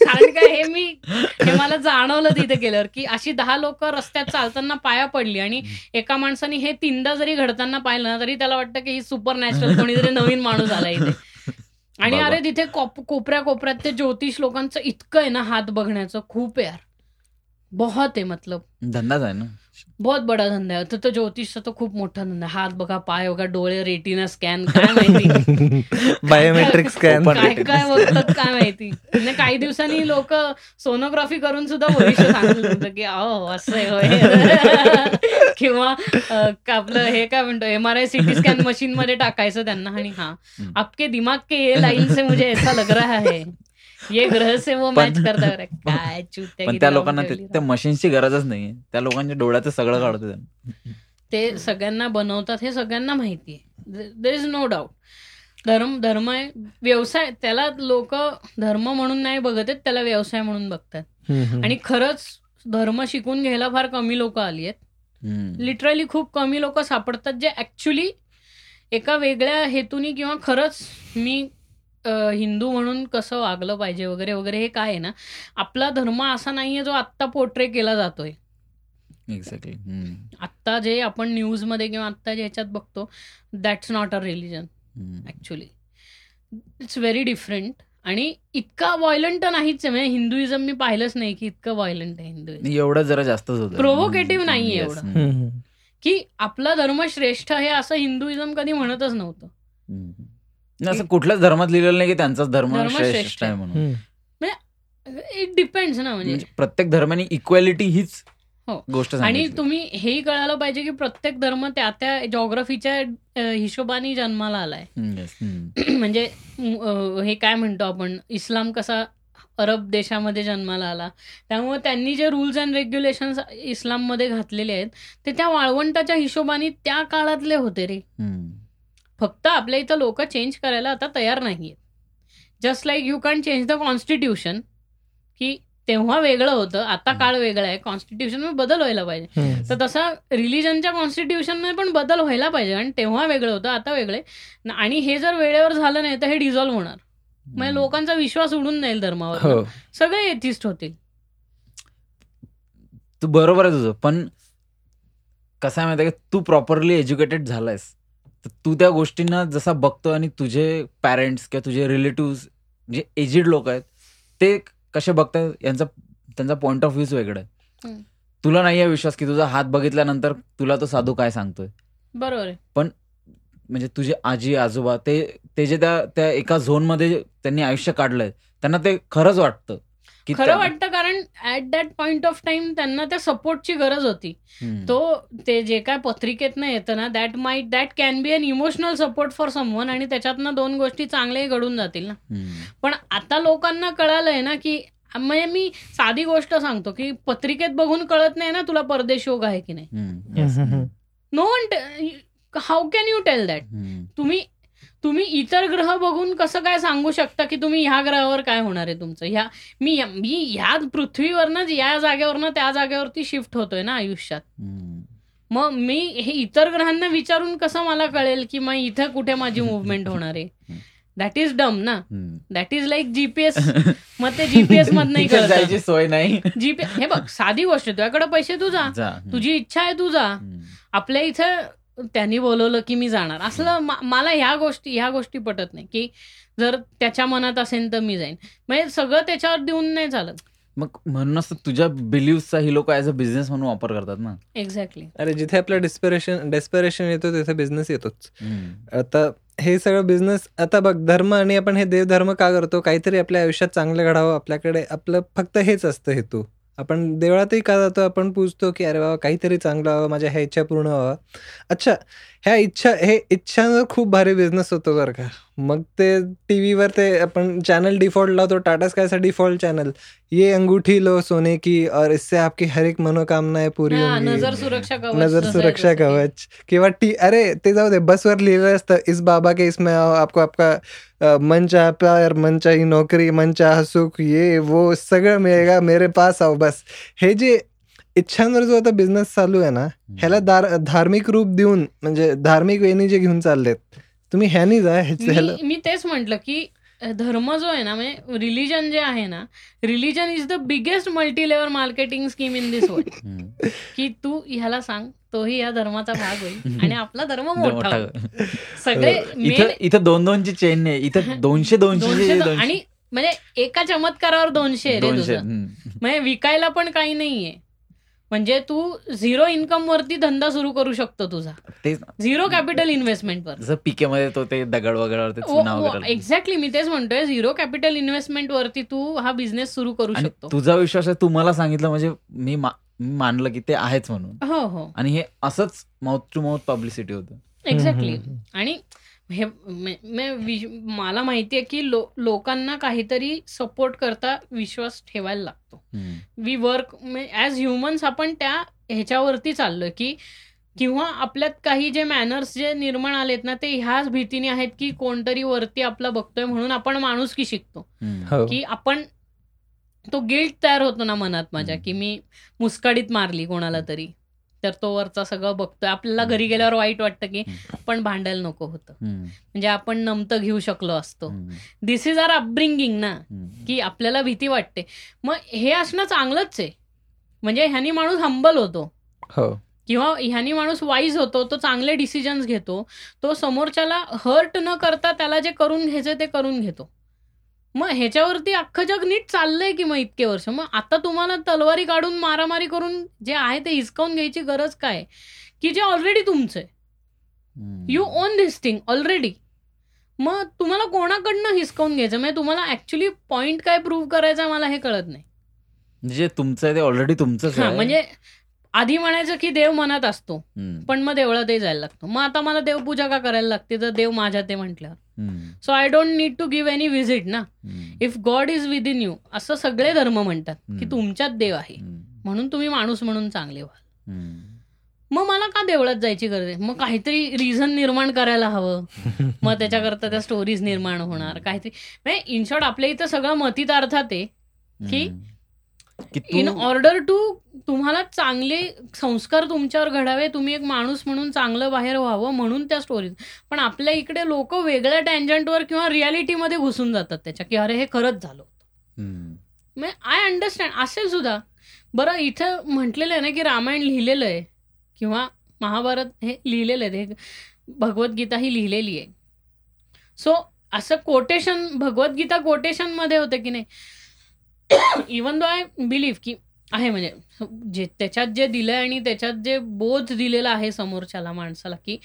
कारण काय हे मी हे मला जाणवलं तिथे केल्यावर की अशी दहा लोक रस्त्यात चालताना पाया पडली आणि एका माणसाने हे तीनदा जरी घडताना पाहिलं ना तरी त्याला वाटतं की ही सुपर नॅचरल कोणीतरी नवीन माणूस आला इथे. आणि. अरे तिथे कोप- कोपऱ्या कोपऱ्यात ते ज्योतिष लोकांचं इतकं आहे ना हात बघण्याचं. खूप आहे यार. बहुत आहे मतलब. धंदाच आहे ना. बहुत बडा धंदा आहे तर तो ज्योतिषचा तो खूप मोठा धंदा. हात बघा पाय बघा डोळे रेटिना स्कॅन काय माहिती? बायोमेट्रिक स्कॅन काय काय बघतात काय माहिती? काही दिवसांनी लोक सोनोग्राफी करून सुद्धा भविष्य सांगत होतं की अहो असं किंवा आपलं हे काय म्हणतो M R I city scan machine मध्ये टाकायचं त्यांना. आणि हा. आपके दिमाग के ये लाईन से मुझे ऐसा लग रहा है. ये ग्रह से वो पण- मॅच करता है. काय चुत्या पण त्या लोकांना ते- त्या मशीनची गरजच नाहीये. त्या लोकांच्या डोळ्याचं सगळं काढतो. ते सगळ्यांना बनवतात हे सगळ्यांना माहिती आहे देर इज नो डाऊट धर्म धर्म आहे. व्यवसाय त्याला लोक धर्म म्हणून नाही बघत आहेत त्याला व्यवसाय म्हणून बघतात. आणि खरंच धर्म शिकून घ्यायला फार कमी लोक आली आहेत. लिटरली खूप कमी लोक सापडतात जे ऍक्च्युली एका वेगळ्या हेतूनी किंवा खरंच मी हिंदू म्हणून कसं वागलं पाहिजे वगैरे वगैरे हे काय आहे ना आपला धर्म असा नाहीये जो आत्ता पोर्ट्रे केला जातोय एक्झॅक्टली. आत्ता जे आपण न्यूजमध्ये किंवा आत्ता जे ह्याच्यात बघतो that's not a religion. Actually it's very different आणि इतका व्हायलंट नाहीच आहे म्हणजे हिंदुइझम मी पाहिलंच नाही की इतकं व्हायलंट आहे हिंदुइझम एवढं जरा Provocative नाहीये Yes. एवढं. की आपला धर्म श्रेष्ठ आहे असं हिंदुइझम कधी म्हणतच नव्हतं. नाही, असं कुठल्याच धर्मात लिहिलेलं नाही की त्यांचाच धर्म श्रेष्ठ आहे. म्हणून. इट डिपेंड्स ना म्हणजे म्हणजे प्रत्येक धर्माने इक्वॅलिटी हीच हो. गोष्ट आणि. तुम्ही हेही कळायला पाहिजे की प्रत्येक धर्म त्या त्या जॉग्रफीच्या हिशोबाने जन्माला आलाय. म्हणजे हे काय म्हणतो आपण इस्लाम कसा अरब देशामध्ये जन्माला आला त्यामुळे त्यांनी जे रूल्स अँड रेग्युलेशन्स इस्लाममध्ये घातलेले आहेत ते त्या वाळवंटाच्या हिशोबाने त्या काळातले होते रे. फक्त आपल्या इथं लोक चेंज करायला आता तयार नाहीयेत. Just like you can change the constitution की तेव्हा वेगळं होतं आता काळ वेगळा आहे कॉन्स्टिट्यूशन बदल व्हायला पाहिजे. तर तसा रिलीजनच्या कॉन्स्टिट्यूशनमध्ये पण बदल व्हायला पाहिजे आणि तेव्हा वेगळं होतं आता वेगळे आणि हे जर वेळेवर झालं नाही तर हे डिझॉल्व्ह होणार. म्हणजे लोकांचा विश्वास उडून जाईल धर्मावर. हो. सगळे एथिस्ट होतील. तू बरोबर आहे तुझं पण कसं आहे माहिती तू प्रॉपरली एज्युकेटेड झालायस. तर तू त्या गोष्टींना जसा बघतो आणि तुझे पॅरेंट्स किंवा तुझे रिलेटिव्ह जे एजिड लोक आहेत ते कसे बघतात यांचा त्यांचा पॉइंट ऑफ व्ह्यूच वेगळा आहे. तुला नाही आहे विश्वास की तुझा हात बघितल्यानंतर तुला तो साधू काय सांगतोय? बरोबर आहे. म्हणजे तुझे आजी आजोबा ते ते जे त्या त्या एका झोनमध्ये त्यांनी आयुष्य काढलंय त्यांना ते खरंच वाटतं. खरं वाटतं कारण at that point of time त्यांना त्या सपोर्टची गरज होती. तो ते जे काय पत्रिकेतनं येतं ना that might that can be an emotional support for someone आणि त्याच्यातनं दोन गोष्टी चांगल्याही घडून जातील ना. पण आता लोकांना कळालंय ना की म्हणजे मी साधी गोष्ट सांगतो की पत्रिकेत बघून कळत नाही ना तुला परदेश योग आहे की नाही. No one how can you tell that. तुम्ही तुम्ही इतर ग्रह बघून कसं काय सांगू शकता की तुम्ही ह्या ग्रहावर काय होणार आहे तुमचं ह्या मी मी ह्या पृथ्वीवरनं या जागेवरनं त्या जागेवरती शिफ्ट होतोय ना आयुष्यात. मग मी हे इतर ग्रहांना विचारून कसं मला कळेल की मग इथं कुठे माझी मुवमेंट होणार आहे दॅट इज डम ना. दॅट इज लाईक जीपीएस मग ते जीपीएस कळतं जायची सोय नाही जीपीएस हे बघ साधी गोष्ट आहे तुझ्याकडे पैसे तू जा जा. हम्म. तुझी इच्छा आहे तू जा हम्म. आपल्या इथं त्यांनी बोलवलं की मी जाणार. असलं मा- मला ह्या गोष्टी ह्या गोष्टी पटत नाही की जर त्याच्या मनात असेल तर मी जाईन. म्हणजे सगळं त्याच्यावर देऊन नाही चालत. मग म्हणूनच तुझ्या बिलिव्हचा ही लोक ऍज अ बिझनेस म्हणून वापर करतात ना. एक्झॅक्टली अरे जिथे आपलं डिस्पिरेशन डेस्पिरेशन येतो तिथे बिझनेस येतोच. आता हे सगळं बिझनेस आता बघ धर्म आणि आपण हे देवधर्म का करतो? काहीतरी आपल्या आयुष्यात चांगलं घडावं आपल्याकडे आपलं फक्त हेच असतं हेतू. आपण देवळातही का जातो? आपण पूजतो की अरे बाबा काहीतरी चांगलं व्हावं माझ्या ह्या इच्छा पूर्ण व्हावं अच्छा ह्या इच्छा हे इच्छांवर खूप भारी बिझनेस होतो बरं का. मग ते टी व्हीवर ते आपण चॅनल डिफॉल्ट लावतो टाटा स्कायचा डिफॉल्ट चॅनल ये अंगूठी लो सोने की और इससे आपकी हर एक मनोकामनाएं पूरी होंगी. नजर सुरक्षा कवच नजर सुरक्षा. कवच. किंवा टी अरे ते जाऊ दे बसवर लिहिलं असतं इस बाबा के इसमें आओ आपको आपका मन चाहा प्यार मन चाही नोकरी मन चाहा सुख ये वो सगळं मिळेगा मेरे पास आओ बस. हे जे इच्छांवर जो आता बिझनेस चालू आहे ना ह्याला दार धार्मिक रूप देऊन म्हणजे धार्मिक वेणी जे घेऊन चाललेत तुम्ही ह्यानी जा मी मी तेच म्हंटल की धर्म जो आहे ना म्हणजे रिलीजन जे आहे ना religion is the biggest multi level marketing scheme in this world. की तू ह्याला सांग तोही या धर्माचा भाग होईल आणि आपला धर्म मोठा. सगळे इथं दोन दोनची चेन नाही इथं दोनशे दोनशे. आणि म्हणजे एका चमत्कारावर दोनशे आहे रे. म्हणजे विकायला पण काही नाहीये. म्हणजे तू झिरो इन्कम वरती धंदा सुरू करू शकतो तुझा. तेच झिरो कॅपिटल इन्व्हेस्टमेंटवर जसं पीके मध्ये तो ते दगड वगैरे. एक्झॅक्टली मी तेच म्हणतोय झिरो कॅपिटल इन्व्हेस्टमेंट वरती तू हा बिझनेस सुरू करू शकतो. तुझा विश्वास आहे तू मला सांगितलं म्हणजे मी मानलं की ते आहेच म्हणून. हो हो. आणि हे असंच माउथ टू माउथ पब्लिसिटी होतं. एक्झॅक्टली आणि हे मे- मे- वि- मला माहितीये की लो- लोकांना काहीतरी सपोर्ट करता विश्वास ठेवायला लागतो. वी वर्क ऍज ह्युमन्स आपण त्या ह्याच्यावरती चाललोय की किंवा आपल्यात काही जे मॅनर्स जे निर्माण आलेत ना ते ह्याच भीतीने आहेत की कोणतरी वरती आपला बघतोय म्हणून आपण माणूस की शिकतो. हो की आपण तो गिल्ट तयार होतो ना मनात माझ्या की मी मुस्काडीत मारली कोणाला तरी तर तो वरचा सगळं बघतोय. आपल्याला घरी गेल्यावर वाईट वाटतं की आपण भांडायला नको होतं. म्हणजे आपण नमतं घेऊ शकलो असतो. दिस इज आर अपब्रिंगिंग ना. की आपल्याला भीती वाटते. मग हे असणं चांगलंच आहे. म्हणजे ह्यानी माणूस हंबल होतो. हो. किंवा ह्यानी माणूस वाईज होतो तो चांगले डिसिजन्स घेतो तो समोरच्याला हर्ट न करता त्याला जे करून घ्यायचं ते करून घेतो. मग ह्याच्यावरती अख्खं जग नीट चाललंय की मग इतके वर्ष? मग आता तुम्हाला तलवारी काढून मारामारी करून जे आहे ते हिसकावून घ्यायची गरज काय? की जे ऑलरेडी तुमचं आहे. You own this thing already मग तुम्हाला कोणाकडनं हिसकावून घ्यायचं? म्हणजे तुम्हाला ऍक्च्युली पॉइंट काय प्रूव्ह करायचा मला हे कळत नाही. जे तुमचं आहे ते ऑलरेडी तुमचंच आहे. म्हणजे आधी म्हणायचं की देव मनात असतो. पण मग देवळातही जायला लागतो मग आता मला देवपूजा का करायला लागते तर देव माझ्यात आहे म्हटल्यावर. So I don't need to give any visit ना. If god is within you असं सगळे धर्म म्हणतात की. तुमच्यात देव आहे. म्हणून तुम्ही माणूस म्हणून चांगले व्हाल. मग मला का देवळात जायची गरज आहे मग काहीतरी रिझन निर्माण करायला हवं मग त्याच्याकरता त्या स्टोरीज निर्माण होणार काहीतरी म्हणजे इन शॉर्ट आपल्या इथं सगळं मतीत अर्थात आहे. की इन ऑर्डर टू तुम्हाला चांगले संस्कार तुमच्यावर घडावे तुम्ही एक माणूस म्हणून चांगलं बाहेर व्हावं म्हणून त्या स्टोरीज पण आपल्या इकडे लोक वेगळ्या टँजंटवर किंवा रियालिटीमध्ये घुसून जातात त्याच्या की अरे हे खरंच झालं हम्म. आय अंडरस्टँड असेल सुद्धा बरं इथं म्हटलेलं आहे ना की रामायण लिहिलेलं आहे किंवा महाभारत हे लिहिलेलं आहे हे भगवद्गीता ही लिहिलेली आहे. सो असं कोटेशन भगवद्गीता कोटेशनमध्ये होतं की नाही? इवन दो आय बिलीव्ह की आहे म्हणजे जे त्याच्यात जे दिलंय आणि त्याच्यात जे बोध दिलेला आहे समोरच्याला माणसाला की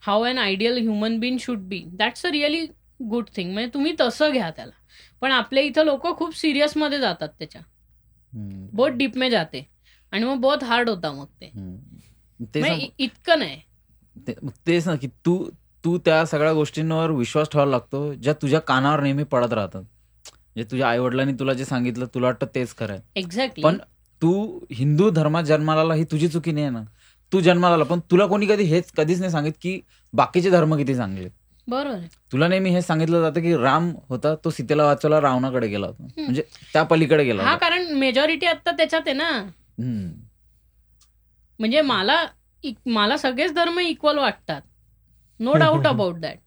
how an ideal human being should be that's a really good thing म्हणजे तुम्ही तसं घ्या त्याला. पण आपल्या इथं लोक खूप सिरियसमध्ये जातात त्याच्या. बहुत डीप में जाते. आणि मग बहुत हार्ड होता मग ते. म्हणजे इतकं नाही. तेच ना की तू तू त्या सगळ्या गोष्टींवर विश्वास ठेवायला लागतो ज्या तुझ्या कानावर नेहमी पडत राहतात. म्हणजे तुझ्या आई वडिलांनी तुला जे सांगितलं तुला वाटतं तेच खरं आहे. एक्झॅक्टली पण तू हिंदू धर्मात जन्माला ही तुझी चुकी नाही ना. तू जन्माला आला पण तुला कोणी कधी हेच कधीच नाही सांगित की बाकीचे धर्म किती चांगले. बरोबर तुला नेहमी हे सांगितलं जातं की राम होता तो सीतेला वाचवला रावणाकडे गेला होता. म्हणजे त्या पलीकडे गेला हा कारण मेजॉरिटी आता त्याच्यात आहे ना. म्हणजे मला मला सगळेच धर्म इक्वल वाटतात. नो डाऊट अबाउट दॅट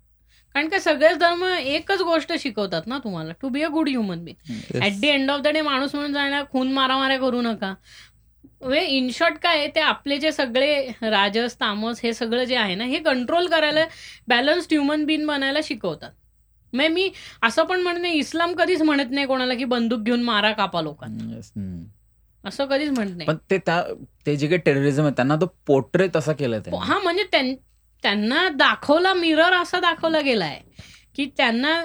कारण का सगळेच धर्म एकच गोष्ट शिकवतात ना तुम्हाला to be a good human being at the end of the day माणूस म्हणून जायला खून मारामाऱ्या करू नका वे इन शॉर्ट काय ते आपले जे सगळे राजस तामस हे सगळं जे आहे ना हे कंट्रोल करायला बॅलन्स्ड ह्युमन बीन बनायला शिकवतात म्हणजे मी असं पण म्हणत नाही इस्लाम कधीच म्हणत नाही कोणाला की बंदूक घेऊन मारा कापा लोकांना Yes. हम्म. असं कधीच म्हणत नाही पण ते त्या ते जे काही टेररिझम आहे त्यांना तो पोर्ट्रे तसा केलाय त्यांनी. हा म्हणजे त्यांना दाखवला मिरर असा दाखवला गेलाय की त्यांना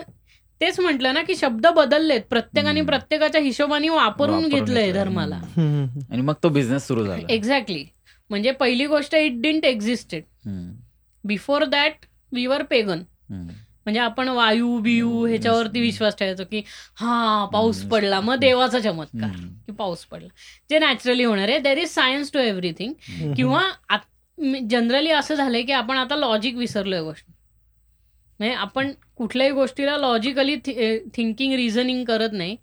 तेच म्हटलं ना की शब्द बदललेत प्रत्येकाने. प्रत्येकाच्या हिशोबाने वापरून घेतलंय. धर्माला. आणि मग तो बिझनेस सुरू झाला एक्झॅक्टली म्हणजे पहिली गोष्ट it didn't existed. Before that we were pagan. म्हणजे आपण वायू बियू ह्याच्यावरती विश्वास ठेवायचो की हा पाऊस. पडला मग देवाचा चमत्कार. की पाऊस पडला जे नॅचरली होणार आहे there is science to everything किंवा जनरली असं झालंय की आपण आता लॉजिक विसरलोय गोष्ट. म्हणजे आपण कुठल्याही गोष्टीला लॉजिकली थिंकिंग रिझनिंग करत नाही.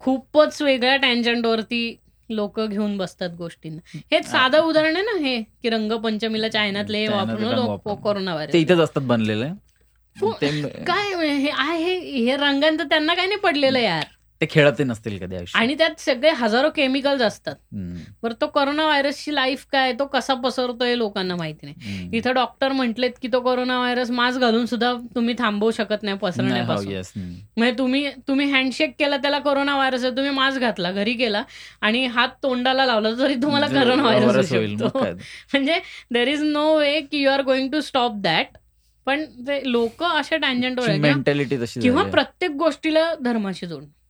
खूपच वेगळ्या टँजंटवरती लोक घेऊन बसतात गोष्टींना. हेच साधं उदाहरण आहे ना हे की रंगपंचमीला चायनातले हे वापरून. कोरोना व्हायरस इथेच असतात बनलेले. ते काय हे आहे हे रंगांचं त्यांना काय नाही पडलेलं यार. ते खेळतही नसतील कधी आणि त्यात सगळे हजारो केमिकल्स असतात. बरं तो कोरोना व्हायरसची लाईफ काय? तो कसा पसरतो हे लोकांना माहिती नाही. इथं डॉक्टर म्हटलेत की तो कोरोना व्हायरस मास्क घालून सुद्धा तुम्ही थांबवू शकत नाही पसरण्यापासून. म्हणजे तुम्ही तुम्ही हँडशेक केला त्याला कोरोना व्हायरस आहे तुम्ही मास्क घातला घरी केला आणि हात तोंडाला लावला तरी तुम्हाला कोरोना व्हायरस शकतो. म्हणजे देर इज नो वे की you are going to stop that पण ते लोक अशा तशी किंवा. प्रत्येक गोष्टीला धर्माशी जोड हम्म.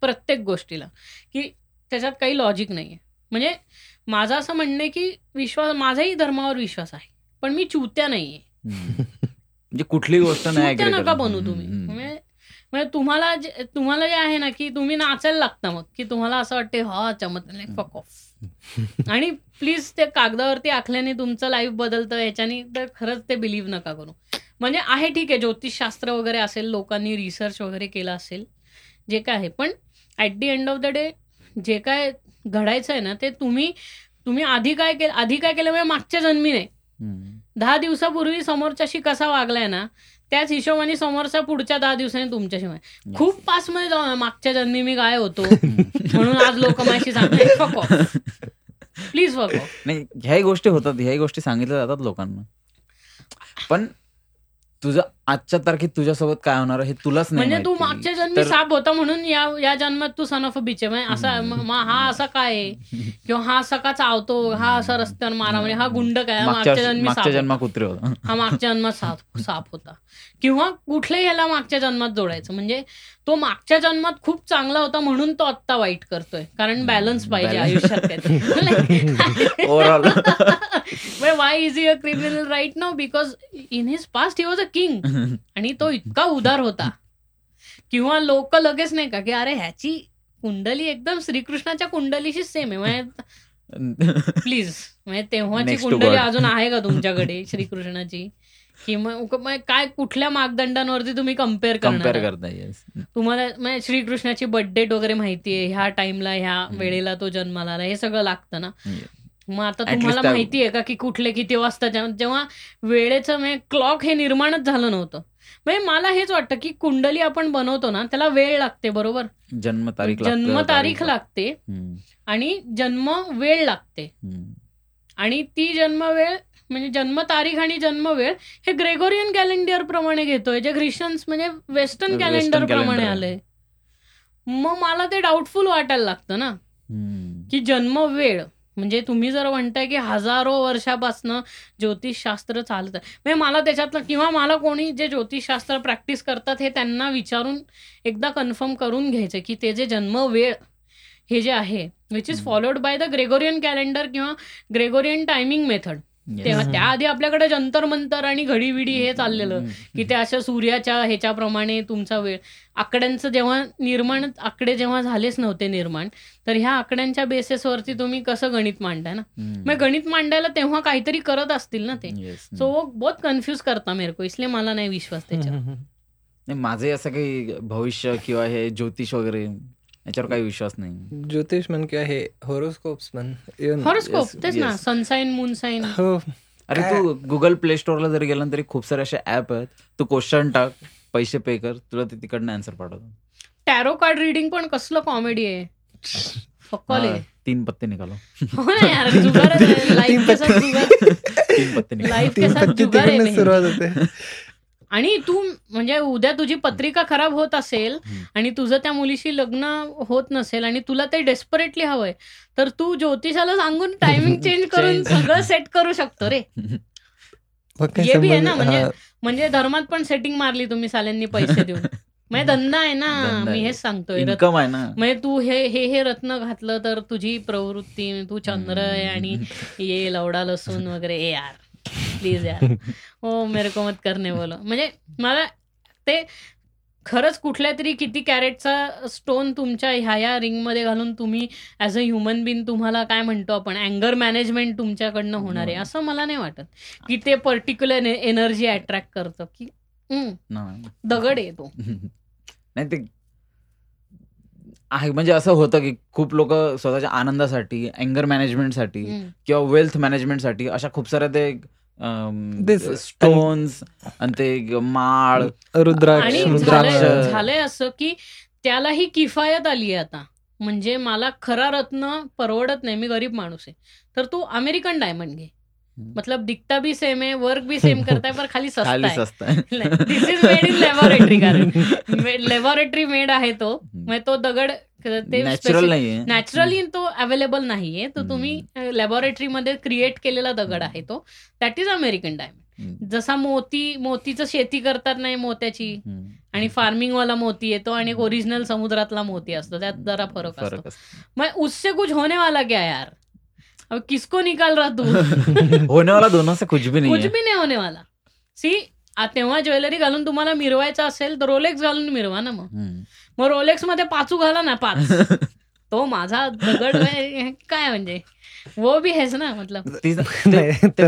प्रत्येक गोष्टीला. की त्याच्यात काही लॉजिक नाहीये. म्हणजे माझं असं म्हणणं आहे की विश्वास माझाही धर्मावर विश्वास आहे. पण मी चुत्या नाहीये. म्हणजे कुठली गोष्ट नाही नका. बनू तुम्ही. म्हणजे म्हणजे तुम्हाला जे- तुम्हाला जे आहे ना की तुम्ही नाचायला लागता मग की तुम्हाला असं वाटते हा चमत्कार फक ऑफ आणि प्लीज ते कागदावरती आखल्याने तुमचं लाईफ बदलतं याच्याने तर खरंच ते बिलीव्ह नका करू. म्हणजे आहे ठीक आहे ज्योतिषशास्त्र वगैरे असेल लोकांनी रिसर्च वगैरे केला असेल जे काय आहे. पण at the end of the day जे काय घडायचं आहे ना ते तुम्ही तुम्ही आधी काय केलं आधी काय केलं म्हणजे मागच्या जन्मी नाही. दहा दिवसापूर्वी समोरच्याशी कसा वागलाय ना त्याच हिशोबाने समोरचा पुढच्या दहा दिवसांनी तुमच्याशी वागेल. खूप पासमध्ये जाऊ ना मागच्या जन्मी मी काय होतो. म्हणून आज लोक माझी सांगतात. प्लीज नाही ह्याही गोष्टी होतात ह्याही गोष्टी सांगितल्या जातात लोकांना. पण तुझं आजच्या तारखेत तुझ्यासोबत काय होणार हे तुलाच नाही म्हणजे तू. मागच्या जन्मी साप होता म्हणून या या जन्मात तू सन ऑफ बिच आहे. असा हा असा काय आहे? किंवा हा असा का चावतो? हा असा रस्त्यावर मारा म्हणजे हा गुंड काय? मागच्या जन्मी मागच्या होता. जन्मा कुत्रे होता. हा मागच्या जन्मात साप साप होता. किंवा कुठल्याही याला मागच्या जन्मात जोडायचं. म्हणजे तो मागच्या जन्मात खूप चांगला होता म्हणून तो आत्ता वाईट करतोय. कारण बॅलन्स पाहिजे. आयुष्यात overall Y is a criminal right now because in his past he was a king आणि तो इतका उदार होता. किंवा लोक लगेच नाही का की अरे ह्याची कुंडली एकदम श्रीकृष्णाच्या कुंडलीशी सेम आहे. म्हणजे प्लीज म्हणजे तेव्हाची कुंडली. अजून आहे का तुमच्याकडे श्रीकृष्णाची? कि मग मग काय कुठल्या मापदंडांवरती तुम्ही कंपेअर कंपेअर करता येस तुम्हाला म्हणजे श्रीकृष्णाची बर्थ डेट वगैरे माहितीये ह्या टाइमला ह्या. वेळेला तो जन्माला आला हे सगळं लागतं ना? मग आता तुम्हाला माहिती आहे का की कुठले किती वाजता जेव्हा- वेळेचं म्हणजे क्लॉक हे निर्माणच झालं नव्हतं. म्हणजे मला हेच वाटतं की कुंडली आपण बनवतो ना त्याला वेळ लागते बरोबर? जन्म तारीख जन्म तारीख लागते. आणि जन्म वेळ लागते. आणि ती जन्म वेळ म्हणजे जन्म तारीख आणि जन्म वेळ हे ग्रेगोरियन कॅलेंडर प्रमाणे घेतोय जे ख्रिश्चन्स म्हणजे वेस्टर्न कॅलेंडर प्रमाणे. आलंय मग मला ते डाऊटफुल वाटायला लागतं ना. की जन्म वेळ म्हणजे तुम्ही जर म्हणताय की हजारो वर्षापासनं ज्योतिषशास्त्र चालत आहे म्हणजे मला त्याच्यातलं किंवा मला कोणी जे ज्योतिषशास्त्र प्रॅक्टिस करतात हे त्यांना विचारून एकदा कन्फर्म करून घ्यायचं की ते जे जन्म वेळ हे जे आहे which is. Followed by the Gregorian calendar किंवा ग्रेगोरियन टायमिंग मेथड. तेव्हा. त्याआधी आपल्याकडे जंतर मंतर आणि घडीविडी हे चाललेलं. की ते अशा सूर्याच्या ह्याच्याप्रमाणे तुमचा वेळ आकड्यांचं जेव्हा निर्माण आकडे जेव्हा झालेच नव्हते निर्माण तर ह्या आकड्यांच्या बेसिसवरती तुम्ही कसं गणित मांडताय ना. मग गणित मांडायला तेव्हा काहीतरी करत असतील ना ते. सो वो बहुत कन्फ्युज करता मेरे को इसलिए मला नाही विश्वास त्याच्यावर नाही, माझे असं काही भविष्य किंवा हे ज्योतिष वगैरे याच्यावर काही विश्वास नाही. ज्योतिष म्हण किंवा हे होरोस्कोप्स म्हण हॉरोस्कोप तेच ना. सनसाईन मूनसाईन हो. अरे तू गुगल प्ले स्टोअरला जरी गेला तरी खूप सारे असे ऍप आहेत. तू क्वेश्चन टाक पैसे पे कर तुला ते तिकडनं आन्सर पाठवतो. टॅरो कार्ड रिडिंग पण कसलं कॉमेडी आहे. फक्कल तीन पत्ते निकालो हो तीन पत्ते. सुरुवात होते. आणि तू म्हणजे उद्या तुझी पत्रिका खराब होत असेल. आणि तुझं त्या मुलीशी लग्न होत नसेल आणि तुला ते डेस्परेटली हवंय तर तू ज्योतिषाला सांगून टायमिंग चेंज करून. सगळं सेट करू शकतो रे हे बी आहे ना, म्हणजे-. म्हणजे धर्मात पण सेटिंग मारली तुम्ही साल्यांनी पैसे देऊन म्हणजे धंदा आहे ना मी. हेच सांगतोय म्हणजे तू हे हे हे रत्न घातलं तर तुझी प्रवृत्ती तू चंद्र आहे आणि ये लवडा लसूण वगैरे ए यार प्लीज यार हो मेरे को मत करणे बोलो. म्हणजे मला ते खरंच कुठल्या तरी किती कॅरेटचा स्टोन तुमच्या ह्या ह्या रिंगमध्ये घालून तुम्ही ऍज अ ह्युमन बिन तुम्हाला काय म्हणतो आपण? अँगर मॅनेजमेंट तुमच्याकडनं होणार आहे असं मला नाही वाटत. की ते पर्टिक्युलर एनर्जी अट्रॅक्ट करतं. की. दगड आहे तो. नाही ते आहे. म्हणजे असं होतं की खूप लोक स्वतःच्या आनंदासाठी अँगर मॅनेजमेंटसाठी. किंवा वेल्थ मॅनेजमेंटसाठी अशा खूप साऱ्या ते स्टोन्स आणि ते माळ रुद्राक्ष आणि रुद्राक्ष. झालंय असं की त्यालाही किफायत आली आहे आता. म्हणजे मला खरा रत्न परवडत नाही. मी गरीब माणूस आहे. तर तू अमेरिकन डायमंड घे. मतलब दिखता भी सेम आहे वर्क भी सेम करताय पर खाली सस्ता खाली आहे स्वस्त आहे. This is made in laboratory कारण. लॅबोरेटरी मेड आहे तो. म्हणजे तो दगड ते नॅचरल नॅचरली तो अवेलेबल नाहीये. तो तुम्ही लॅबोरेटरीमध्ये क्रिएट केलेला दगड आहे तो. That is American diamond. जसा मोती मोतीचं शेती करतात नाही मोत्याची. आणि फार्मिंग वाला मोती येतो आणि ओरिजिनल समुद्रातला मोती असतो. त्यात जरा फरक असतो फरक असतो. मैं उससे कुछ होने वाला क्या यार? अब किसको निकाल रहा तू? होने वाला दोनों से कुछ भी नहीं कुछ भी नाही होने वाला सी तेव्हा ज्वेलरी घालून तुम्हाला मिरवायचं असेल तर रोलेक्स घालून मिरवा ना मग. मग रोलेक्समध्ये पाचू घाला ना पाच. तो माझा दगड आहे, काय म्हणजे? वो भी हेच ना मतलब.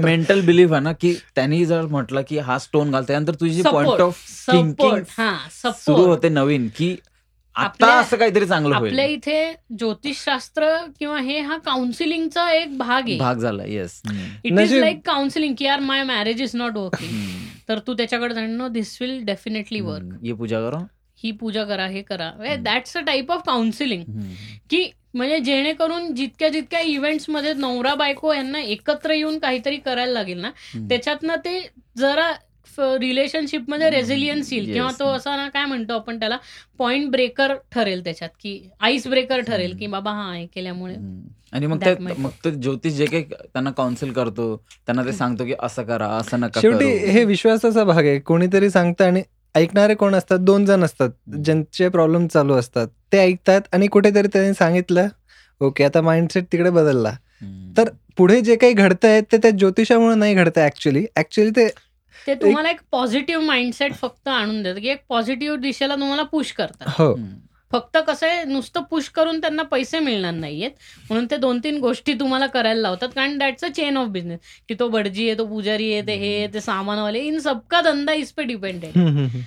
मेंटल बिलीफ आहे ना की त्यांनी जर म्हटलं की हा स्टोन घाल त्यानंतर तुझी point support of thinking support हा सुरू सपोर्ट होते नवीन की आता असं काहीतरी चांगलं आपल्या इथे ज्योतिषशास्त्र किंवा हे हा काउन्सिलिंगचा एक भाग आहे. भाग झाला yes it is like counselling की यार my marriage is not working तर तू त्याच्याकडे जाणं दिस विल डेफिनेटली वर्क ये पूजा करो. ही पूजा करा हे करा. That's a type of counselling. की म्हणजे जेणेकरून जितक्या जितक्या इव्हेंट्समध्ये नवरा बायको यांना एकत्र येऊन काहीतरी करायला लागेल ना. त्याच्यातनं ते जरा रिलेशनशिपमध्ये हम्म. रेझिलियन्स येईल Yes. किंवा तो असा ना काय म्हणतो आपण त्याला पॉइंट ब्रेकर ठरेल त्याच्यात की आईस ब्रेकर ठरेल की बाबा हा हे केल्यामुळे हम्म. आणि मग मग ते ज्योतिष जे काही त्यांना काउन्सिल करतो त्यांना ते सांगतो की असं करा असं नका शेवटी करू. हे विश्वासाचा भाग आहे कोणीतरी सांगतं आणि ऐकणारे कोण असतात दोन जण असतात. ज्यांचे प्रॉब्लेम चालू असतात ते ऐकतात आणि कुठेतरी त्यांनी सांगितलं ओके आता माइंडसेट तिकडे बदलला. तर पुढे जे काही घडतंय ते त्या ज्योतिषामुळे नाही घडतंय ऍक्च्युली ऍक्च्युली ते ते तुम्हाला एक पॉझिटिव्ह माइंडसेट फक्त आणून देतं. की एक पॉझिटिव्ह दिशेला तुम्हाला पुश करतात. हो. फक्त कसं आहे नुसतं पुश करून त्यांना पैसे मिळणार नाहीयेत. म्हणून ते दोन तीन गोष्टी तुम्हाला करायला लावतात. कारण that's a chain of business की तो भटजी आहे तो पुजारी आहे ते हे आहे, ते सामानवाले. इन सबका धंदा इस पे हम्म, हम्म.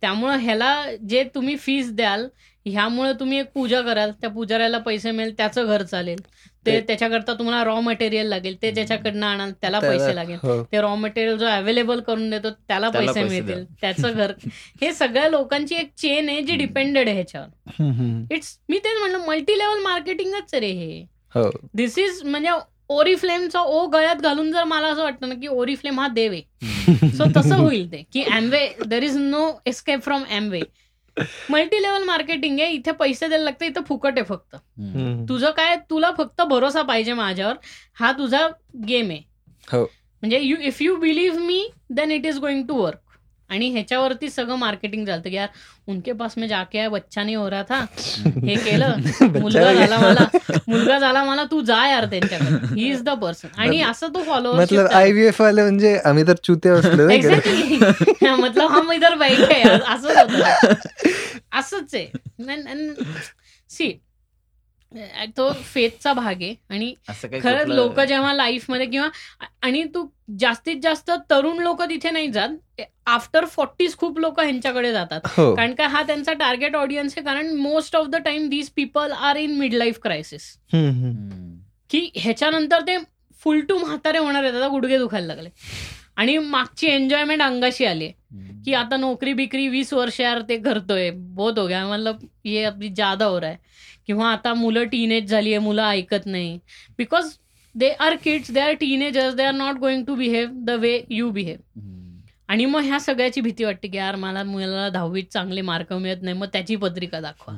त्यामुळं ह्याला जे तुम्ही फीस द्याल ह्यामुळे तुम्ही एक पूजा कराल त्या पुजाऱ्याला पैसे मिळेल त्याचं घर चालेल. ते त्याच्याकरता तुम्हाला रॉ मटेरियल लागेल ते ज्याच्याकडनं आणाल त्याला पैसे लागेल. हो. ते रॉ मटेरियल जो अवेलेबल करून देतो त्याला पैसे मिळतील त्याचं घर. हे सगळ्या लोकांची एक चेन आहे जी. डिपेंडेड आहे ह्याच्यावर. इट्स मी तेच म्हणलं मल्टी लेवल मार्केटिंगच रे हे. हो. दिस इज म्हणजे ओरिफ्लेमचा ओ गळ्यात घालून जर मला असं वाटतं ना की ओरिफ्लेम हा देव आहे. सो तसं होईल ते की Amway there is no escape from Amway multi level marketing आहे इथे पैसे द्यायला लागतं इथं फुकट आहे फक्त. तुझं काय तुला फक्त भरोसा पाहिजे माझ्यावर हा तुझा गेम आहे. हो. म्हणजे you if you believe me then it is going to work आणि ह्याच्यावरती सगळं मार्केटिंग चालतं की यार उनके पास में जाके आया, बच्चा नाही हो रहा था. हे केलं. मुलगा झाला मला. मुलगा झाला मला तू जा यार त्यांच्याकडे. ही इज द पर्सन आणि असं तो मतलब आय व्ही एफ आले म्हणजे आम्ही तर चुते असलो? एक्झॅक्टली मतलब हम इधर बैठे असंच होतं. असंच आहे. सी तो फेथचा भाग आहे. आणि खरंच लोक जेव्हा लाईफमध्ये किंवा आणि तू जास्तीत जास्त तरुण लोक तिथे नाही जात. आफ्टर फोर्टीज खूप लोक ह्यांच्याकडे जातात. हो. कारण का हा त्यांचा टार्गेट ऑडियन्स आहे. कारण most of the time these people are in mid life crisis. की ह्याच्यानंतर ते फुल टू म्हातारे होणार आहेत. आता गुडघे दुखायला लागले. आणि मागची एन्जॉयमेंट अंगाशी आली. की आता नोकरी बिकरी वीस वर्ष यार ते करतोय. बहुत हो गया. मतलब ये अभी ज्यादा हो रहा है. किंवा आता मुलं टीनेज झाली आहे मुलं ऐकत नाही. Because they are kids they are teenagers they are not going to behave the way you behave. आणि मग ह्या सगळ्याची भीती वाटते की यार मला मुलाला दहावीत चांगले मार्क मिळत नाही मग त्याची पत्रिका दाखवा.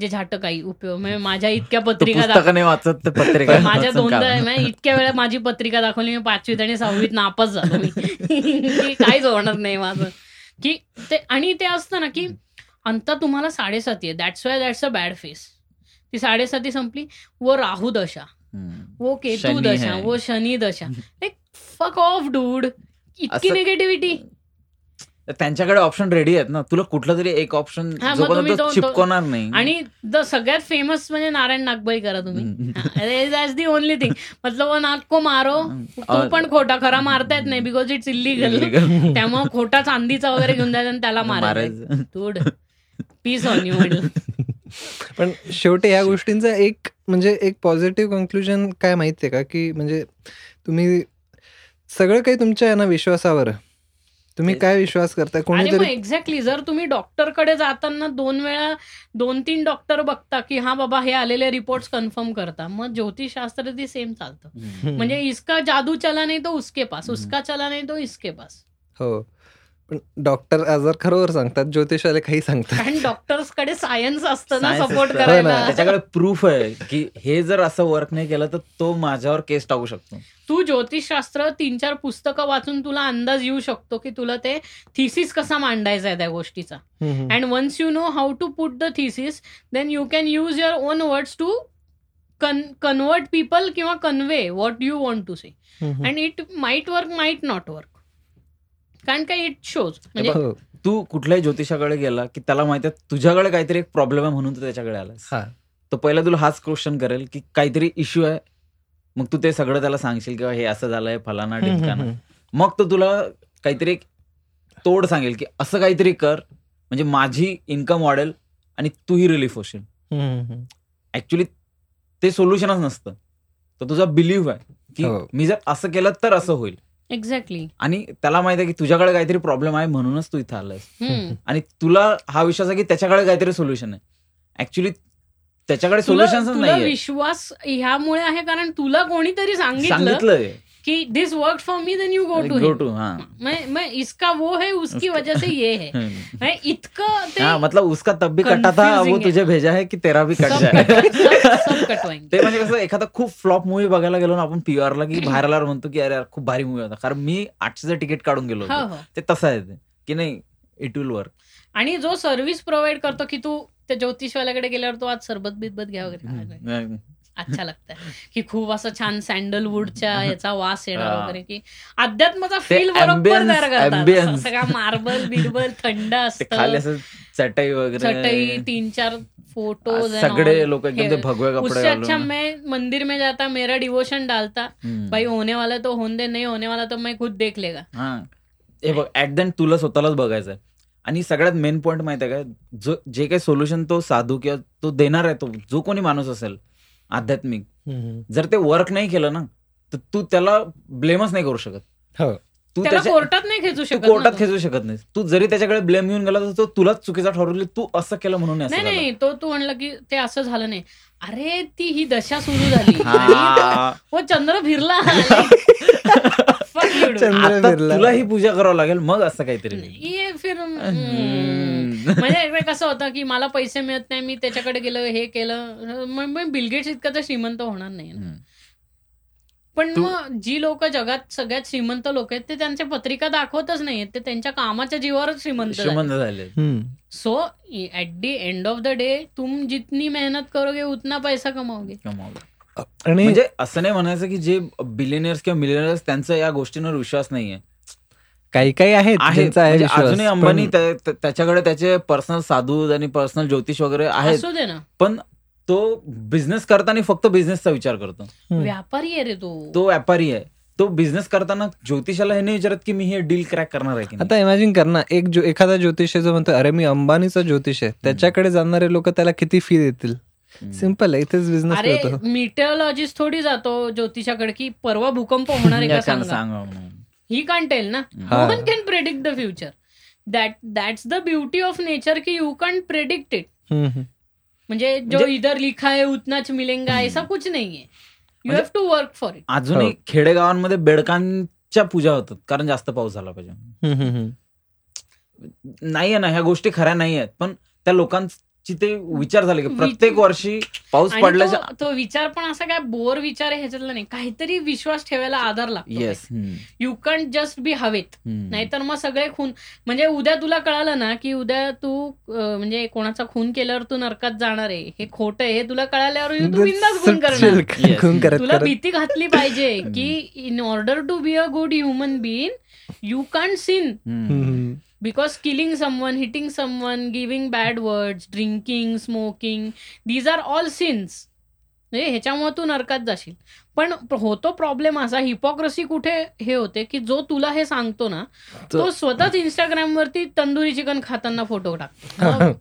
जे झाट काही उपयोग म्हणजे माझ्या इतक्या पत्रिका वाचत पत्रिका माझ्या दोनदा. म्हणजे इतक्या वेळा माझी पत्रिका दाखवली मी पाचवीत आणि सहावीत नापास झालो मी. काहीच होणार नाही माझं. की ते आणि ते असतं ना की अंत तुम्हाला साडेसाती आहे. That's why that's a bad phase ती साडेसाती संपली. व राहू दशा. वो केतू दशा. वो शनी दशा. लाईक फक ऑफ डूड इतकी निगेटिव्हिटी त्यांच्याकडे ऑप्शन रेडी आहेत ना. तुला कुठलं तरी एक ऑप्शन चिपकवणार नाही. आणि द सगळ्यात फेमस म्हणजे नारायण नागबाई करा तुम्ही. दी ओनली थिंग मतलब वो नाग को मारो. तो पण खोटा खरा मारता येत नाही बिकॉज इट्स इलिगल Illegal. त्यामुळे खोटा चांदीचा वगैरे घेऊन जायचं आणि त्याला मारायचं. पीस ऑन यू पण शेवटी ह्या गोष्टींचा एक म्हणजे एक पॉझिटिव्ह कन्क्लुजन काय माहितीये का की म्हणजे तुम्ही सगळं काही तुमच्या यांना विश्वासावर. तुम्ही. काय विश्वास करताय कोणीतरी एक्झॅक्टली जर तुम्ही डॉक्टरकडे जाताना दोन वेळा दोन तीन डॉक्टर बघता की हा बाबा हे आलेले रिपोर्ट कन्फर्म करता मग ज्योतिषशास्त्र ते सेम चालतं. म्हणजे इसका जादू चला नाही तो उसके पास. उसका चला नाही तो इसके पास हो पण डॉक्टर आजार खरोबर सांगतात ज्योतिषाले काही सांगतात कारण डॉक्टर्सकडे सायन्स असतं ना Science सपोर्ट असतं. हो. करायला त्याच्याकडे प्रूफ आहे की हे जर असं वर्क नाही केलं तर तो माझ्यावर केस टाकू शकतो तू ज्योतिषशास्त्र तीन चार पुस्तकं वाचून तुला अंदाज येऊ शकतो की तुला ते थिसिस कसा मांडायचा आहे त्या गोष्टीचा. And once you know how to put the thesis then you can use your own words to convert people किंवा convey what you want to say. And it might work might not work कारण काय it shows म्हणजे. तू कुठल्याही ज्योतिषाकडे गेला की त्याला माहिती आहे तुझ्याकडे काहीतरी एक प्रॉब्लेम आहे म्हणून तू त्याच्याकडे आलास हा. तो पहिला तुला हाच क्वेश्चन करेल की काहीतरी इश्यू आहे मग तू ते सगळं त्याला सांगशील किंवा हे असं झालंय फलाना ढिमकाना हम्म. मग तो तुला काहीतरी एक तोड सांगेल की असं काहीतरी कर म्हणजे माझी इन्कम वाढेल आणि तूही रिलीफ होशील. ऍक्च्युली ते सोल्युशनच नसतं तर तुझा बिलीव्ह आहे की हो. मी जर असं केलं तर असं होईल एक्झॅक्टली आणि त्याला माहीत आहे की तुझ्याकडे काहीतरी प्रॉब्लेम आहे म्हणूनच तू इथं आलायस. आणि तुला हा विश्वास आहे की त्याच्याकडे काहीतरी सोल्युशन आहे. ऍक्च्युली त्याच्याकडे सोल्युशन नाही विश्वास ह्यामुळे आहे कारण तुला कोणीतरी सांगितलं कि this work for me then you go to go to हा। मैं मैं इसका वो है उसकी वजह से ये है। मैं इतकं हाँ मतलब उसका तब भी कटा था वो. तुझे भेजा है की तेरा भी कट कटवाएंगे। ते म्हणजे कसं एखादा खूप फ्लॉप मूवी बघायला गेलो ना आपण पीआर ला की बाहेर आल्यावर म्हणतो की अरे यार खूप भारी मूवी होता. कारण मी आठशेचं तिकीट काढून गेलो हो हो. ते तसं आहे की नाही इट विल वर्क आणि जो सर्व्हिस प्रोव्हाइड करतो की तू त्या ज्योतिषवाल्याकडे गेल्यावर तो आज सरबत बिरबत घ्या वगैरे अच्छा लागतं की खूप असं छान सँडलवूडच्या याचा वास येणार. वगैरे की अध्यात्माचा फील बरोबर तयार करतात. सगळा मार्बल बिरबल थंड असतं. असं चटई वगैरे. चटई तीन चार फोटोज सगळे लोक अच्छा मैं मंदिर में जाता मेरा डिवोशन डालता. भाई होने वाला तो होने दे नहीं होने वाला तो मैं खुद देख लेगा. हा. बघ ऍट द तुला स्वतःलाच बघायचं आणि सगळ्यात मेन पॉईंट माहिती आहे का? जो जे काही सोल्युशन तो साधू किंवा तो देणार आहे तो जो कोणी माणूस असेल आध्यात्मिक जर ते वर्क नाही केलं ना तर तू त्याला ब्लेमच नाही करू शकत हो. तू कोर्टात नाही खेचू तू शकत कोर्टात तो. खेचू शकत नाही तू जरी त्याच्याकडे ब्लेम घेऊन गेला तर तो तुलाच चुकीचा ठरवली तू असं केलं म्हणून नाही. नाही तो तू म्हणलं की ते असं झालं नाही अरे ती ही दशा सुरू झाली हा. चंद्र फिरला आता. तुला ही पूजा करावं लागेल मग असं काहीतरी ये फिर. म्हणजे एकदा कसं होतं की मला पैसे मिळत नाही मी त्याच्याकडे गेलो हे केलं. मग बिलगेट्स इतका तर श्रीमंत होणार नाही. पण मग जी लोक जगात सगळ्यात श्रीमंत लोक आहेत ते त्यांच्या पत्रिका दाखवतच नाहीत ते त्यांच्या कामाच्या जीवावरच श्रीमंत श्रीमंत झाले so at the end of the day तुम जितनी मेहनत करोगे उतना पैसा कमाओगे. कमावलं. आणि म्हणजे असं नाही म्हणायचं की जे बिलियनर्स किंवा मिलियनर्स त्यांचा या गोष्टींवर विश्वास नाहीये. काही काही आहेत आहे ज्यांचा आहे म्हणजे अजूनही अंबानी त्या- त्या- त्याच्याकडे त्याचे पर्सनल साधू आणि पर्सनल ज्योतिष वगैरे आहेत. पण तो बिझनेस करताना फक्त बिझनेसचा विचार करतो. व्यापारी आहे रे तो. तो व्यापारी आहे. तो बिझनेस करताना ज्योतिषाला हे नाही विचारत की मी हे डील क्रॅक करणार आहे की नाही. आता इमॅजिन कर ना एक जो एखादा ज्योतिष जो म्हणतो अरे मी अंबानीचा ज्योतिष आहे. त्याच्याकडे जाणारे लोक त्याला किती फी देतील? सिंपल आहे इथेच बिझनेस अरे होतो मिटेओलॉजिस्ट थोडी जातो ज्योतिषाकडे की परवा भूकंप होणार आहे का सांगा. ही कान टेल ना. हा. No one can predict the future that that's the beauty of nature की यू कॅन प्रेडिक्ट इट. म्हणजे जो म्हणजे- इधर लिखा है उतनाच मिलेंगा ऐसा कुछ नहीं है you have to work for it अजूनही. खेडेगावांमध्ये बेडकांच्या पूजा होतात कारण जास्त पाऊस झाला पाहिजे. हम्म. नाहीये ना ह्या गोष्टी खऱ्या नाही आहेत पण त्या लोकांची ते विचार झाले की प्रत्येक वर्षी पाऊस पडल्याच्या तो- तो विचार पण असा काय बोर विचार आहे ह्याच्यातला नाही. काहीतरी विश्वास ठेवायला आधार लागतो yes you can just be हवेत. नाहीतर मग सगळे खून म्हणजे उद्या तुला कळालं ना की उद्या तू म्हणजे कोणाचा खून केल्यावर तू नरकात जाणार आहे. हे खोटं आहे. हे तुला कळाल्यावर तू बिंदास खून करणार. तुला भीती घातली पाहिजे की in order to be a good human being you can sin because killing someone hitting someone giving bad words drinking smoking these are all sins म्हणजे ह्याच्यामुळे तू नरकात जाशील. पण होतो प्रॉब्लेम असा हिपोक्रसी कुठे हे होते की जो तुला हे सांगतो ना तो स्वतःच इंस्टाग्राम वरती तंदुरी चिकन खाताना फोटो टाकतो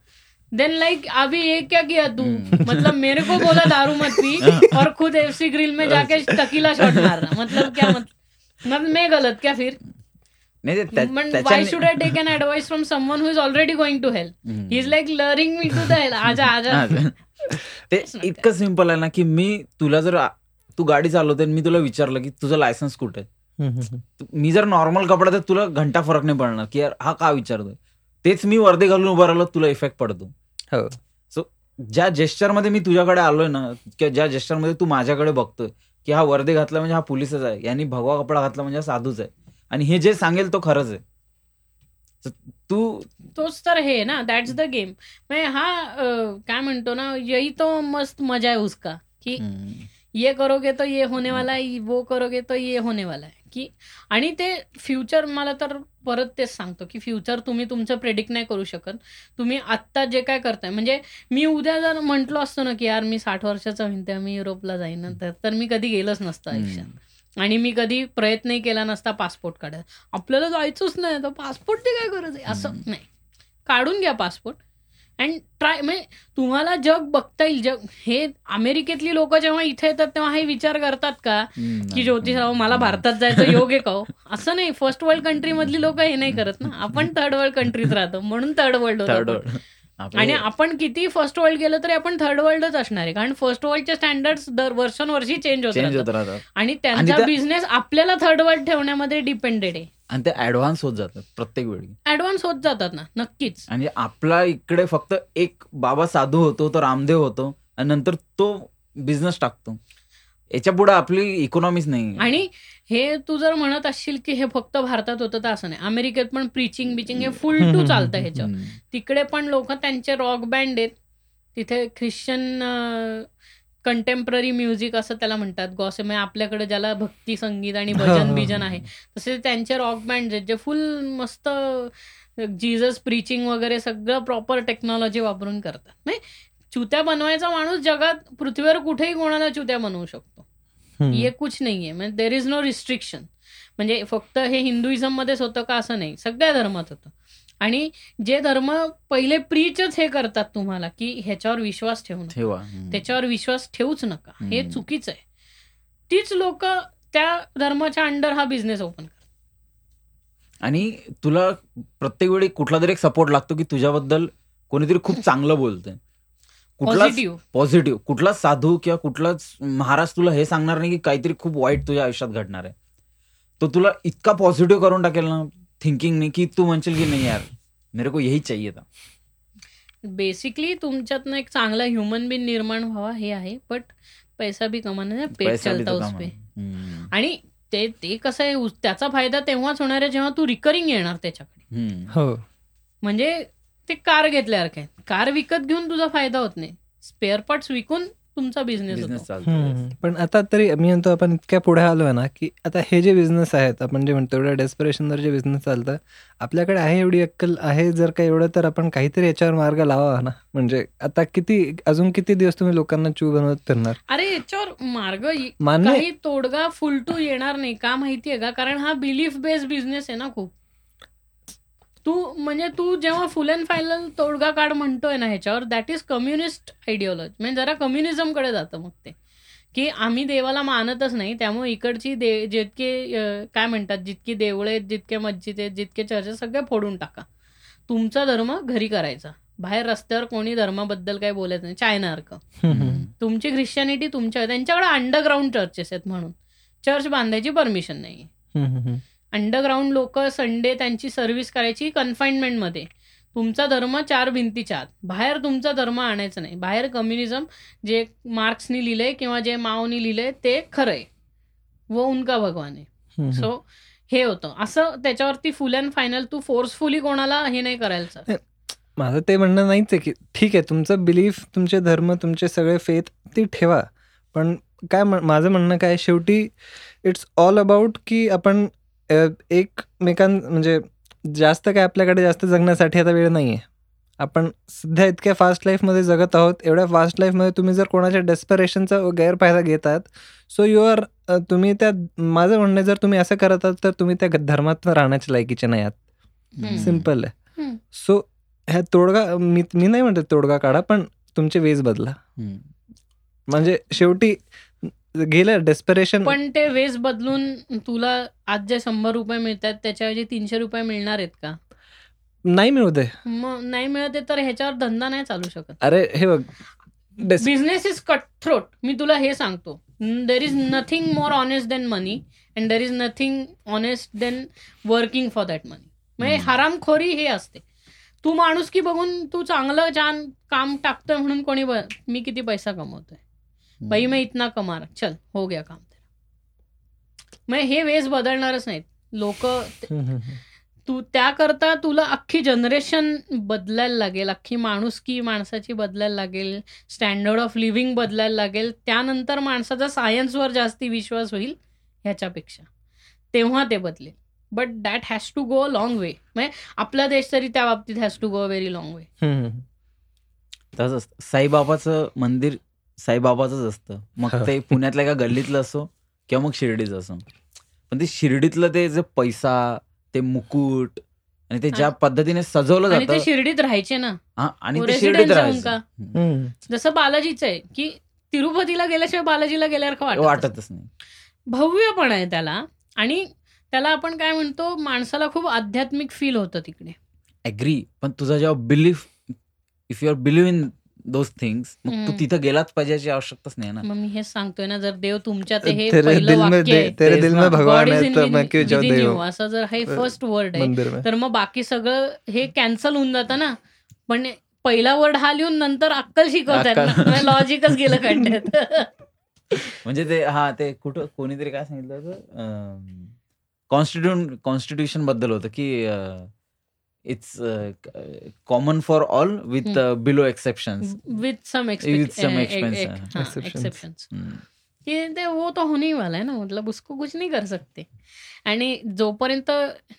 देन लाइक अभी ये क्या किया तू. मतलब मेरे को बोला दारू मत पी और खुद एफसी ग्रिल में जाके टकीला शॉट मारना मतलब क्या मतलब मैं गलत क्या फिर? Should I take advice from someone who is already going to help. He is like luring me to the hell आजा आजा. ते. इतकं सिंपल आहे ना की मी तुला जर तू गाडी चालवते आणि मी तुला विचारलं की तुझं लायसन्स कुठे? मी जर नॉर्मल कपडा तर तुला घंटा फरक नाही पडणार की यार हा का विचारतोय? तेच मी वर्दी घालून उभं राहिलो तुला इफेक्ट पडतो. हो. ज्या जेस्चरमध्ये मी तुझ्याकडे आलोय ना किंवा ज्या जेस्चरमध्ये तू माझ्याकडे बघतोय की हा वर्दी घातला म्हणजे हा पोलिसच आहे यांनी भगवा कपडा घातला म्हणजे हा साधूच आहे. आणि हे जे सांगेल तो खरंच आहे. तू तोच तर हे ना दॅट्स द गेम हा काय म्हणतो ना यही तो मस्त मजा आहे उसका की ये करोगे तो ये होने वाला है वो करोगे तो ये होने वाला है की आणि ते फ्युचर मला तर परत तेच सांगतो की फ्युचर तुम्ही तुमचं प्रेडिक्ट नाही करू शकत. तुम्ही आत्ता जे काय करताय म्हणजे मी उद्या जर म्हटलो असतो ना की यार मी साठ वर्षाचा होईन तेव्हा मी युरोपला जाईन तर मी कधी गेलोच नसतं आयुष्यात. आणि मी कधी प्रयत्नही केला नसता पासपोर्ट काढायला. आपल्याला जायचंच नाही तर पासपोर्टची काय गरज आहे? असं. नाही. काढून घ्या पासपोर्ट. अँड ट्राय म्हणजे तुम्हाला जग बघता येईल जग हे अमेरिकेतली लोक जेव्हा इथे येतात तेव्हा हे विचार करतात का? की ज्योतिषराव मला भारतात जायचं योग आहे का हो? असं नाही. फर्स्ट वर्ल्ड कंट्री मधली लोक हे नाही करत ना. आपण थर्ड वर्ल्ड कंट्रीत राहतो. म्हणून थर्ड वर्ल्ड थर्ड होतो आणि आपण किती फर्स्ट वर्ल्ड गेलं तरी आपण थर्ड वर्ल्डच असणार आहे. कारण फर्स्ट वर्ल्डचे स्टँडर्ड दर वर्षानुवर्षी चेंज होत चेंज राहतात. होत राहतात. आणि त्यांचा त्या- बिझनेस आपल्याला थर्ड वर्ल्ड ठेवण्यामध्ये डिपेंडेड आहे. आणि ते ऍडव्हान्स होत जातात प्रत्येक वेळी. ऍडव्हान्स होत जातात ना नक्कीच. आणि आपला इकडे फक्त एक बाबा साधू होतो तो रामदेव होतो आणि नंतर तो बिझनेस टाकतो. याच्यापुढे आपली इकॉनॉमीच नाही आणि हे तू जर म्हणत असशील की हे फक्त भारतात होतं तर असं नाही. अमेरिकेत पण प्रिचिंग बिचिंग हे फुल टू चालतं ह्याच्यावर. तिकडे पण लोक त्यांचे रॉक बँड आहेत. तिथे ख्रिश्चन कंटेम्पररी म्युझिक असं त्याला म्हणतात. गॉसे म्हणजे आपल्याकडे ज्याला भक्ती संगीत आणि भजन बिजन आहे. तसे त्यांचे रॉक बँड आहेत जे फुल मस्त जीजस प्रीचिंग वगैरे सगळं प्रॉपर टेक्नॉलॉजी वापरून करतात. म्हणजे चुत्या बनवायचा माणूस जगात पृथ्वीवर कुठेही कोणाला चुत्या बनवू शकतो. ये कुछ नाहीये म्हणजे देर इज नो रिस्ट्रिक्शन म्हणजे फक्त हे हिंदुइझम मध्येच होतं का असं नाही. सगळ्या धर्मात होतं. आणि जे धर्म पहिले प्रीचच हे करतात तुम्हाला की ह्याच्यावर विश्वास ठेवू नका. ठेवा. त्याच्यावर विश्वास ठेवूच नका. हे. चुकीचं आहे. तीच लोक त्या धर्माच्या अंडर हा बिझनेस ओपन करतात. आणि तुला प्रत्येक वेळी कुठला तरी एक सपोर्ट लागतो की तुझ्याबद्दल कोणीतरी खूप चांगलं बोलतंय. कुठला पॉझिटिव्ह पॉझिटिव्ह कुठला साधू किंवा कुठलाच महाराज तुला हे सांगणार नाही की काहीतरी खूप वाईट तुझ्या आयुष्यात घडणार आहे. तो तुला इतका पॉझिटिव्ह करून टाकेल ना थिंकिंग नाही की तू म्हणशील की नाही यार मेरे को यही चाहिए था. बेसिकली तुमच्यातनं एक चांगला ह्युमन बिन निर्माण व्हावा हे आहे बट पैसा भी कमाना पेट चालता तो उस कमाना. पे हम्म. आणि ते ते कसं आहे त्याचा फायदा तेव्हाच होणार आहे जेव्हा तू रिकरिंग येणार त्याच्याकडे. हो. म्हणजे ते कार घेतल्यासारखं कार विकत घेऊन तुझा फायदा होत नाही. स्पेअर पार्ट्स विकून तुमचा बिझनेस. पण आता तरी मी म्हणतो आपण इतक्या पुढे आलोय ना की आता हे जे बिझनेस आहेत आपण जे म्हणतो एवढ्या डेस्परेशनवर जे बिझनेस चालतं आपल्याकडे आहे एवढी अक्कल आहे जर का एवढं तर आपण काहीतरी याच्यावर मार्ग लावा ना. म्हणजे आता किती अजून किती दिवस तुम्ही लोकांना चू बनवत फिरणार? अरे याच्यावर मार्ग मान्य काही तोडगा फुलटू येणार नाही का माहितीये का? कारण हा बिलीफ बेस्ड बिझनेस आहे ना खूप. तू म्हणजे तू जेव्हा फुल अँड फायनल तोडगा काढ म्हणतोय ना ह्याच्यावर दॅट इज कम्युनिस्ट आयडिओलॉजी म्हणजे जरा कम्युनिझमकडे जातं मग ते. की आम्ही देवाला मानतच नाही त्यामुळे इकडची दे जितके काय म्हणतात जितकी देवळे आहेत जितके मस्जिद आहेत जितके चर्च आहेत सगळे फोडून टाका. तुमचा धर्म घरी करायचा. बाहेर रस्त्यावर कोणी धर्माबद्दल काही बोलत नाही. चायनासारखं. तुमची ख्रिश्चॅनिटी तुमच्या त्यांच्याकडे अंडरग्राऊंड चर्चेस आहेत म्हणून. चर्च बांधायची परमिशन नाही. अंडरग्राऊंड लोक संडे त्यांची सर्व्हिस करायची कन्फाइनमेंटमध्ये तुमचा धर्म चार भिंतीच्या आत बाहेर तुमचा धर्म आणायचा नाही. बाहेर कम्युनिझम जे मार्क्सनी लिहिलंय किंवा जे माओनी लिहिलंय ते खरंय. व उनका भगवान? आहे. सो हे होतं. असं त्याच्यावरती फुल अँड फायनल तू फोर्सफुली कोणाला हे नाही करायचं माझं ते म्हणणं नाहीच आहे की ठीक आहे तुमचं बिलीफ तुमचे धर्म तुमचे सगळे फेथ ती ठेवा. पण काय माझं म्हणणं काय शेवटी इट्स ऑल अबाउट की आपण एकमेकां म्हणजे जास्त काय आपल्याकडे जास्त जगण्यासाठी आता वेळ नाही आहे आपण सध्या इतक्या फास्ट लाईफमध्ये जगत आहोत एवढ्या फास्ट लाईफमध्ये तुम्ही जर कोणाच्या डेस्परेशनचा गैरफायदा घेतात सो यू आर तुम्ही त्या माझं म्हणणं जर तुम्ही असं करत आहात तर तुम्ही त्या धर्मात राहण्याच्या लायकीचे नाही आहात. सिंपल आहे. सो ह्या तोडगा मी मी नाही म्हणते तोडगा काढा पण तुमचे वेज बदला. म्हणजे शेवटी गेलं डेस्परेशन पण ते वेस बदलून तुला आज जे शंभर रुपये मिळतात त्याच्याऐवजी तीनशे रुपये मिळणार आहेत का? नाही मिळू दे. मग नाही मिळत तर ह्याच्यावर धंदा नाही चालू शकत. अरे हे बघ बिझनेस इज कटथ्रोट मी तुला हे सांगतो. There is nothing more honest than money and there is nothing honest than working for that money म्हणजे. हरामखोरी हे असते. तू माणूस की बघून तू चांगलं छान काम टाकतोय म्हणून कोणी मी किती पैसा कमवतोय? बाई मैं इतना कमा रहा चल हो गया काम तेरा. मग हे वेस बदलणारच नाहीत. लोक. तू त्याकरता तुला अख्खी जनरेशन बदलायला लागेल अख्खी माणुसकी माणसाची बदलायला लागेल स्टँडर्ड ऑफ लिव्हिंग बदलायला लागेल त्यानंतर माणसाचा सायन्सवर जास्ती विश्वास होईल ह्याच्यापेक्षा. तेव्हा ते बदलेल. But that has to go a long way म्हणजे आपला देश तरी त्या बाबतीत has to go a very long way. तसंच साईबाबाचं मंदिर साईबाबाचंच असतं. मग हा. ते पुण्यातल्या एका गल्लीतलं असो किंवा मग शिर्डीचं असो. पण ते शिर्डीतलं ते जे पैसा ते मुकुट आणि ते ज्या पद्धतीने सजवलं जातं शिर्डीत राहायचे ना. हा, आणि ते शिर्डीत जाऊन राहायचं. जसं बालाजीचं आहे की तिरुपतीला गेल्याशिवाय बालाजीला गेल्यासारखं वाटत वाटतच नाही? भव्य पण आहे त्याला. आणि त्याला आपण काय म्हणतो माणसाला खूप आध्यात्मिक फील होतं तिकडे. ऍग्री पण तुझा जेव्हा belief if your believe in those things मग तू. तिथं गेलाच पाहिजे याची आवश्यकताच नाही ना. मी हेच सांगतोय ना जर देव तुमच्यात आहे, हे है असं जर हे फर्स्ट वर्ड आहे मंदिर में. तर मग बाकी सगळं हे कॅन्सल होऊन जातं ना. पण पहिला वर्ड हा लिहून नंतर अक्कल शिकवतात लॉजिकच गेलं खड्ड्यात म्हणजे ते हा ते कुठं कोणीतरी काय सांगितलं होतं? कॉन्स्टिट्यूशन कॉन्स्टिट्यूशनबद्दल होतं की it's common for all with below exception with some With some expense, Exceptions. Exception कि ते वो तो होने ही वाला है ना मतलब उसको कुछ नहीं कर सकते. आणि जोपर्यंत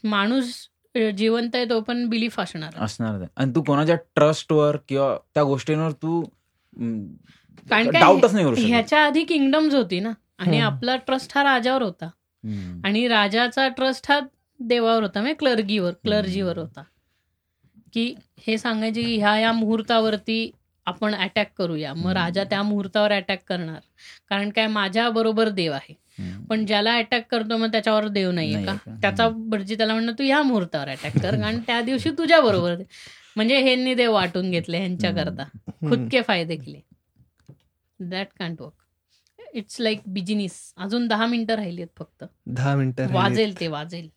माणूस जिवंत आहे तो पण बिलीफ असणार असणार. आणि तू कोणाच्या ट्रस्टवर किंवा त्या गोष्टींवर तू कारण काय डाऊटच नाही करू ह्याच्या आधी किंगडम्स होती ना आणि. आपला ट्रस्ट हा राजावर होता. आणि राजाचा ट्रस्ट हा देवावर होता म्हणजे क्लर्गीवर क्लर्जीवर होता. की हे सांगायचे की ह्या या मुहूर्तावरती आपण अटॅक करूया. मग. राजा त्या मुहूर्तावर अटॅक करणार. कारण काय माझ्या बरोबर देव आहे. पण ज्याला अटॅक करतो मग त्याच्यावर देव नाहीये का? त्याचा भटजी त्याला म्हणणं तू ह्या मुहूर्तावर अटॅक कर. कारण त्या दिवशी तुझ्या बरोबर. म्हणजे ह्यांनी देव वाटून घेतले ह्यांच्या करता खुद के फायदे केले. That can't work it's like business अजून दहा मिनिटं राहिली आहेत फक्त. दहा मिनिटं वाजेल ते वाजेल.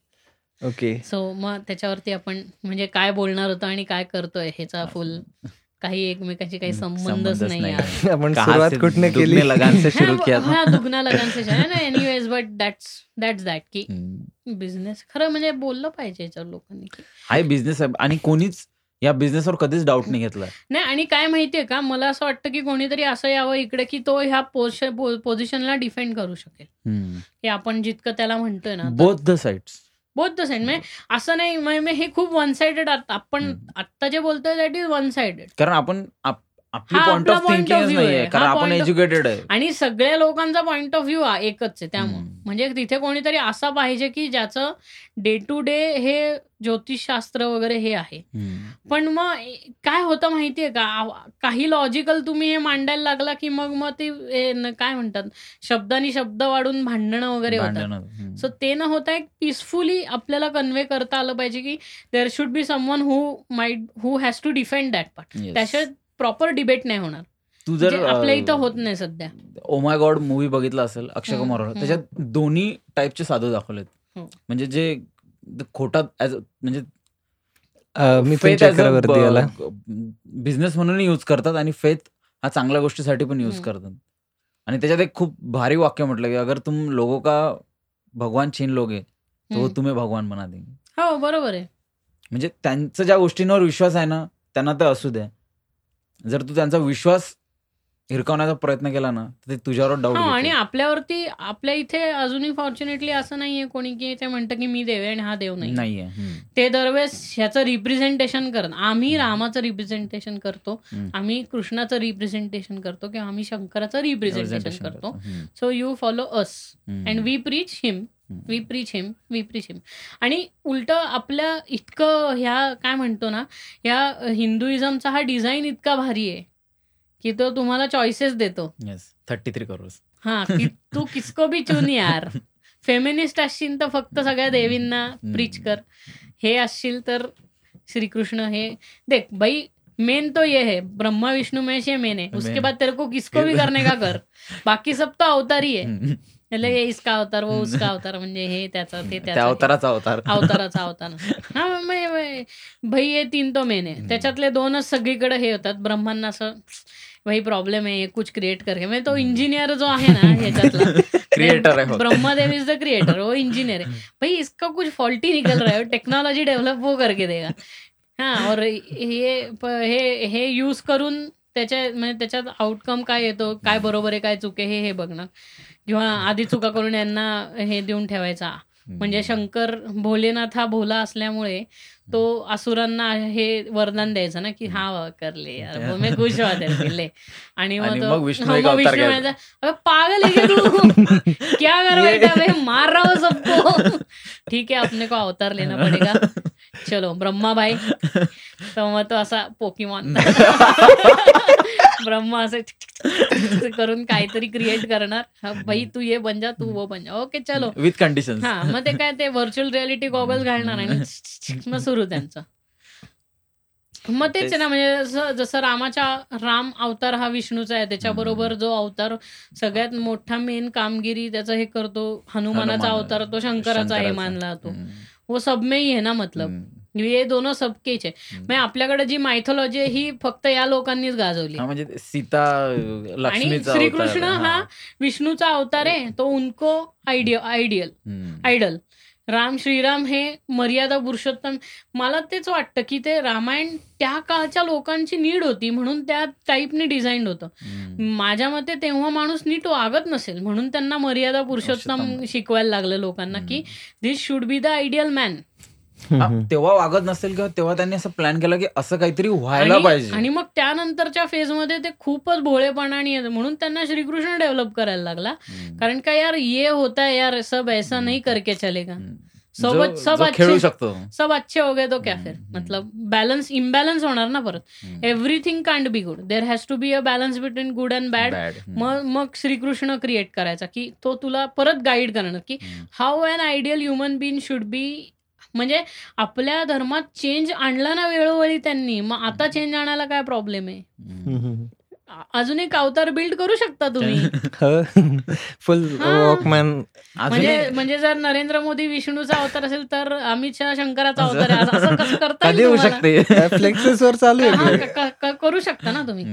ओके. सो मग त्याच्यावरती आपण म्हणजे काय बोलणार होतो आणि काय करतोय ह्याचा फुल काही एकमेकांशी काही संबंधच नाही. आपण सुरुवात कुठने दुगने केली? लगान से शुरू किया था हा दुग्ना लगान से ना anyways but that's that's that की. बिझनेस खरं म्हणजे बोललं पाहिजे याच्यावर लोकांनी की. हा बिझनेस आहे. आणि कोणीच या बिझनेसवर कधीच डाऊट नाही घेतला. नाही आणि काय माहितीये का? मला असं वाटतं की कोणीतरी असं यावं इकडे की तो ह्या पोझिशनला डिफेंड करू शकेल. की आपण जितकं त्याला म्हणतोय ना both the sides both the side म्हणजे असं नाही म्हणजे हे खूप वन साइडेड आपण. आत्ता जे बोलतोय दॅट इज वन साइडेड कारण आपण आप- आपली पॉइंट ऑफ थिंकिंग नाहीये आहे. कारण आपण एज्युकेटेड आहे आणि सगळ्या लोकांचा पॉइंट ऑफ व्ह्यू एकच आहे त्यामुळे. म्हणजे तिथे कोणीतरी असा पाहिजे की ज्याचं डे टू डे हे ज्योतिषशास्त्र वगैरे हे आहे. पण मग काय होतं माहितीये का काही लॉजिकल तुम्ही हे मांडायला लागला की मग मग ते काय म्हणतात शब्दानी शब्द वाढून भांडणं वगैरे होतात. सो ते न होता एक पीसफुली आपल्याला कन्वे करता आलं पाहिजे की there should be someone who might who has to defend that part Yes. Proper debate नाही होणार. तू जर जे आपल्या इथं होत नाही सध्या. ओ माय गॉड मूवी बघितला असेल अक्षय कुमार. त्याच्यात दोन्ही टाईपचे साधू दाखवलेत. हो. म्हणजे जे खोटा as a- म्हणजे चक्रवर्ती याला. बिझनेस म्हणून यूज करतात आणि फेथ हा चांगल्या गोष्टीसाठी पण यूज. करतात. आणि त्याच्यात एक खूप भारी वाक्य म्हटलं की अगर तुम लोगों का भगवान छीन लोगे तो. तुम्ही भगवान बना देंगे. हो बरोबर आहे. म्हणजे त्यांचा ज्या गोष्टींवर विश्वास आहे ना त्यांना ते असू द्या. जर तू त्यांचा विश्वास हिरकवण्याचा प्रयत्न केला ना तर ते तुझ्यावर डाऊट आणि आपल्यावरती आपल्या इथे अजूनही फॉर्च्युनेटली असं नाहीये कोणी की ते म्हणतं की मी देव आहे आणि हा देव नाही नाहीये. ते दरवेळेस ह्याचं रिप्रेझेंटेशन करत आम्ही रामाचं रिप्रेझेंटेशन करतो. आम्ही कृष्णाचं रिप्रेझेंटेशन करतो किंवा आम्ही शंकराचं रिप्रेझेंटेशन करतो. So you follow us. And we preach him. We preach him we preach him. आणि उलट आपल्या इतकं ह्या काय म्हणतो ना या हिंदुइझमचा हा डिझाईन इतका भारी आहे की तो तुम्हाला चॉईसेस देतो. येस थर्टी थ्री करोड हा की तू किसको भी चुन यार. फेमिनिस्ट असशील तर फक्त सगळ्या देवींना प्रीच कर. हे असशील तर श्रीकृष्ण हे देख भाई मेन तो ये है. ब्रह्मा विष्णु महेश ये मेन है उसके. बाद तेरे को किसको भी करने का कर. बाकी सब तो अवतार ही है मतलब ये इसका अवतार वो उसका अवतार म्हणजे हे त्याचा ते त्या त्याचा अवताराचा अवतार. अवताराचा अवतार. हा भाई हे तीन तो मेन आहे. त्याच्यातले दोनच सगळीकडे हे होतात. ब्रह्मांना असं भाई प्रॉब्लेम आहे कुछ क्रिएट करके म्हणजे तो इंजिनियर जो आहे ना ह्याच्यातला. Creator है. ब्रह्मदेव इज द क्रिएटर वो इंजीनियर है भाई इसका कुछ फॉल्टी निकल रहा है टेक्नोलॉजी डेव्हलप वो करके देगा. हा और हे हे हे यूज करून त्याच्या म्हणजे त्याच्यात आउटकम काय येतो काय बरोबर आहे काय चुके हे हे बघणं. किंवा आधी चुका करून यांना हे देऊन ठेवायचा. म्हणजे शंकर भोलेनाथ हा भोला असल्यामुळे तो असुरांना हे वरदान द्यायचं ना की हा वा, करले मैं खुश लिए आणि मग विष्णू हा, एक मग अवतार विष्णू घ्यायचा. म्हणायचा, "अबे पागल है क्या कर मार रहा हूँ सबको. ठीक है अपने को अवतार लेना पड़ेगा. चलो ब्रह्माबाई. मग तो असा पोकीमॉन ब्रह्मा असे करून काहीतरी क्रिएट करणार. हा, भाई तू ये बन जा तू वो बन जा. ओके चलो. विथ कंडिशन हा मग ते काय ते व्हर्च्युअल रियालिटी गॉगल्स घालणार आणि मग सुरू त्यांचं. मग तेच. ना म्हणजे जसं रामाच्या राम अवतार हा विष्णूचा आहे त्याच्याबरोबर जो अवतार सगळ्यात मोठा मेन कामगिरी त्याचं हे करतो हनुमानाचा हनुमान. अवतार तो शंकराचा हे. मानला जातो. वो सब में ही है ना मतलब. हे दोन सबकेच आहे म्हणजे आपल्याकडे जी मायथॉलॉजी ही फक्त या लोकांनीच गाजवली. म्हणजे सीता आणि श्रीकृष्ण. हा विष्णूचा अवतार आहे तो उनको ideal ideal. Idol. Ram Shriram हे मर्यादा पुरुषोत्तम मला तेच वाटतं की ते रामायण त्या काळच्या लोकांची नीड होती म्हणून त्या टाईपने डिझाईन होतं. माझ्या मते तेव्हा माणूस नीट वागत नसेल म्हणून त्यांना मर्यादा पुरुषोत्तम. शिकवायला लागलं लोकांना की this should be the ideal man तेव्हा वागत नसेल किंवा तेव्हा त्यांनी असं प्लॅन केला की असं काहीतरी व्हायला पाहिजे आणि मग त्यानंतरच्या फेजमध्ये ते खूपच भोळेपणाने येतं म्हणून त्यांना श्रीकृष्ण डेव्हलप करायला लागला. कारण का यार ये होता है यार सब ऐसा नहीं करके चलेगा. सब सब खेळू शकतो सब अच्छे हो गए तो क्या फिर. मतलब बॅलन्स इम्बॅलन्स होणार ना परत. Everything can't be good there has to be a balance between good and bad. मग मग श्रीकृष्ण क्रिएट करायचा की तो तुला परत गाईड करणार की. How an ideal human being should be म्हणजे आपल्या धर्मात चेंज आणला ना वेळोवेळी त्यांनी मग आता चेंज आणायला काय प्रॉब्लेम आहे? अजून एक अवतार बिल्ड करू शकता तुम्ही. फुल हा. वॉकमॅन अजून म्हणजे म्हणजे जर नरेंद्र मोदी विष्णूचा अवतार असेल तर अमित शहा शंकराचा अवतार आहे. असं- असं कसं करता कधी येईल होऊ तुम्हाला? शकते? हा, करू शकता ना तुम्ही.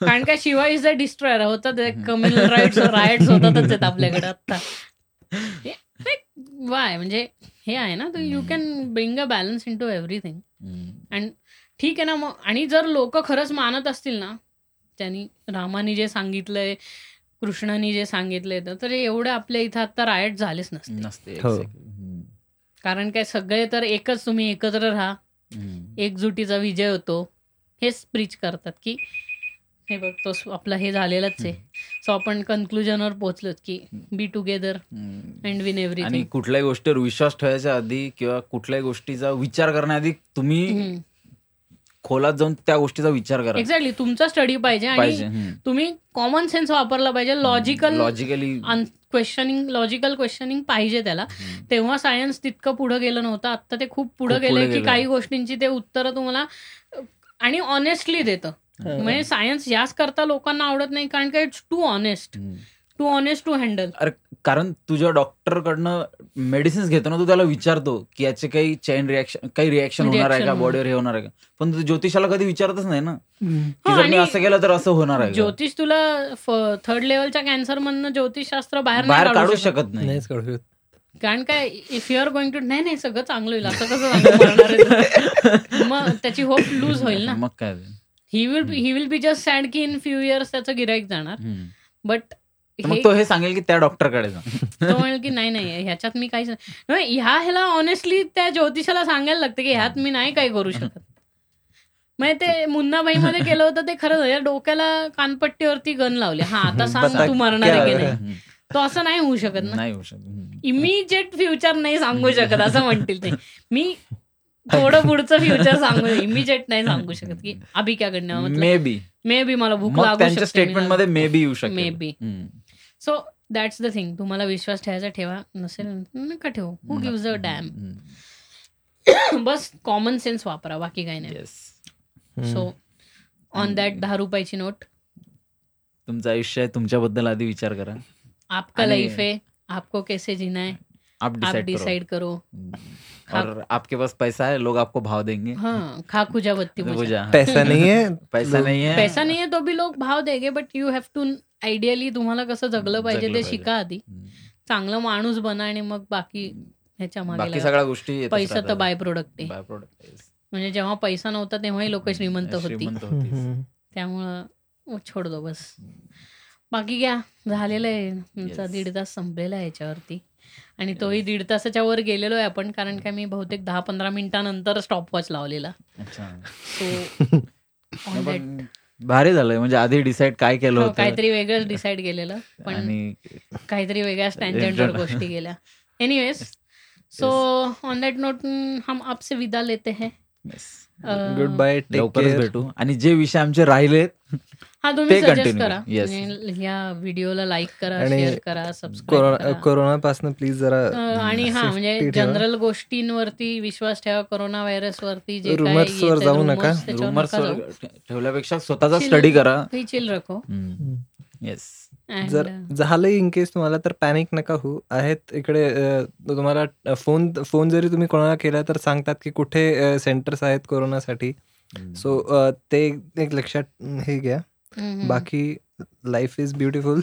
कारण का शिवा इज द डिस्ट्रॉयर होतात कम्युनल राईट्स रायट्स होतातच आहेत आपल्याकडे आता. वाय म्हणजे हे आहे ना you can bring a balance into everything hmm. ठीक आहे ना मग आणि जर लोक खरंच मानत असतील ना त्यांनी रामाने जे सांगितलंय कृष्णाने जे सांगितलंय तर- तर एवढे आपल्या इथं आता रायट झालेच नसते नसते हो. कारण काय सगळे तर एकच तुम्ही एकत्र राहा. एकजुटीचा विजय होतो हेच प्रीच करतात की हे बघ तो आपला हे झालेलंच आहे. सो आपण कन्क्लुजनवर पोहोचलोत की बी टुगेदर. अँड विन आणि एव्हरीथिंग कुठल्याही गोष्टीवर विश्वास ठेवायच्या आधी किंवा कुठल्याही गोष्टीचा विचार करण्याआधी तुम्ही खोलात जाऊन त्या गोष्टीचा विचार करा. एक्झॅक्टली तुमचा स्टडी पाहिजे आणि तुम्ही कॉमन सेन्स वापरला पाहिजे logical logically questioning logical questioning पाहिजे त्याला. तेव्हा सायन्स तितकं पुढे गेलं नव्हतं आता ते खूप पुढे गेलंय की. काही गोष्टींची ते उत्तरं तुम्हाला आणि ऑनेस्टली देतं. म्हणजे सायन्स याच करता लोकांना आवडत नाही कारण का it's too honest too honest to handle अरे कारण तुझ्या डॉक्टर कडनं मेडिसिन्स घेतो ना तू त्याला विचारतो की याचे काही चेन रिॲक्शन काही रिॲक्शन होणार आहे का? बॉडीवर हे होणार आहे का? पण तू ज्योतिषाला कधी विचारतच नाही ना? की जर मी असं केलं तर असं होणार आहे? ज्योतिष तुला थर्ड लेवलच्या कॅन्सर मधनं ज्योतिषशास्त्र बाहेर बाहेर नाही काढू शकत. नाही. कारण काय if you are going to नाही नाही सगळं चांगलं होईल. असं कसं? मग त्याची होप लूज होईल ना? मग काय. He will he will be just sad की इन फ्यू इयर्स त्याचं गिराईक जाणार. बट मग तो हे सांगेल की त्या डॉक्टरकडे जा. तो म्हणेल की नाही नाही ह्याच्यात मी काहीच नाही. ह्या ह्याला ऑनेस्टली त्या ज्योतिषाला सांगायला लागतं की ह्यात मी नाही काही करू शकत. म्हणजे ते मुन्नाबाई मध्ये केलं होतं ते खरं झालं. डोक्याला कानपट्टीवरती गन लावले. हा आता सांग तू मारणार आहे की नाही. तो असं नाही होऊ शकत ना. नाही होऊ शकत. इमिजिएट फ्युचर नाही सांगू शकत असं म्हणतील ते. मी थोडं पुढचं फ्युचर सांगू इमिजिएट नाही सांगू शकत की अभि क्या करणार मतलब मे बी मे बी मला भूक लागू शकते स्टेटमेंटमध्ये मे बी येऊ Maybe. शकेल सो दॅट्स द थिंग तुम्हाला विश्वास ठेवायचा ठेवा. नसेल नका ठेवू. हू गिव्ज अ डॅम बस कॉमन सेन्स वापरा बाकी काही नाही. सो ऑन दॅट दहा रुपयाची नोट तुमचं आयुष्य आहे तुमच्याबद्दल आधी विचार करा. आपका लाईफ है आपको कैसे जीना है आप आप डिसाइड करो. और आपके पास पैसा है लोग आपको भाव देंगे हाँ खा खुजा बत्ती बुझा पैसा नहीं है पैसा नहीं है पैसा नाही आहे तो भी लोक भाव देगे but you have to ideally तुम्हाला कसं जगलं पाहिजे ते. शिका आधी. चांगलं माणूस बना आणि मग बाकी ह्याच्या मागे बाकी लागा. सगळ्या गोष्टी पैसा तर. बाय प्रोडक्ट आहे. म्हणजे जेव्हा पैसा नव्हता तेव्हाही लोक श्रीमंत होती. त्यामुळं ओ, छोड दो बस बाकी घ्या झालेलं आहे तुमचा. दीड तास संपलेला आहे याच्यावरती आणि तोही दीड तासाच्या वर गेलेलो आहे आपण कारण काय मी बहुतेक दहा पंधरा मिनिटानंतर स्टॉप वॉच लावलेला सो भारी झालंय म्हणजे आधी डिसाईड काय केलं होतं. हो, काहीतरी वेगळंच डिसाईड केलेलं पण काहीतरी वेगळ्या स्टँडर्डवर गोष्टी गेल्या. Anyways so on that note हम आपसे विदा लेते हैं. गुड बाय टेक लवकरच भेटू. आणि जे विषय आमचे राहिलेत हा तुम्ही सजेस्ट करा. ह्या व्हिडिओला लाईक करा आणि शेअर करा सबस्क्राईब कोरोना करा. कोरोनापासून प्लीज जरा आणि हा म्हणजे. जनरल गोष्टींवरती विश्वास ठेवा कोरोना व्हायरस वरती जे Rumors वर जाऊ नका. रुमर्स ठेवल्यापेक्षा स्वतःचा. स्टडी करा. चिल रखो. येस जर uh, झालं इन केस तुम्हाला तर पॅनिक नका हो आहेत इकडे अ, तुम्हाला फोन फोन जरी तुम्ही कोणाला केला तर सांगतात की कुठे सेंटर्स आहेत कोरोनासाठी. सो ते एक लक्षात हे घ्या. बाकी लाईफ इज ब्युटिफुल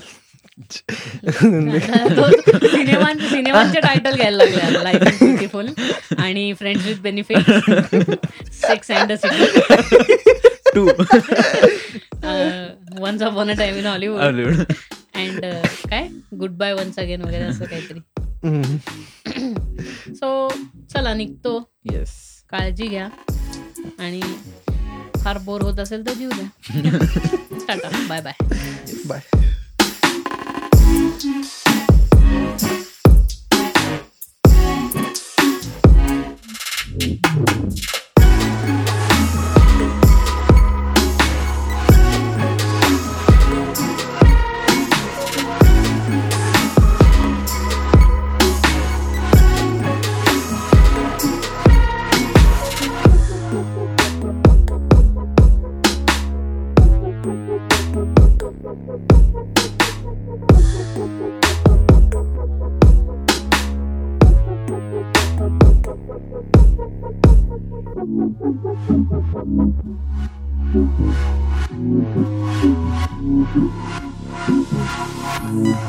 सिनेमांचे टायटल घ्यायला लागले. लाईफ इज ब्युटिफुल आणि friends with benefit sex and too once upon a time in Hollywood and काय? गुड बाय वन्स अगेन वगैरे असं काहीतरी. सो चला निघतो. येस काळजी घ्या. आणि फार बोर होत असेल तर जीव द्या. Tata. Bye bye bye Thank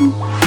you.